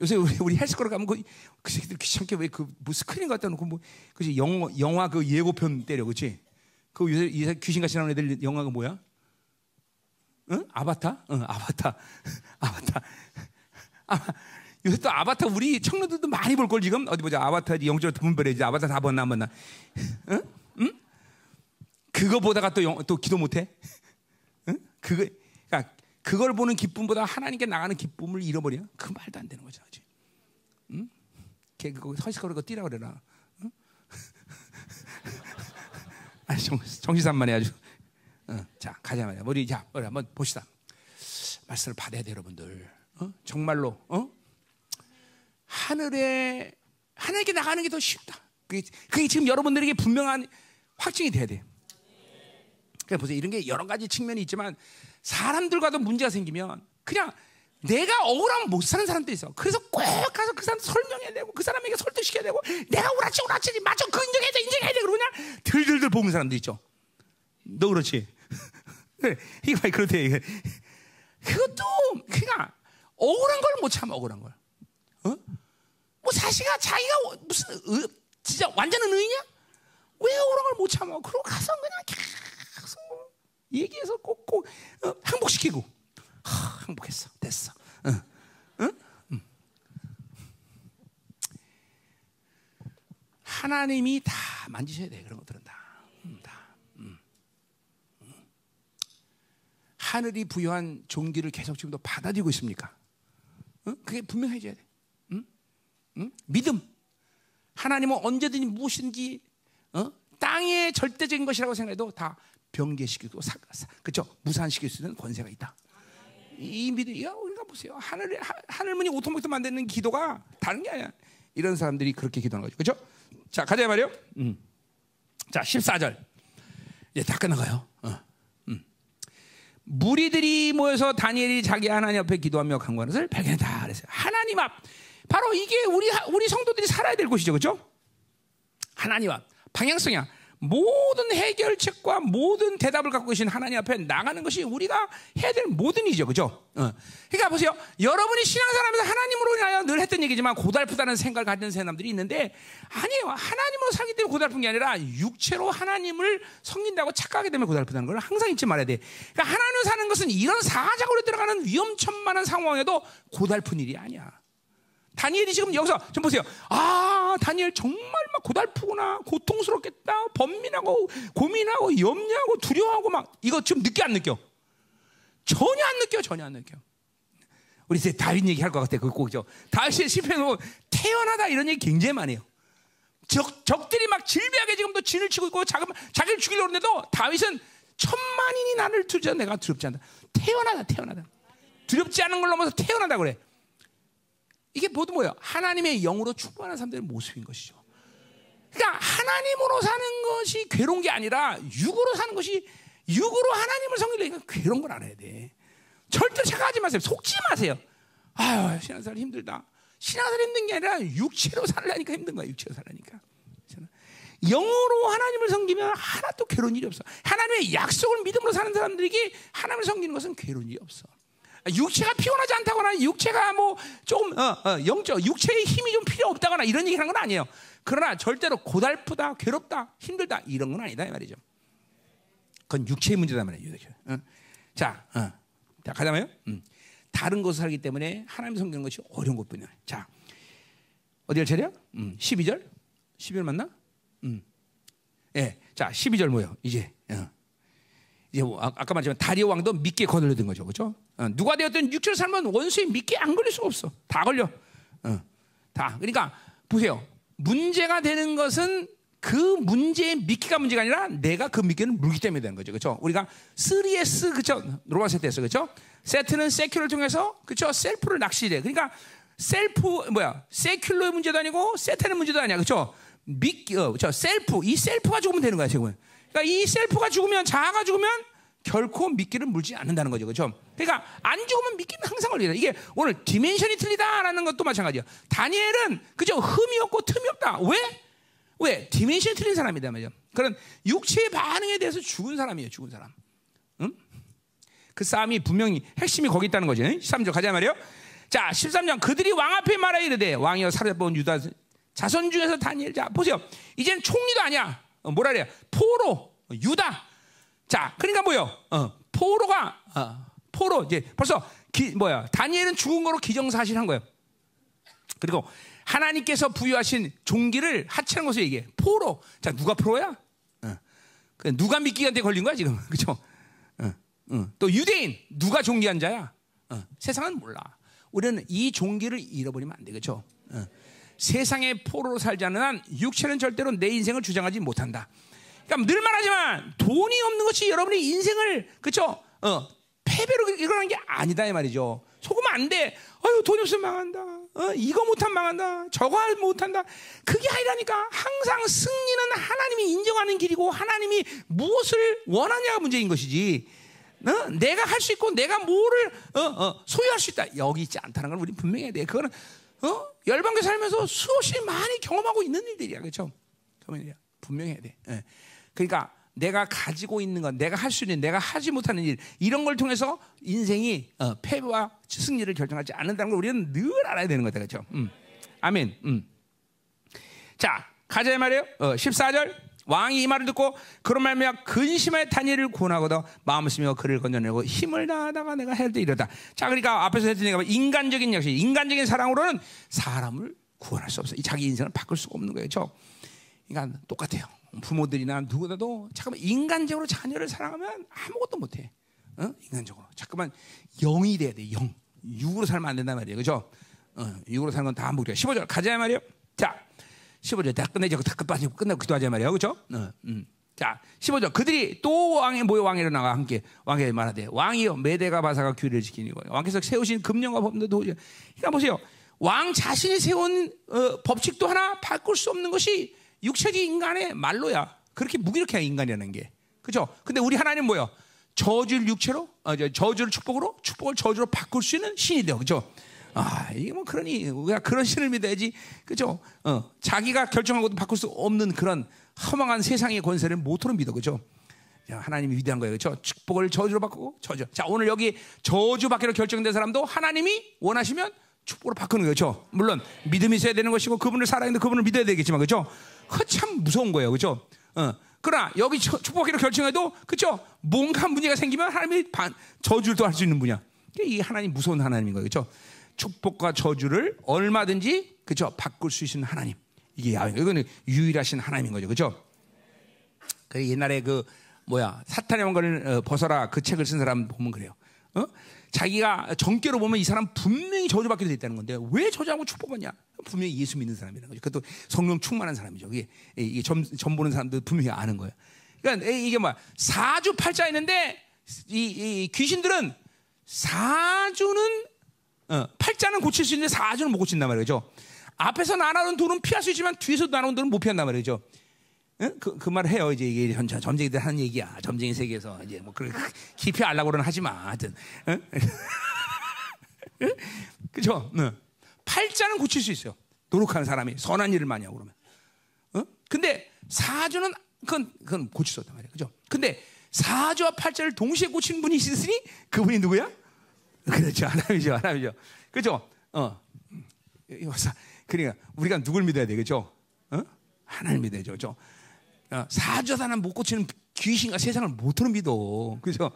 요새 우리, 우리 헬스코로 가면 그, 그 새끼들 귀찮게 왜 그 뭐 스크린 갖다 놓고 뭐 그지 영화 영화 그 예고편 때려 그렇지? 그 요새, 요새 귀신같이 나오는 애들 영화가 뭐야? 응? 아바타? 응, 아바타. [laughs] 아바타. 아, 요새 또 아바타 우리 청년들도 많이 볼 걸 지금 어디 보자 아바타 영적 분별해지 아바타 다 봤나 안 봤나? [laughs] 응? 응? 그거 보다가 또, 영, 또 기도 못해? [laughs] 응? 그거 그러니까 그걸 보는 기쁨보다 하나님께 나가는 기쁨을 잃어버려? 그 말도 안 되는 거죠, 아직. 응? 걔 그거 서식거리고 뛰라 그래라. 응? [laughs] 아, 정, 정신산만해 아주. 어, 자 가자 말이야. 우리 자 우리 한번 봅시다. 말씀을 받아야 돼 여러분들. 어? 정말로 어? 하늘에 하늘에게 나가는 게 더 쉽다. 그게, 그게 지금 여러분들에게 분명한 확증이 돼야 돼. 그러니까 보세요. 이런 게 여러 가지 측면이 있지만 사람들과도 문제가 생기면 그냥 내가 억울하면 못 사는 사람도 있어. 그래서 꼭 가서 그 사람 설명해야 되고 그 사람에게 설득시켜야 되고 내가 오라치 오라치 맞아 그 인정해야 돼 인정해야 돼 그냥 들들들 보는 사람도 있죠. 너 그렇지? 이거 봐 그렇대. 그것도 그냥 억울한 걸 못 참아 억울한 걸. 어? 뭐 사실가 자기가 무슨 의, 진짜 완전한 의냐? 왜걸못 참아? 그러고 가서 그냥 계속 얘기해서 꼭꼭 어, 항복시키고 하, 항복했어 됐어. 어. 어? 음. 하나님이 다 만지셔야 돼 그런 것들은 다. 음, 다. 음. 하늘이 부여한 종기를 계속 지금도 받아들이고 있습니까? 어? 그게 분명해져야 돼. 믿음. 하나님은 언제든지 무엇인지 어? 땅의 절대적인 것이라고 생각해도 다 변개시키고 사, 사, 그렇죠? 무산시킬 수 있는 권세가 있다. 이 믿음, 야 우리가 보세요. 하늘 하늘문이 오토마틱 만드는 기도가 다른 게 아니야. 이런 사람들이 그렇게 기도하는 거죠, 그렇죠? 자 가자 말이요. 음. 자 14절 이제 다 끝나가요. 어. 무리들이 모여서 다니엘이 자기 하나님 앞에 기도하며 간구하는 것을 발견했다 그랬어요. 하나님 앞 바로 이게 우리 우리 성도들이 살아야 될 곳이죠, 그렇죠? 하나님 앞 방향성이야. 모든 해결책과 모든 대답을 갖고 계신 하나님 앞에 나가는 것이 우리가 해야 될 모든 일이죠, 그죠? 어. 그러니까 보세요. 여러분이 신앙생활하면서 하나님으로 인하여 늘 했던 얘기지만 고달프다는 생각을 가진 사람들이 있는데 아니에요. 하나님으로 살기 때문에 고달픈 게 아니라 육체로 하나님을 섬긴다고 착각하기 때문에 고달프다는 걸 항상 잊지 말아야 돼. 그러니까 하나님으로 사는 것은 이런 사자고로 들어가는 위험천만한 상황에도 고달픈 일이 아니야. 다니엘이 지금 여기서 좀 보세요. 아, 다니엘 정말 막 고달프구나. 고통스럽겠다. 번민하고 고민하고 염려하고 두려워하고 막 이거 지금 느껴 안 느껴? 전혀 안 느껴. 전혀 안 느껴. 우리 이제 다윗 얘기 할 것 같아. 그 꼭죠. 다윗의 시편으로 태어나다 이런 얘기 굉장히 많이 해요. 적, 적들이 막 질비하게 지금도 진을 치고 있고 자기, 자기를 죽이려고 하는데도 다윗은 천만인이 나를 두자 내가 두렵지 않다. 태어나다 태어나다. 두렵지 않은 걸 넘어서 태어나다 그래. 이게 모두 뭐예요? 하나님의 영으로 충만한 사람들의 모습인 것이죠. 그러니까 하나님으로 사는 것이 괴로운 게 아니라 육으로 사는 것이 육으로 하나님을 섬기려니까 괴로운 걸 알아야 돼. 절대 착각하지 마세요. 속지 마세요. 아유, 신앙생활 힘들다. 신앙생활 힘든 게 아니라 육체로 살라니까 힘든 거야. 육체로 살라니까. 영으로 하나님을 섬기면 하나도 괴로운 일이 없어. 하나님의 약속을 믿음으로 사는 사람들에게 하나님을 섬기는 것은 괴로운 일이 없어. 육체가 피곤하지 않다거나 육체가 뭐 조금 어, 어, 영적 육체의 힘이 좀 필요 없다거나 이런 얘기하는 건 아니에요. 그러나 절대로 고달프다, 괴롭다, 힘들다 이런 건 아니다 이 말이죠. 그건 육체의 문제다 말이에요. 어? 자, 어. 자 가자마요. 음. 다른 곳을 살기 때문에 하나님 섬기는 것이 어려운 것뿐이야. 자, 어디를 차려? 음, 12절? 12절 맞나? 음. 예. 자, 12절 뭐요? 이제. 어. 이제 뭐 아, 아까 말했지만 다리오 왕도 믿게 거들려든 거죠. 그렇죠? 어, 누가 되었든 육체를 살면 원수에 믿게 안 걸릴 수가 없어. 다 걸려. 어. 다. 그러니까 보세요. 문제가 되는 것은 그 문제의 믿기가 문제가 아니라 내가 그 믿기를 물기 때문에 되는 거죠. 그렇죠? 우리가 3S 그렇죠? 로마 세트에서 그렇죠? 세트는 세큐를 통해서 그렇죠? 셀프를 낚시래. 그러니까 셀프 뭐야? secular의 문제도 아니고 Satan의 문제도 아니야. 그렇죠? 믿기 어, 그렇죠? 셀프 이 self가 죽으면 되는 거야, 지금. 그러니까 이 self가 죽으면 자아가 죽으면 결코 미끼를 물지 않는다는 거죠. 그렇죠? 그러니까 안 죽으면 미끼는 항상 걸린다. 이게 오늘 dimension이 틀리다라는 것도 마찬가지야. 다니엘은 그죠? 흠이 없고 틈이 없다. 왜? 왜? dimension이 틀린 사람이다 말이죠. 그런 육체의 반응에 대해서 죽은 사람이에요. 죽은 사람. 응? 그 싸움이 분명히 핵심이 거기 있다는 거죠. 13절 가자 말이요. 자, 13장 그들이 왕 앞에 말하 이르되 왕이여 사려본 유다 자손 중에서 다니엘 자 보세요. 이젠 총리도 아니야. 어, 뭐라 그래요? 포로 유다. 자, 그러니까 뭐요? 어, 포로가 어, 포로 이제 벌써 기, 뭐야? 다니엘은 죽은 거로 기정사실한 거예요. 그리고 하나님께서 부여하신 종기를 하찮은 것을 얘기해. 포로. 자, 누가 포로야? 어. 그 누가 미끼한테 걸린 거야 지금? [laughs] 그렇죠? 어, 어. 또 유대인 누가 종기한 자야? 어. 세상은 몰라. 우리는 이 종기를 잃어버리면 안 되겠죠. 어. 세상의 포로로 살지 않는 한 육체는 절대로 내 인생을 주장하지 못한다. 그러니까 늘 말하지만 돈이 없는 것이 여러분의 인생을 그렇죠? 어, 패배로 일어나는 게 아니다 이 말이죠. 속으면 안 돼. 아유 돈이 없으면 망한다. 어, 이거 못하면 망한다. 저거 못한다. 그게 아니라니까. 항상 승리는 하나님이 인정하는 길이고 하나님이 무엇을 원하냐가 문제인 것이지. 어? 내가 할 수 있고 내가 뭐를 어, 어, 소유할 수 있다. 여기 있지 않다는 걸 우리 분명히 해야 돼. 그거는 어? 열방교 살면서 수없이 많이 경험하고 있는 일들이야. 그렇죠? 분명히 해야 돼. 예. 그러니까 내가 가지고 있는 건 내가 할 수 있는 내가 하지 못하는 일 이런 걸 통해서 인생이 어, 패배와 승리를 결정하지 않는다는 걸 우리는 늘 알아야 되는 거다 그렇죠? 음. 아멘. 음. 자 가자 말이에요. 어, 14절 왕이 이 말을 듣고 그런 말미암아 근심하여 다니엘을 구원하고도 마음을 쓰며 그를 건져내고 힘을 다하다가 내가 돼 이러다. 자 그러니까 앞에서 얘기가 인간적인 역시 인간적인 사랑으로는 사람을 구원할 수 없어. 자기 인생을 바꿀 수가 없는 거예요. 저 그러니까 똑같아요. 부모들이나 누구라도 잠깐만 인간적으로 자녀를 사랑하면 아무것도 못해. 어? 인간적으로. 잠깐만 영이 돼야 돼. 영. 육으로 살면 안 된단 말이에요. 그죠? 어, 육으로 사는 건 다 무리야. 15절 가자 말이에요. 자, 15절 다 끝내자. 다 끝까지 끝내고 기도하자 말이에요. 그죠? 어, 음. 자, 15절 그들이 또 왕이 모여 왕에로 나가 함께 왕에게 말하되 왕이여 메대가 바사가 규례를 지키니 왕께서 세우신 금령과 법도 도저히 그러니까 보세요. 왕 자신이 세운 어, 법칙도 하나 바꿀 수 없는 것이 육체적 인간의 말로야. 그렇게 무기력해 인간이라는 게. 그죠? 근데 우리 하나님 뭐요? 저주를 육체로, 어, 저주를 축복으로, 축복을 저주로 바꿀 수 있는 신이 돼요. 그죠? 아, 이게 뭐 그러니 우리가 그런 신을 믿어야지. 그죠? 어, 자기가 결정한 것도 바꿀 수 없는 그런 허망한 세상의 권세를 모토로 믿어. 그죠? 하나님이 위대한 거예요. 그렇죠? 축복을 저주로 바꾸고 저주. 자, 오늘 여기 저주 받기로 결정된 사람도 하나님이 원하시면 축복으로 바꾸는 거죠. 그렇죠? 물론 믿음이 있어야 되는 것이고 그분을 살아있는 그분을 믿어야 되겠지만 그렇죠? 참 무서운 거예요. 그죠? 어. 그러나 여기 축복하기로 결정해도 그죠? 뭔가 문제가 생기면 하나님이 반, 저주를 또 할 수 있는 분야. 이 하나님 무서운 하나님인 거예요. 그죠? 축복과 저주를 얼마든지 그죠? 바꿀 수 있는 하나님. 이게 야훼. 이거는 유일하신 하나님인 거죠. 그죠? 그 옛날에 그 뭐야 사탄의 왕관을 어, 벗어라 그 책을 쓴 사람 보면 그래요. 어? 자기가 정계로 보면 이 사람 분명히 저주받게 돼 있다는 건데 왜 저주하고 축복받냐? 분명히 예수 믿는 사람이라는 거죠. 그것도 성령 충만한 사람이죠. 이게, 이게 점, 점 보는 사람들 분명히 아는 거예요. 그러니까 이게 뭐야? 사주 팔자 있는데 이, 이 귀신들은 사주는 어, 팔자는 고칠 수 있는데 사주는 못 고친단 말이죠. 앞에서 날아오는 돌은 피할 수 있지만 뒤에서 날아오는 돌은 못 피한단 말이죠. 응? 그, 그 말을 해요. 이제 이게 전, 점쟁이들 하는 얘기야. 점쟁이 세계에서 이제 뭐 그렇게 깊이 알라고는 하지 마. 하여튼. 응? [laughs] 응? 그죠? 응. 팔자는 고칠 수 있어요. 노력하는 사람이 선한 일을 많이 하고 그러면. 어? 근데 사주는 그건 그건 고칠 수 없단 말이에요. 그죠? 근데 사주와 팔자를 동시에 고치는 분이 있으니 그분이 누구야? [laughs] 그렇죠. 하나님이죠. 하나님이죠. 그죠? 어. 그러니까 우리가 누굴 믿어야 되겠죠? 어? 하나님 믿어야죠. 그죠? 어, 사주와 사람 못 고치는 귀신과 세상을 못으로 믿어. 그죠?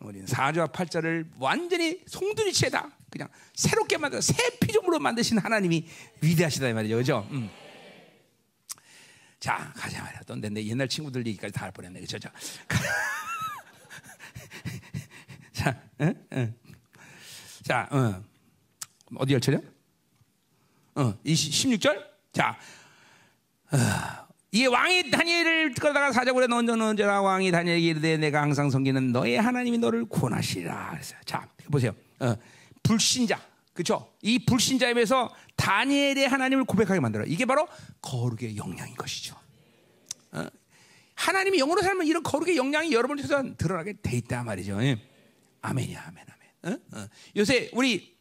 우리는 사주와 팔자를 완전히 송두리째다. 그냥 새롭게 만들어 새 피조물로 만드신 하나님이 위대하시다 이 말이죠. 그죠? 음. 자, 가자 말이야. 또내 옛날 친구들 얘기까지 다 할 뻔했네. 그죠? 자, [laughs] 자, 응? 응. 자, 어. 어디 열차냐? 어, 16절. 자, 어, 이 왕이 다니엘을 끌다가 사자굴에 넣어놓은저라 왕이 다니엘에게 이르되 내가 항상 섬기는 너의 하나님이 너를 구원하시라. 자, 보세요. 어, 불신자. 그렇죠? 이 불신자에 비해서 다니엘의 하나님을 고백하게 만들어. 이게 바로 거룩의 영향인 것이죠. 어? 하나님이 영으로 살면 이런 거룩의 영향이 여러분 통해서 드러나게 돼 있다 말이죠. 예. 아멘이야, 아멘. 요새 우리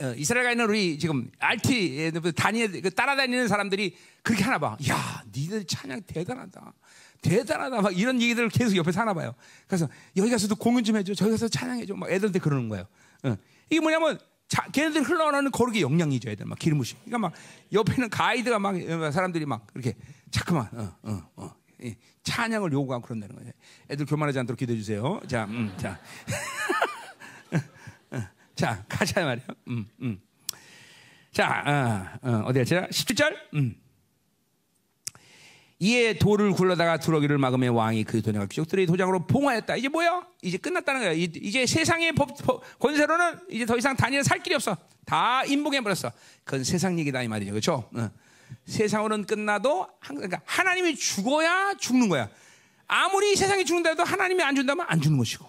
어, 이스라엘 가 있는 우리 지금 RT 다니 그 따라다니는 사람들이 그렇게 하나 봐. 야, 니들 찬양 대단하다. 대단하다. 막 이런 얘기들을 계속 옆에서 하나 봐요. 그래서 여기 가서도 공연 좀 해줘. 저기 가서 찬양해줘. 막 애들한테 그러는 거예요. 어. 이게 뭐냐면 자, 걔네들 흘러나오는 거룩의 영향이죠. 애들 막 기름부심. 그러니까 막 옆에는 가이드가 막 어, 사람들이 막 이렇게 자꾸만 어, 어, 어. 찬양을 요구하고 그런다는 거예요. 애들 교만하지 않도록 기도해 주세요. 자, 음, 자. [laughs] 자, 가자 말이야. 음, 음. 자, 어, 어, 디 갔지? 17절. 음. 이에 돌을 굴러다가 두러기를 막으며 왕이 그 도장을 귀족들의 도장으로 봉하였다. 이제 뭐야? 이제 끝났다는 거야. 이제 세상의 법, 법, 권세로는 이제 더 이상 다니는 살 길이 없어. 다 인봉해 버렸어. 그건 세상 얘기다 이 말이죠, 그렇죠? 어. 세상으로는 끝나도 그러니까 하나님이 죽어야 죽는 거야. 아무리 세상이 죽는다 해도 하나님이 안 준다면 안 주는 것이고.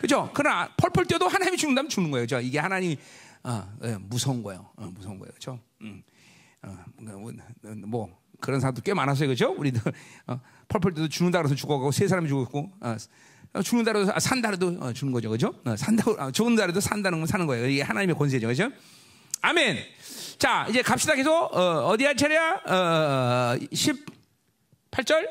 그죠? 그러나 펄펄 뛰어도 하나님이 죽는다면 죽는 거예요. 그죠? 이게 하나님이 어, 예, 무서운 거예요. 어, 무서운 거예요. 그죠? 음. 어, 뭐, 뭐, 그런 사람도 꽤 많았어요. 그죠? 우리도 어, 펄펄 뛰어도 죽는다 그래서 죽어가고 세 사람이 죽었고 어, 어 죽는다 그래도 아, 산다 그래도 어, 죽는 거죠. 그죠? 어, 산다 아, 죽는다 그래도 산다는 건 사는 거예요. 이게 하나님의 권세죠. 그죠? 아멘. 자, 이제 갑시다. 계속 어, 디야 차례야? 어, 18절.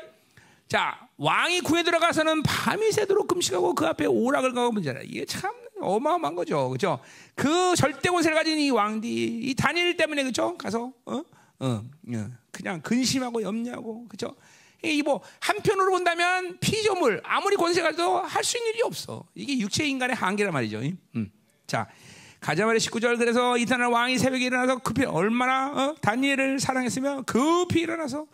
자, 왕이 궁에 들어가서는 밤이 새도록 금식하고 그 앞에 오락을 가고 문제라. 이게 참 어마어마한 거죠. 그죠? 그 절대 권세를 가진 이 왕디, 이 다니엘 때문에 그죠? 가서, 어? 어, 어. 그냥 근심하고 염려하고, 그죠? 이뭐 한편으로 본다면 피조물 아무리 권세가 도 할 수 있는 일이 없어. 이게 육체 인간의 한계란 말이죠. 음. 자, 가자마자 19절 그래서 이튿날 왕이 새벽에 일어나서 급히 얼마나 어? 다니엘을 사랑했으며 급히 일어나서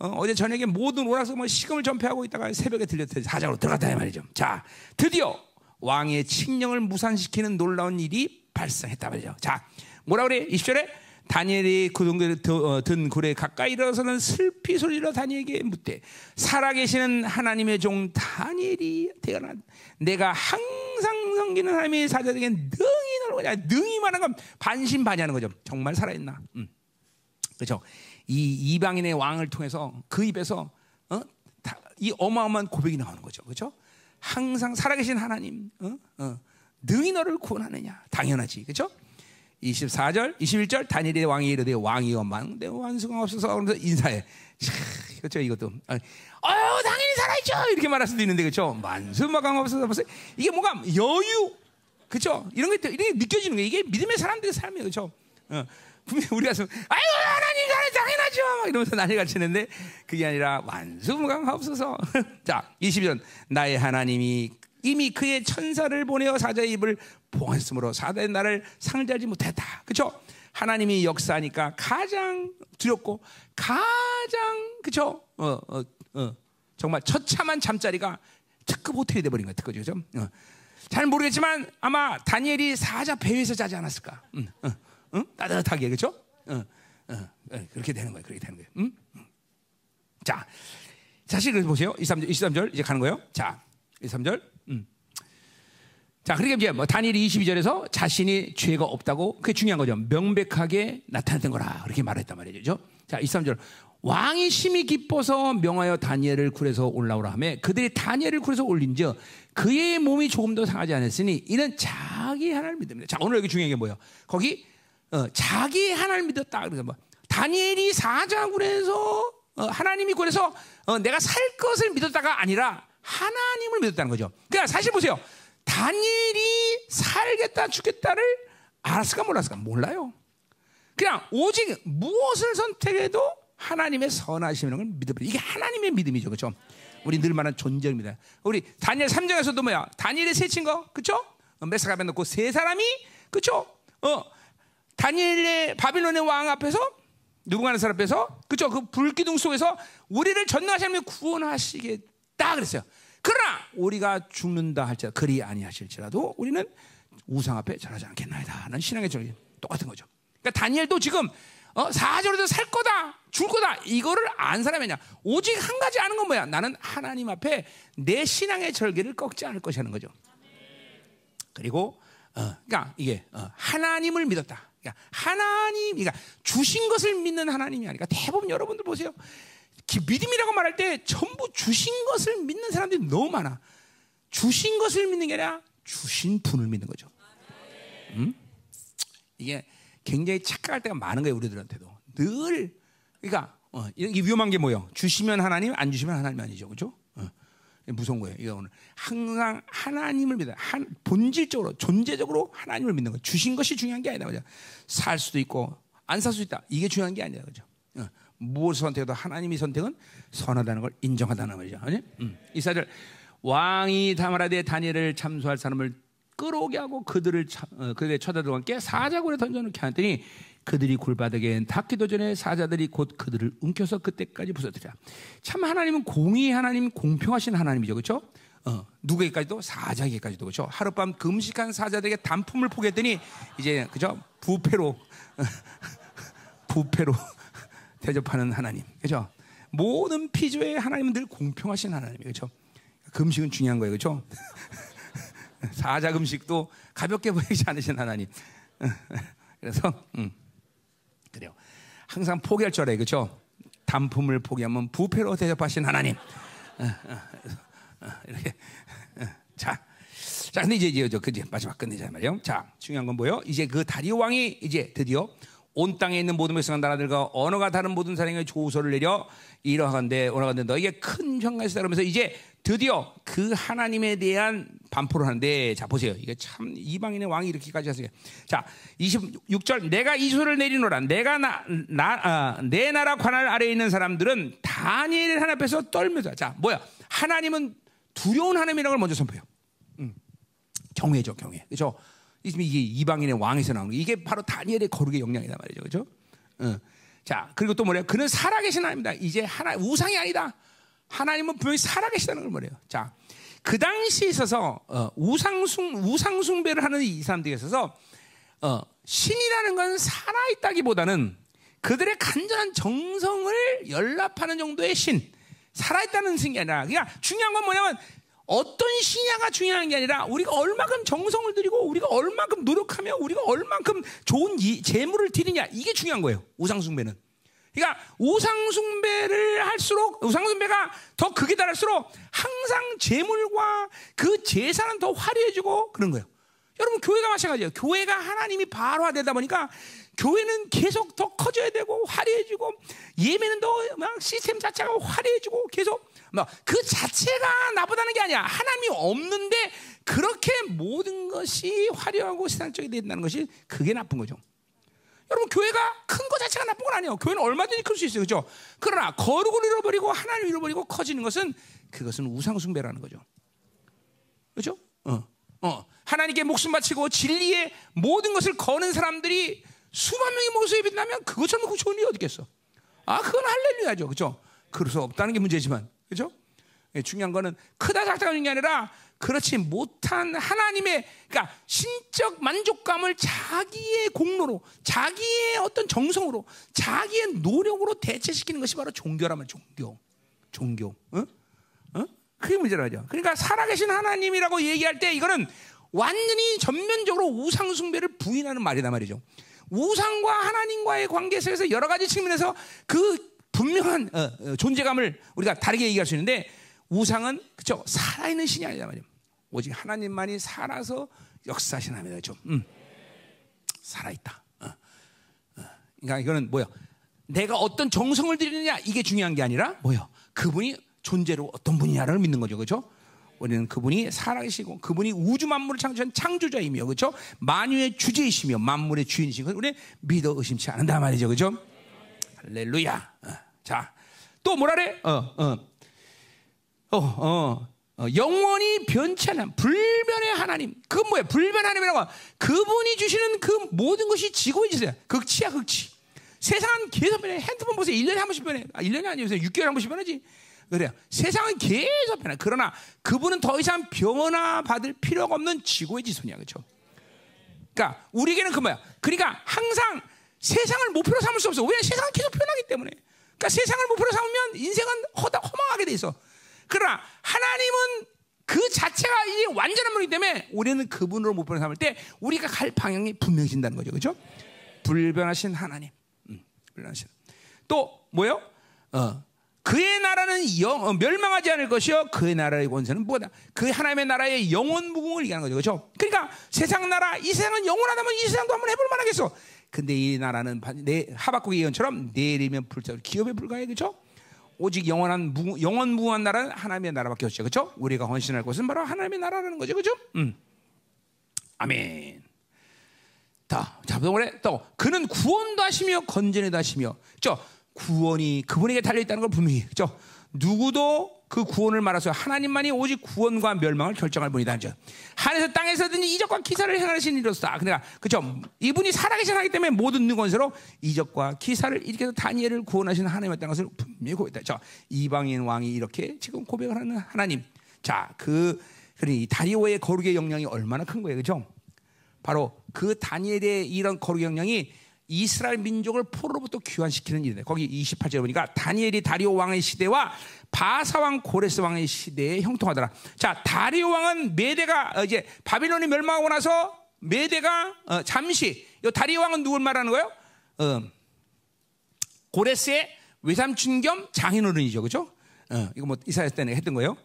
어, 제 저녁에 모든 오라서 뭐 시금을 전폐하고 있다가 새벽에 들렸더니 사자로 들어갔다 이 말이죠. 자, 드디어 왕의 칙령을 무산시키는 놀라운 일이 발생했다 말이죠. 자, 뭐라 그래? 20절에 다니엘이 그든 어, 굴에 가까이 일어서는 슬피 소리로 다니엘에게 묻되 살아계시는 하나님의 종 다니엘이 태어난 내가 항상 섬기는 하나님의 사자에게 능히 너를 거냐 능히 말한 건 반신반의하는 거죠 정말 살아있나 음. 그렇죠 이 이방인의 왕을 통해서 그 입에서 어? 다, 이 어마어마한 고백이 나오는 거죠. 그렇죠? 항상 살아계신 하나님, 어? 어. 능히 너를 구원하느냐? 당연하지. 그렇죠? 24절, 21절 다니엘의 왕이 이르되 왕이 원망 내 완수가 없어서 그러면서 인사해. 그렇죠? 이것도 어 당연히 살아있죠. 이렇게 말할 수도 있는데 그렇죠? 만수마강 없어서 벌써 이게 뭔가 여유 그렇죠? 이런 게 이런 게 느껴지는 거예요. 이게 믿음의 사람들의 삶이에요. 그렇죠? 어. 분명히 우리가 아이고 하나님 잘 당연하죠 막 이러면서 난리가 치는데 그게 아니라 완수무강하옵소서 [laughs] 자 20년 나의 하나님이 이미 그의 천사를 보내어 사자의 입을 봉했으므로 사자의 나를 상대하지 못했다 그렇죠 하나님이 역사하니까 가장 두렵고 가장 그렇죠 어, 어, 어. 정말 처참한 잠자리가 특급 호텔이 돼버린 거야 특급 그죠 어. 잘 모르겠지만 아마 다니엘이 사자 배에서 자지 않았을까 응, 응. 응? 따뜻하게 그렇죠? 응, 응, 응, 그렇게 되는 거예요. 그렇게 되는 거예요. 응? 자, 사실 그래서 보세요. 23절, 23절 이제 가는 거예요. 자, 23절. 음. 자, 그러니까 이제 뭐 다니엘이 22절에서 자신이 죄가 없다고 그게 중요한 거죠. 명백하게 나타났던 거라. 그렇게 말했단 말이죠. 자, 23절. 왕이 심히 기뻐서 명하여 다니엘을 굴에서 올라오라 하며 그들이 다니엘을 굴에서 올린즉 그의 몸이 조금 더 상하지 않았으니 이는 자기 하나님을 믿습니다. 자, 오늘 여기 중요한 게 뭐예요? 거기 어, 자기 하나님을 믿었다. 그래서 뭐 다니엘이 사자굴에서 어, 하나님이 굴에서 어, 내가 살 것을 믿었다가 아니라 하나님을 믿었다는 거죠. 그러니까 사실 보세요. 다니엘이 살겠다 죽겠다를 알았을까 몰랐을까 몰라요. 그냥 오직 무엇을 선택해도 하나님의 선하심이라는 걸 믿어버려. 이게 하나님의 믿음이죠, 그렇죠? 우리 늘 말하는 존재입니다. 우리 다니엘 3장에서도 뭐야? 다니엘의 세 친구, 그렇죠? 메사가에 놓고 세 사람이, 그렇죠? 어, 다니엘의 바빌론의 왕 앞에서 누군가는 사람 앞에서, 그렇죠? 그 불기둥 속에서 우리를 전능하시는 구원하시겠다 그랬어요. 그러나 우리가 죽는다 할지라도 그리 아니하실지라도 우리는 우상 앞에 절하지 않겠나이다 는 신앙의 절이 똑같은 거죠. 그러니까 다니엘도 지금 어, 사절에도 살 거다, 줄 거다 이거를 안 사람이냐? 오직 한 가지 아는 건 뭐야? 나는 하나님 앞에 내 신앙의 절개를 꺾지 않을 것이라는 거죠. 그리고 어, 그러니까 이게 어, 하나님을 믿었다. 그러니까 하나님, 그러니까 주신 것을 믿는 하나님이 아니라 대부분 여러분들 보세요. 믿음이라고 말할 때 전부 주신 것을 믿는 사람들이 너무 많아. 주신 것을 믿는 게 아니라 주신 분을 믿는 거죠. 음? 이게 굉장히 착각할 때가 많은 거예요 우리들한테도 늘 그러니까 어, 이게 위험한 게 뭐예요? 주시면 하나님, 안 주시면 하나님 아니죠, 그렇죠? 어, 무서운 거예요. 이거 오늘 항상 하나님을 믿어, 한 본질적으로, 존재적으로 하나님을 믿는 거. 주신 것이 중요한 게 아니다, 그죠? 살 수도 있고 안 살 수 있다. 이게 중요한 게 아니라, 그죠? 어, 무엇을 선택해도 하나님이 선택은 선하다는 걸 인정하다는 말이죠. 아니? 음. 이사절 왕이 다말하되 다니엘을 참소할 사람을 끌어오게 하고 그들을 어, 그들의 처자들과 함께 사자굴에 던져놓게 하더니 그들이 굴바닥에 닿기도 전에 사자들이 곧 그들을 움켜서 그때까지 부서뜨려. 참 하나님은 공의 하나님, 공평하신 하나님이죠, 그렇죠? 어, 누구에게까지도 사자에게까지도 그렇죠. 하룻밤 금식한 사자들에게 단품을 포기했더니 이제 그죠 부패로 [laughs] 부패로 [laughs] 대접하는 하나님, 그렇죠? 모든 피조의 하나님은 늘 공평하신 하나님이에요, 그렇죠? 금식은 중요한 거예요, 그렇죠? [laughs] 사자 금식도 가볍게 [laughs] 보이지 않으신 하나님. [laughs] 그래서 음, 그래요. 항상 포기할 줄 알아요, 그렇죠? 단품을 포기하면 부패로 대접하신 하나님. [laughs] 이렇게 자, 자, 근데 이제 이제 그제 마지막 끝내자 말이요. 자, 중요한 건 뭐예요? 이제 그 다리오 왕이 이제 드디어 온 땅에 있는 모든 백성 나라들과 언어가 다른 모든 사람에게 조서를 내려 이러한데 오라간데 너에게 큰 평가가 있다 그러면서 이제 드디어 그 하나님에 대한 반포를 하는데 자 보세요. 이게 참 이방인의 왕이 이렇게까지 하세요. 자 26절 내가 이 소를 내리노라. 내가 나, 나, 아, 내 나라 관할 아래에 있는 사람들은 다니엘 하나 앞에서 떨면서 자 뭐야? 하나님은 두려운 하나님이라는 걸 먼저 선포해요. 음. 경외죠 경외. 그렇죠? 이게 이방인의 왕에서 나오는 게 이게 바로 다니엘의 거룩의 영향이다 말이죠. 그렇죠? 어. 자 그리고 또 뭐래요? 그는 살아계신 하나님이다. 이제 하나 우상이 아니다 하나님은 분명히 살아계시다는 걸 말해요. 자, 그 당시에 있어서 어, 우상숭 우상숭배를 하는 이 사람들에 있어서 어, 신이라는 건 살아있다기보다는 그들의 간절한 정성을 연락하는 정도의 신, 살아있다는 생이 아니라, 그냥 중요한 건 뭐냐면 어떤 신야가 중요한 게 아니라 우리가 얼마큼 정성을 들이고 우리가 얼마큼 노력하며 우리가 얼마큼 좋은 이, 재물을 드리냐 이게 중요한 거예요. 우상숭배는. 그러니까 우상 숭배를 할수록 우상 숭배가 더 극에 달할수록 항상 재물과 그 제사는 더 화려해지고 그런 거예요. 여러분 교회가 마찬가지예요. 교회가 하나님이 발화되다 보니까 교회는 계속 더 커져야 되고 화려해지고 예배는 더 막 시스템 자체가 화려해지고 계속 막 그 자체가 나쁘다는 게 아니야. 하나님이 없는데 그렇게 모든 것이 화려하고 세상적이 된다는 것이 그게 나쁜 거죠. 여러분 교회가 큰 거 자체가 나쁜 건 아니에요. 교회는 얼마든지 클 수 있어요, 그렇죠? 그러나 거룩을 잃어버리고 하나님을 잃어버리고 커지는 것은 그것은 우상 숭배라는 거죠, 그렇죠? 어, 어, 하나님께 목숨 바치고 진리의 모든 것을 거는 사람들이 수만 명이 모여서 예배드리면 그것처럼 그 좋은 일이 어디겠어? 아, 그건 할렐루야죠, 그렇죠? 그럴 수 없다는 게 문제지만, 그렇죠? 중요한 거는 크다 작다가 중요한 게 아니라 그렇지 못한 하나님의 그러니까 신적 만족감을 자기의 공로로 자기의 어떤 정성으로 자기의 노력으로 대체시키는 것이 바로 종교라면 종교 종교 어? 어? 그게 문제라죠 그러니까 살아계신 하나님이라고 얘기할 때 이거는 완전히 전면적으로 우상 숭배를 부인하는 말이다 말이죠. 우상과 하나님과의 관계 속에서 여러 가지 측면에서 그 분명한 어, 어, 존재감을 우리가 다르게 얘기할 수 있는데 우상은 그죠 살아있는 신이 아니다 말이죠. 오직 하나님만이 살아서 역사하시는 하나님이죠. 음. 살아있다. 어. 어. 그러니까 이거는 뭐야? 내가 어떤 정성을 들이느냐 이게 중요한 게 아니라 뭐야? 그분이 존재로 어떤 분이냐를 믿는 거죠, 그렇죠? 우리는 그분이 살아계시고 그분이 우주 만물을 창조한 창조자이며 그렇죠? 만유의 주제이시며 만물의 주인이시고 우리 믿어 의심치 않는다 말이죠, 그렇죠? 할렐루야. 어. 자, 또 뭐라래? 어, 어, 어, 어. 어, 영원히 변치 않는 불변의 하나님. 그 뭐야? 불변 하나님이라고. 그분이 주시는 그 모든 것이 지고의 지세요. 극치야, 극치. 세상은 계속 변해. 핸드폰 보세요. 1년에 한 번씩 변해. 아, 1년이 아니에요. 6개월에 한 번씩 변하지. 그래요. 세상은 계속 변해. 그러나 그분은 더 이상 변화 받을 필요가 없는 지고의 지손이야. 그렇죠? 그러니까 우리에게는 그 뭐야? 그러니까 항상 세상을 목표로 삼을 수 없어. 왜? 세상은 계속 변하기 때문에. 그러니까 세상을 목표로 삼으면 인생은 허다 허망하게 돼 있어. 그러나 하나님은 그 자체가 이 완전한 분이기 때문에 우리는 그분으로 목표로 삼을 때 우리가 갈 방향이 분명해진다는 거죠. 그렇죠? 불변하신 하나님. 음, 불변하신. 또 뭐요? 어. 그의 나라는 영, 어, 멸망하지 않을 것이요. 그의 나라의 권세는 뭐다? 그 하나님의 나라의 영원 무궁을 얘기하는 거죠. 그렇죠? 그러니까 세상 나라, 이 세상은 영원하다면 이 세상도 한번 해볼 만하겠어. 근데 이 나라는 내 하박국의 예언처럼 내리면 불타 기업에 불과해. 그렇죠? 오직 영원한 무, 영원 무한 나라는 하나님의 나라밖에 없죠. 그렇죠? 우리가 헌신할 것은 바로 하나님의 나라라는 거죠. 그렇죠? 음. 아멘. 다, 자, 또 그는 구원도 하시며 건전도 하시며, 저 구원이 그분에게 달려 있다는 걸 분명히, 그렇죠? 누구도 그 구원을 말해서 하나님만이 오직 구원과 멸망을 결정할 분이다. 죠 하늘에서 땅에서든지 이적과 기사를 행하시는 이로다. 그러니까 그죠? 이분이 살아계신 하기 때문에 모든 권세로 이적과 기사를 일으켜서 다니엘을 구원하시는 하나님이었다는 것을 분명히 고백했다. 저 이방인 왕이 이렇게 지금 고백을 하는 하나님. 자, 그 그러니 다리오의 거룩의 영향이 얼마나 큰 거예요, 그죠? 바로 그 다니엘의 이런 거룩의 영향이 이스라엘 민족을 포로로부터 귀환시키는 일인데 거기 28절에 보니까 다니엘이 다리오 왕의 시대와 바사 왕 고레스 왕의 시대에 형통하더라. 자, 다리오 왕은 메대가 어, 이제 바빌론이 멸망하고 나서 메대가 어, 잠시 이 다리오 왕은 누굴 말하는 거예요? 어, 고레스의 외삼촌 겸 장인어른이죠, 그렇죠? 어, 이거 뭐 이사야 때는 했던 거예요.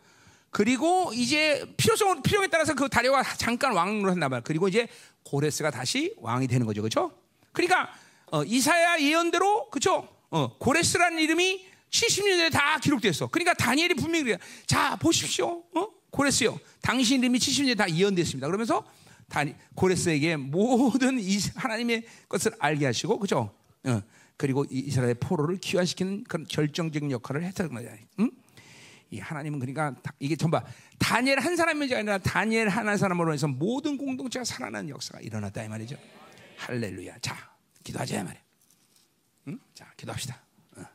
그리고 이제 필요성 필요에 따라서 그 다리오가 잠깐 왕으로 했나 봐요. 그리고 이제 고레스가 다시 왕이 되는 거죠, 그렇죠? 그러니까 어, 이사야 예언대로 그렇죠? 어, 고레스라는 이름이 70년대에 다 기록됐어. 그러니까 다니엘이 분명히 그래요. 자 보십시오. 어? 고레스요. 당신 이름이 70년대 다 예언됐습니다. 그러면서 다니, 고레스에게 모든 이 하나님의 것을 알게 하시고 그죠? 어, 그리고 이스라엘 포로를 귀환시키는 그런 결정적인 역할을 했다는 거야. 응? 이 하나님은 그러니까 이게 전부 다니엘 한 사람이 아니라 다니엘 하나 사람으로 해서 모든 공동체가 살아나는 역사가 일어났다 이 말이죠. 할렐루야. 자, 기도하자 말이야. 응? 자, 기도합시다. 어.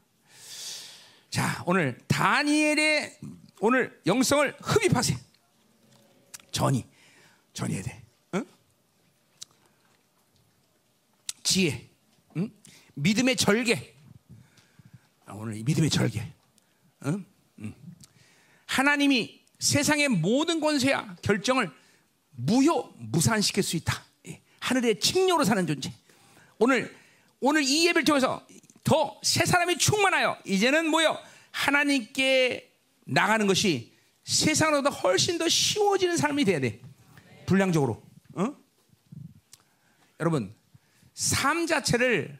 자, 오늘 다니엘의 오늘 영성을 흡입하세요. 전이, 전해야 돼. 응? 지혜, 응? 믿음의 절개. 아, 오늘 믿음의 절개. 응? 응. 하나님이 세상의 모든 권세야 결정을 무효 무산시킬 수 있다. 하늘의 칭료로 사는 존재. 오늘 오늘 이 예배를 통해서 더 새 사람이 충만하여 이제는 뭐요? 하나님께 나가는 것이 세상보다 훨씬 더 쉬워지는 삶이 돼야 돼. 분량적으로. 어? 여러분, 삶 자체를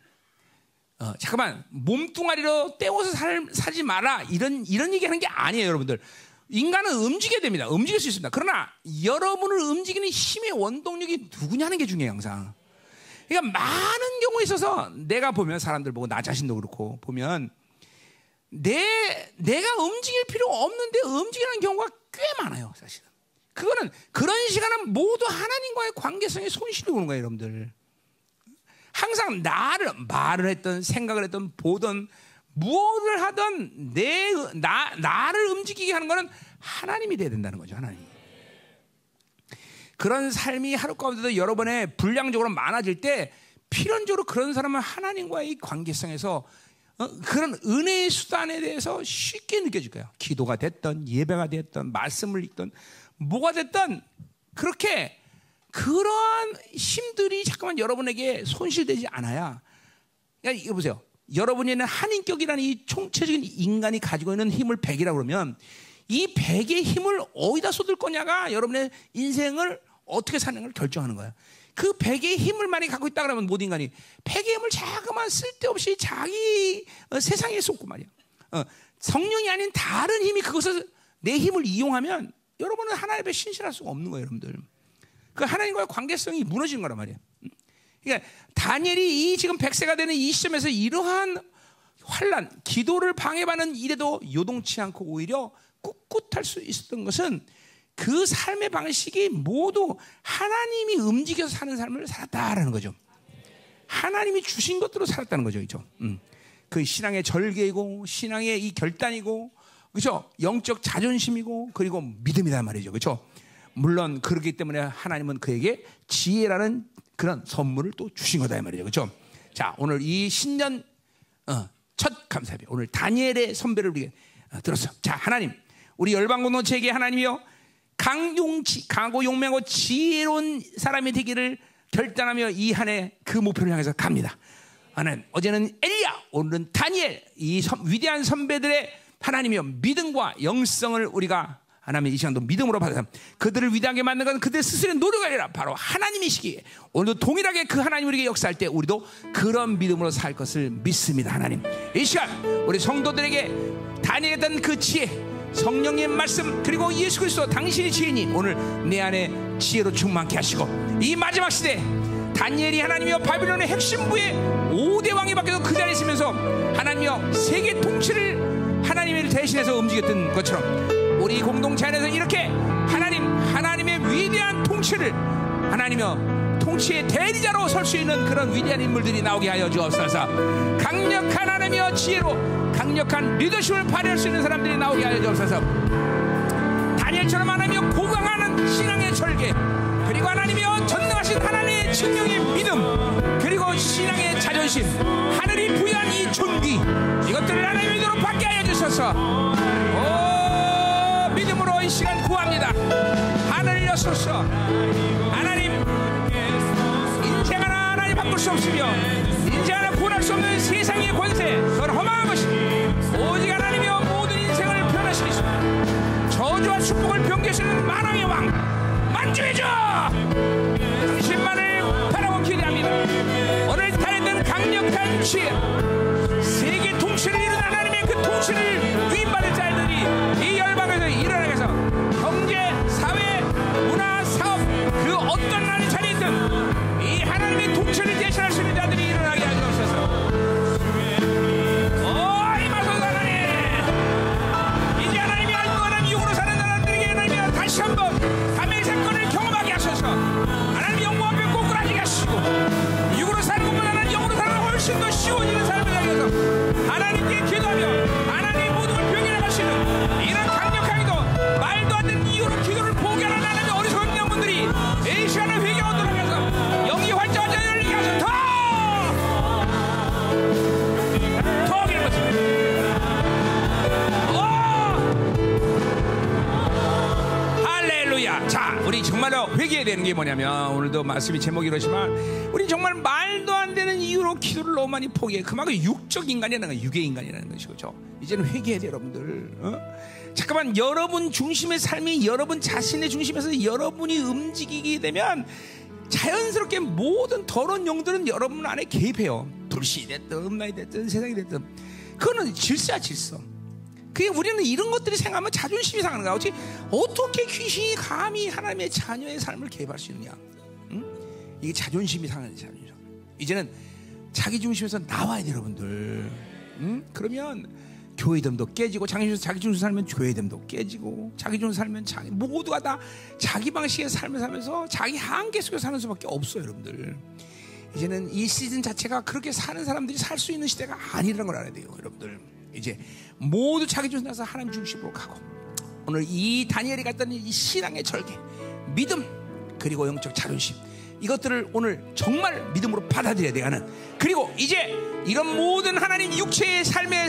어, 잠깐만 몸뚱아리로 때워서 살, 살지 마라 이런 이런 얘기하는 게 아니에요, 여러분들. 인간은 움직여야 됩니다. 움직일 수 있습니다. 그러나 여러분을 움직이는 힘의 원동력이 누구냐는 게 중요해요, 항상. 그러니까 많은 경우에 있어서 내가 보면 사람들 보고 나 자신도 그렇고 보면 내 내가 움직일 필요 없는데 움직이는 경우가 꽤 많아요, 사실은. 그거는 그런 시간은 모두 하나님과의 관계성에 손실이 오는 거예요, 여러분들. 항상 나를 말을 했던 생각을 했던 보던 무엇을 하든 내 나, 나를 움직이게 하는 것은 하나님이 돼야 된다는 거죠. 하나님. 그런 삶이 하루 가운데도 여러 번에 불량적으로 많아질 때 필연적으로 그런 사람은 하나님과의 관계성에서 어, 그런 은혜의 수단에 대해서 쉽게 느껴질 거예요. 기도가 됐던 예배가 됐던 말씀을 읽던 뭐가 됐던 그렇게 그러한 힘들이 잠깐만 여러분에게 손실되지 않아야. 그러니까 이거 보세요. 여러분에는 한인격이라는 이 총체적인 인간이 가지고 있는 힘을 백이라고 그러면 이 백의 힘을 어디다 쏟을 거냐가 여러분의 인생을 어떻게 사는 걸 결정하는 거야. 그 백의 힘을 많이 갖고 있다 그러면 모든 인간이 백의 힘을 자그만 쓸데없이 자기 어, 세상에 쏟고 말이야. 어, 성령이 아닌 다른 힘이 그것을 내 힘을 이용하면 여러분은 하나님의 신실할 수가 없는 거예요, 여러분들. 그 하나님과의 관계성이 무너지는 거란 말이에요. 그러니까 다니엘이 이 지금 백세가 되는 이 시점에서 이러한 환란, 기도를 방해받는 일에도 요동치 않고 오히려 꿋꿋할 수 있었던 것은 그 삶의 방식이 모두 하나님이 움직여서 사는 삶을 살았다라는 거죠. 하나님이 주신 것들로 살았다는 거죠, 그죠? 음. 그 신앙의 절개이고 신앙의 이 결단이고 그렇죠? 영적 자존심이고 그리고 믿음이란 말이죠, 그렇죠? 물론 그렇기 때문에 하나님은 그에게 지혜라는 그런 선물을 또 주신 거다 이 말이죠, 그렇죠? 자, 오늘 이 신년 어, 첫 감사비 오늘 다니엘의 선배를 우리 어, 들었어. 자, 하나님, 우리 열방 공동체에게 하나님이요 강용치, 강고 용맹하고 지혜로운 사람이 되기를 결단하며 이 한 해 그 목표를 향해서 갑니다. 하나님, 어제는 엘리야, 오늘은 다니엘, 이 선, 위대한 선배들의 하나님이여 믿음과 영성을 우리가 하나님 이 시간도 믿음으로 받아서 그들을 위대하게 만든 건 그들 스스로의 노력이 아니라 바로 하나님이시기에 오늘도 동일하게 그 하나님 우리에게 역사할 때 우리도 그런 믿음으로 살 것을 믿습니다 하나님. 이 시간 우리 성도들에게 다니엘했던 그 지혜 성령의 말씀 그리고 예수 그리스도 당신의 지혜니 오늘 내 안에 지혜로 충만케 하시고 이 마지막 시대 다니엘이 하나님이여 바빌론의 핵심부의 5대 왕이 바뀌어서 그 자리에 있으면서 하나님이여 세계 통치를 하나님을 대신해서 움직였던 것처럼 우리 공동체 안에서 이렇게 하나님 하나님의 위대한 통치를 하나님이여 통치의 대리자로 설 수 있는 그런 위대한 인물들이 나오게 하여 주옵소서. 강력한 하나님이여 지혜로 강력한 리더십을 발휘할 수 있는 사람들이 나오게 하여 주옵소서. 다니엘처럼 하나님이여 고강하는 신앙의 절개 그리고 하나님이여 전능하신 하나님의 증명의 믿음 그리고 신앙의 자존심 하늘이 부여한 이 존귀 이것들을 하나님의 믿음으로 받게 하여 주셔서 오 이 시간 구합니다. 하늘 여소서 하나님 인생 하나 하나님 바꿀 수 없으며 인생 하나 구원할 수 없는 세상의 권세 그건 허망한 것이 오직 하나님이여 모든 인생을 변화시키시고 저주와 축복을 병개시는 만왕의 왕 만주해줘 당신만을 바라고 기대합니다. 오늘 타했던 강력한 지혜 세계 통치를 이루는 하나님의 그 통치를 위임받 그 어떤 자리에 있든 이 하나님의 통치를 대신할 수 있는 자들이 일어나게 사람들에게 하나님이 다시 한번 감의 사건을 경험하게 하셔서. 하나님 영광 앞에 꼬꾸라지게 하시고 육으로 사는 것보다 하나님 영으로 사는 건 훨씬 더 쉬워지는 삶을 살려서 하나님께 기도하며 정말로 회개해야 되는 게 뭐냐면 오늘도 말씀이 제목이 그렇지만 우리 정말 말도 안 되는 이유로 기도를 너무 많이 포기해. 그만큼 육적 인간이라는 거야. 육의 인간이라는 것이죠. 그죠? 이제는 회개해야 돼, 여러분들. 어? 잠깐만 여러분 중심의 삶이 여러분 자신의 중심에서 여러분이 움직이게 되면 자연스럽게 모든 더러운 영들은 여러분 안에 개입해요. 불신이 됐든 음란이 됐든 세상이 됐든 그거는 질서야 질서. 그게 우리는 이런 것들이 생각하면 자존심이 상하는 거야. 어떻게, 귀신이 감히 하나님의 자녀의 삶을 개입할 수 있느냐? 응? 이게 자존심이 상하는 자존심. 이제는 자기 중심에서 나와야 돼, 여러분들. 응? 그러면 교회 됨도 깨지고 자기 중심 자기 중심 살면 교회 됨도 깨지고 자기 중심 살면 자기 모두가 다 자기 방식의 삶을 살면서 자기 한계 속에 사는 수밖에 없어요, 여러분들. 이제는 이 시즌 자체가 그렇게 사는 사람들이 살 수 있는 시대가 아니라는 걸 알아야 돼요, 여러분들. 이제 모두 자기 중심에서 하나님 중심으로 가고 오늘 이 다니엘이 갔던 이 신앙의 절개, 믿음 그리고 영적 자존심 이것들을 오늘 정말 믿음으로 받아들여야 되는 그리고 이제 이런 모든 하나님 육체의 삶의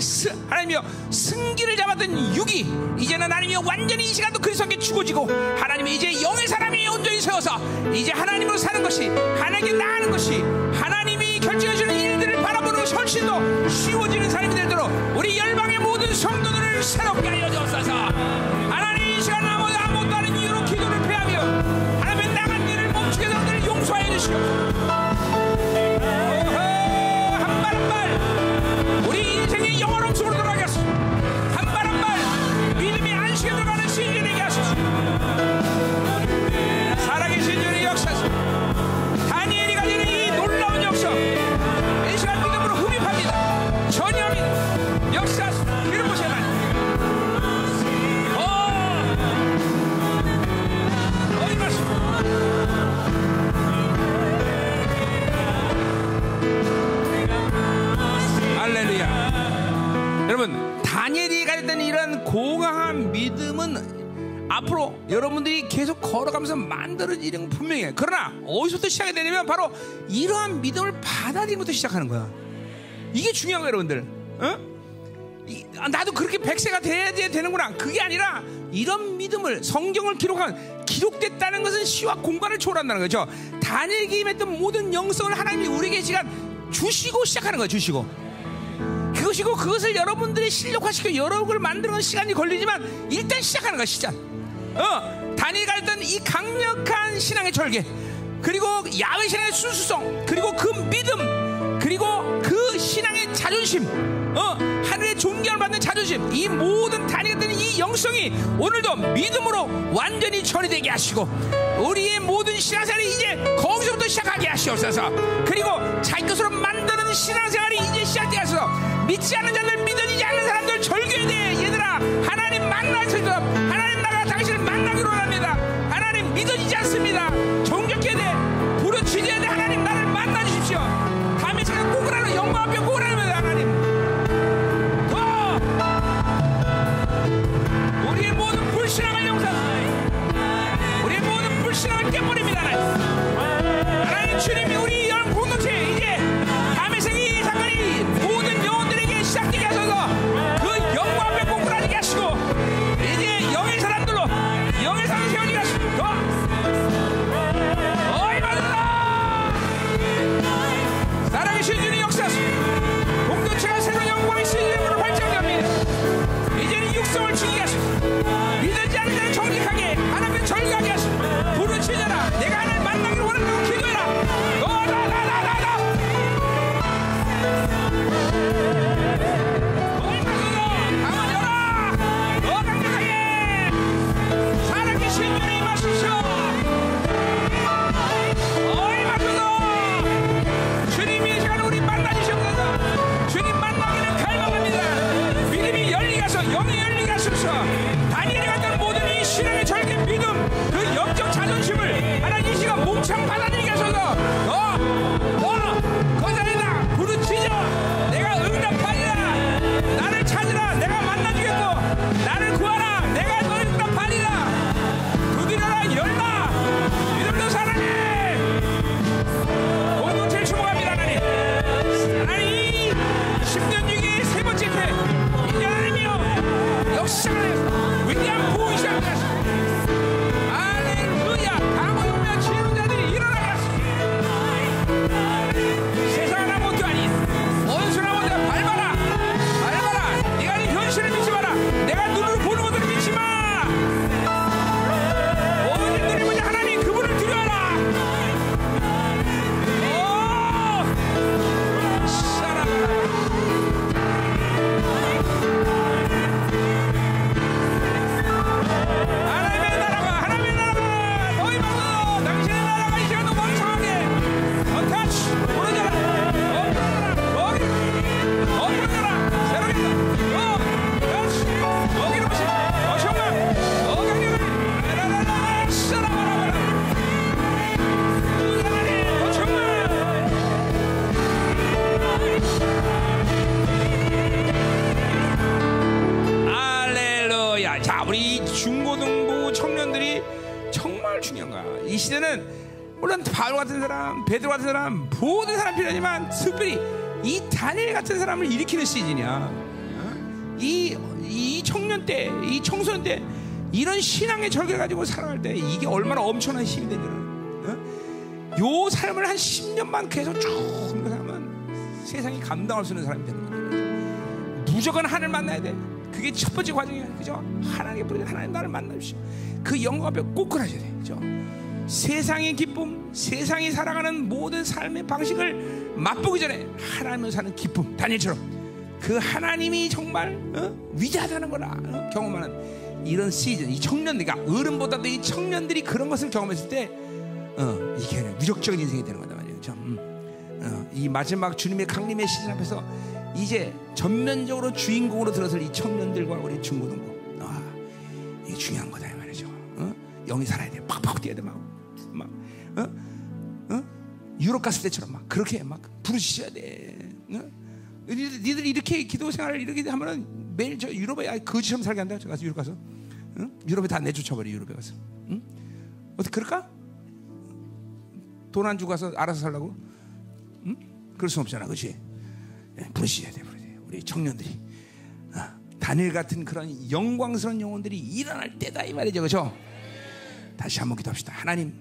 하나님이여 승기를 잡았던 육이 이제는 하나님이여 완전히 이 시간도 그리스도께 죽어지고 하나님이 이제 영의 사람이 온전히 세워서 이제 하나님으로 사는 것이 하나님께 나아는 것이 하나님이 결정해주는 일 바라보는 현실도 쉬워지는 삶이 되도록 우리 열방의 모든 성도들을 새롭게 하여 주옵소서. 하나님 이 시간 아무도 아무것도 아닌 이유로 기도를 패하며 하나님의 나간 일을 멈추게 하는 용서하여 주시옵소서. 고강한 믿음은 앞으로 여러분들이 계속 걸어가면서 만들어지는 분명해요. 그러나 어디서부터 시작이 되냐면 바로 이러한 믿음을 받아들이부터 시작하는 거야. 이게 중요한 거예요, 여러분들. 어? 아, 나도 그렇게 백세가 돼야 되는구나. 그게 아니라 이런 믿음을 성경을 기록한 기록됐다는 것은 시와 공간을 초월한다는 거죠. 다니엘기 임했던 모든 영성을 하나님이 우리에게 시간 주시고 시작하는 거예요. 주시고. 그것이고 그것을 여러분들이 실력화시켜 여러분을 만드는 시간이 걸리지만 일단 시작하는 거야 시작. 어, 다니엘가 했던 이 강력한 신앙의 절개, 그리고 야외 신앙의 순수성, 그리고 그 믿음, 그리고 그 신앙의 자존심, 어, 하늘의 존경을 받는 자존심, 이 모든 다니엘가 했던 이 영성이 오늘도 믿음으로 완전히 처리되게 하시고 우리의 모든 신앙생활이 이제 거기서부터 시작하게 하시옵소서. 그리고 자기 것으로 만든 같은 사람을 일으키는 시즌이야. 어? 이, 이 청년 때, 이 청소년 때, 이런 신앙의 절개 가지고 살아갈 때 이게 얼마나 엄청난 힘이 되냐는. 어? 요 삶을 한 10년만 계속 쭉 그 살면 세상이 감당할 수 있는 사람이 되는 거예요. 무조건 하늘 만나야 돼. 그게 첫 번째 과정이야. 그죠? 하나님의 부르 하나님 나를 만나십시오. 그 영광 앞에 꼭그하셔야 돼. 그죠? 세상의 기쁨, 세상이 살아가는 모든 삶의 방식을 맛보기 전에 하나님을 사는 기쁨, 다니엘처럼 그 하나님이 정말 어? 위대하다는 거라 어? 경험하는 이런 시즌, 이 청년들, 그러니까 어른보다도 이 청년들이 그런 것을 경험했을 때 어, 이게 무력적인 인생이 되는 거다 말이에요. 참, 음. 어, 이 마지막 주님의 강림의 시즌 앞에서 이제 전면적으로 주인공으로 들어설 이 청년들과 우리 중고등부, 아, 이게 중요한 거다 이 말이죠. 어? 영이 살아야 돼, 팍팍 뛰어야 돼, 막? 어? 유럽 갔을 때처럼 막 그렇게 막 부르시셔야 돼. 어? 니들, 이렇게 기도 생활을 이렇게 하면은 매일 저 유럽에 거지처럼 살게 한다. 저 가서 유럽 가서, 응? 유럽에 다 내쫓아버려 유럽에 가서. 응? 어떻게 그럴까? 돈 안 주고 가서 알아서 살라고? 응? 그럴 수 없잖아, 그렇지? 예, 부르셔야 돼, 부르셔야 돼. 우리 청년들이 어, 다니엘 같은 그런 영광스러운 영혼들이 일어날 때다 이 말이죠, 그렇죠? 다시 한번 기도합시다. 하나님,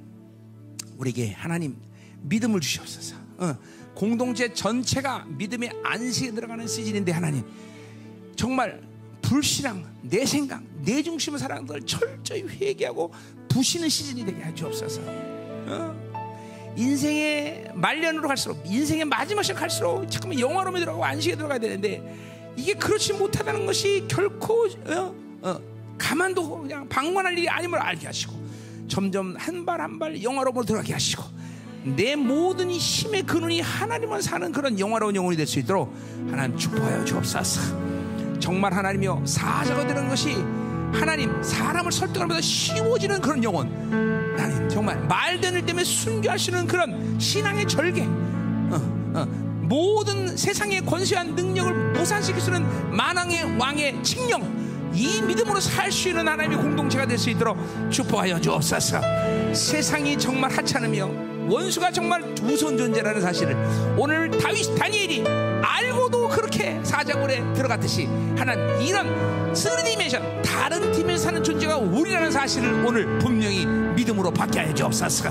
우리에게 하나님 믿음을 주시옵소서. 어, 공동체 전체가 믿음의 안식에 들어가는 시즌인데 하나님 정말 불신앙, 내 생각, 내 살아가는 걸 철저히 회개하고 부시는 시즌이 되게 해 주옵소서. 어? 인생의 말년으로 갈수록 인생의 마지막 시간 갈수록 잠깐만 영화로움에 들어가고 안식에 들어가야 되는데 이게 그렇지 못하다는 것이 결코 어? 어, 가만도 그냥 방관할 일이 아님을 알게 하시고 점점 한 발 한 발 영화로움으로 들어가게 하시고 내 모든 이 힘의 근원이 하나님만 사는 그런 영화로운 영혼이 될 수 있도록 하나님 축복하여 주옵소서. 정말 하나님이여 사자가 되는 것이 하나님 사람을 설득하면서 쉬워지는 그런 영혼. 하나님 정말 말되는 때문에 순교하시는 그런 신앙의 절개. 어, 어, 모든 세상의 권세한 능력을 무산시킬 수 있는 만왕의 왕의 칙령. 이 믿음으로 살 수 있는 하나님의 공동체가 될 수 있도록 축복하여 주옵소서. 세상이 정말 하찮으며 원수가 정말 우선 존재라는 사실을 오늘 다윗 다니엘이 알고도 그렇게 사자굴에 들어갔듯이 하나님 이런 스리디메이션 다른 팀에서 사는 존재가 우리라는 사실을 오늘 분명히 믿음으로 하여 주옵소서.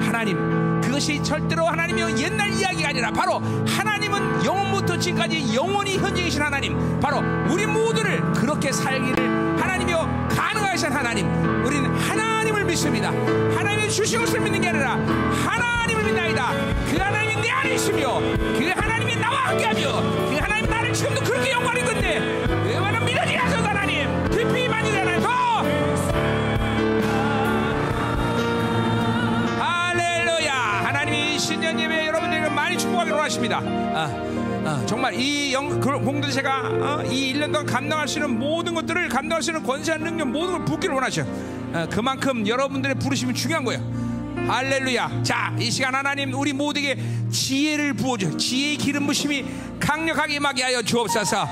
하나님 그것이 절대로 하나님의 옛날 이야기가 아니라 바로 하나님은 영원부터 지금까지 영원히 현재이신 하나님 바로 우리 모두를 그렇게 살기를 하나님이여 가능하신 하나님 우리는 하나님을 믿습니다. 하나님의 주신 것을 믿는 게 아니라 하나님을 믿나이다. 그 하나님이 내 안에 있으며 그 하나님이 나와 함께하며 그 하나님 나를 지금도 그렇게 영광이 건데 의원은 믿어지라서 하나님. 깊이 만지잖아요 더! 할렐루야. 하나님이 신년 예배 여러분들에게 많이 축복하기로 하십니다. 아, 아, 정말 이 공동체가 어, 이 1년 동안 감당할 수 있는 모든 것들을 감당할 수 있는 권세한 능력 모든 걸 붓기를 원하셔 어, 그만큼 여러분들의 부르심이 중요한 거예요 할렐루야. 자, 이 시간 하나님 우리 모두에게 지혜를 부어줘. 지혜의 기름 부심이 강력하게 임하게 하여 주옵소서.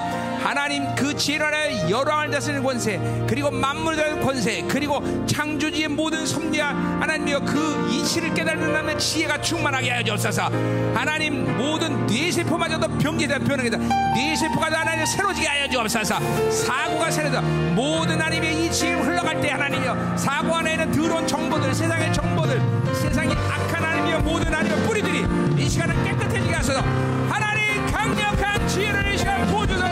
하나님 그 지혜를 하여 여러왕을 다스리는 권세, 그리고 만물을 다스리는 권세, 그리고 창조주의 모든 섭리와 하나님이여 그 이치를 깨달는 남의 지혜가 충만하게 하여 주옵소서. 하나님 모든 뇌세포마저도 병기다 변하게다. 뇌세포가 다 하나님 새로지게 하여 주옵소서. 사고가 새로져. 모든 하나님의 이 지혜를 흘러갈 때 하나님이여 사고 안에는 더러운 정보들, 세상의 정보들, 세상의 악한 하나님이여 모든 하나님의 뿌리들이 이 시간을 깨끗해지게 하소서. 하나님 강력한 지혜를 이 시간 부어주소서.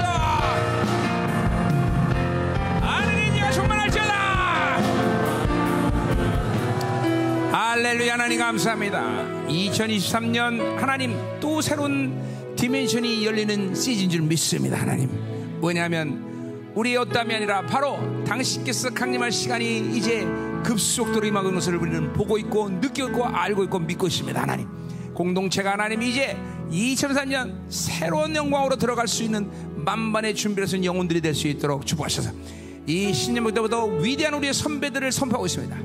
하나님 지가 충만할지어다. 할렐루야 하나님 감사합니다. 2023년 하나님 또 새로운 디멘션이 열리는 시즌 줄 믿습니다 하나님. 왜냐하면 우리의 어땀이 아니라 바로 당신께서 강림할 시간이 이제 급속도로 임하는 것을 우리는 보고 있고 느끼고 알고 있고 믿고 있습니다 하나님. 공동체가 하나님 이제 2003년 새로운 영광으로 들어갈 수 있는 만반의 준비를 쓴 영혼들이 될 수 있도록 축복하셔서 이 신년부터 위대한 우리의 선배들을 선포하고 있습니다.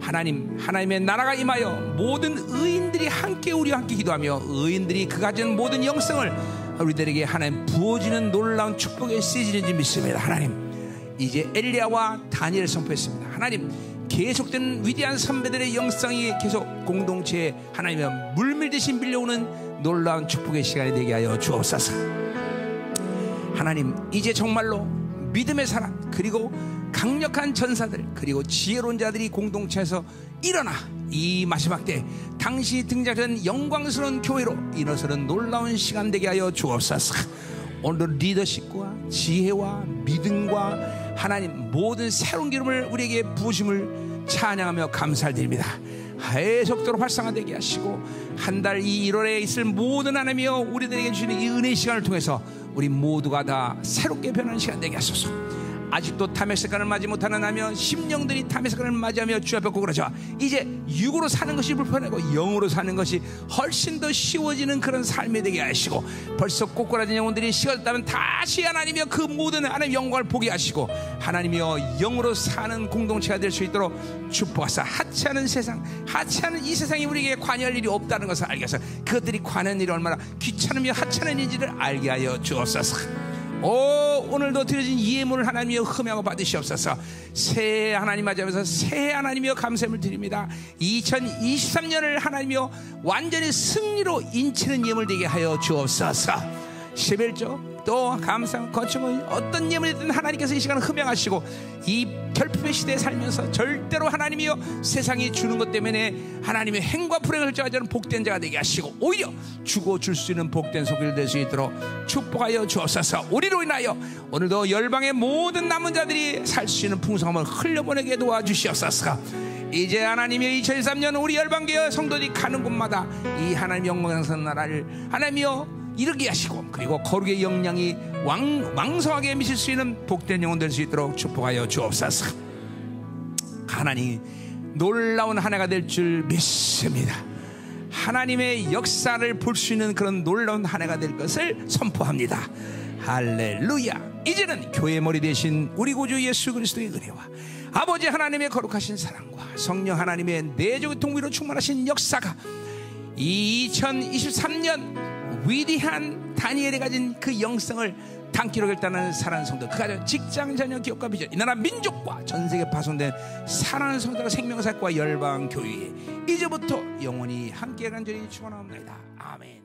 하나님, 하나님의 나라가 임하여 모든 의인들이 함께 우리와 함께 기도하며 의인들이 그 가진 모든 영성을 우리들에게 하나님 부어지는 놀라운 축복의 시즌인지 믿습니다. 하나님, 이제 엘리야와 다니엘을 선포했습니다. 하나님, 계속된 위대한 선배들의 영성이 계속 공동체에 하나님의 물밀듯이 밀려오는 놀라운 축복의 시간이 되게 하여 주옵소서. 하나님, 이제 정말로 믿음의 사람 그리고 강력한 전사들 그리고 지혜로운 자들이 공동체에서 일어나 이 마지막 때 당시 등장한 영광스러운 교회로 일어서는 놀라운 시간 되게 하여 주옵소서. 오늘 리더십과 지혜와 믿음과 하나님 모든 새로운 기름을 우리에게 부으심을 찬양하며 감사드립니다. 계속적으로 활성화되게 하시고 한 달 이 1월에 있을 모든 하나님이여 우리들에게 주시는 이 은혜 시간을 통해서 우리 모두가 다 새롭게 변하는 시간 되게 하소서. 아직도 탐의 습관을 맞지 못하는 하며 심령들이 탐의 습관을 맞이하며 주 앞에 고그러져 이제 육으로 사는 것이 불편하고 영으로 사는 것이 훨씬 더 쉬워지는 그런 삶이 되게 하시고 벌써 꼬꾸라진 영혼들이 식었다면 다시 하나님이여 그 모든 하나님 영광을 보게 하시고 하나님이여 영으로 사는 공동체가 될 수 있도록 축복하사 하찮은 세상 하찮은 이 세상이 우리에게 관여할 일이 없다는 것을 알게 하사 그것들이 관여하는 일이 얼마나 귀찮으며 하찮은 일인지를 알게 하여 주옵소서 오 오늘도 드려진 예물을 하나님이여 흠양하고 받으시옵소서. 새해 하나님 맞이하면서 새해 하나님이여 감사함을 드립니다. 2023년을 하나님이여 완전히 승리로 인치는 예물 되게 하여 주옵소서. 11조 또 감상 거침은 어떤 예물이든 하나님께서 이 시간을 흠양하시고 이 결핍의 시대에 살면서 절대로 하나님이여 세상이 주는 것 때문에 하나님의 행과 불행을 결정하지 않은 복된 자가 되게 하시고 오히려 주고 줄 수 있는 복된 소비를 될 수 있도록 축복하여 주옵소서. 우리로 인하여 오늘도 열방의 모든 남은 자들이 살 수 있는 풍성함을 흘려보내게 도와주시옵소서. 이제 하나님의 2023년 우리 열방교회 성도들이 가는 곳마다 이 하나님 영광스러운 나라를 하나님이여 이르게 하시고 그리고 거룩의 영향이 왕, 왕성하게 미칠 수 있는 복된 영혼 될 수 있도록 축복하여 주옵소서. 하나님 놀라운 한 해가 될 줄 믿습니다. 하나님의 역사를 볼 수 있는 그런 놀라운 한 해가 될 것을 선포합니다. 할렐루야. 이제는 교회 머리 대신 우리 구주 예수 그리스도의 은혜와 아버지 하나님의 거룩하신 사랑과 성령 하나님의 내적의 통비로 충만하신 역사가 2023년 위대한 다니엘이 가진 그 영성을 단기로 결단하는 사랑하는 성도 그 가정 직장 자녀 기업과 비전 이 나라 민족과 전 세계 파손된 사랑하는 성도가 생명사과 열방 교회 이제부터 영원히 함께 간절히 축원합니다 아멘.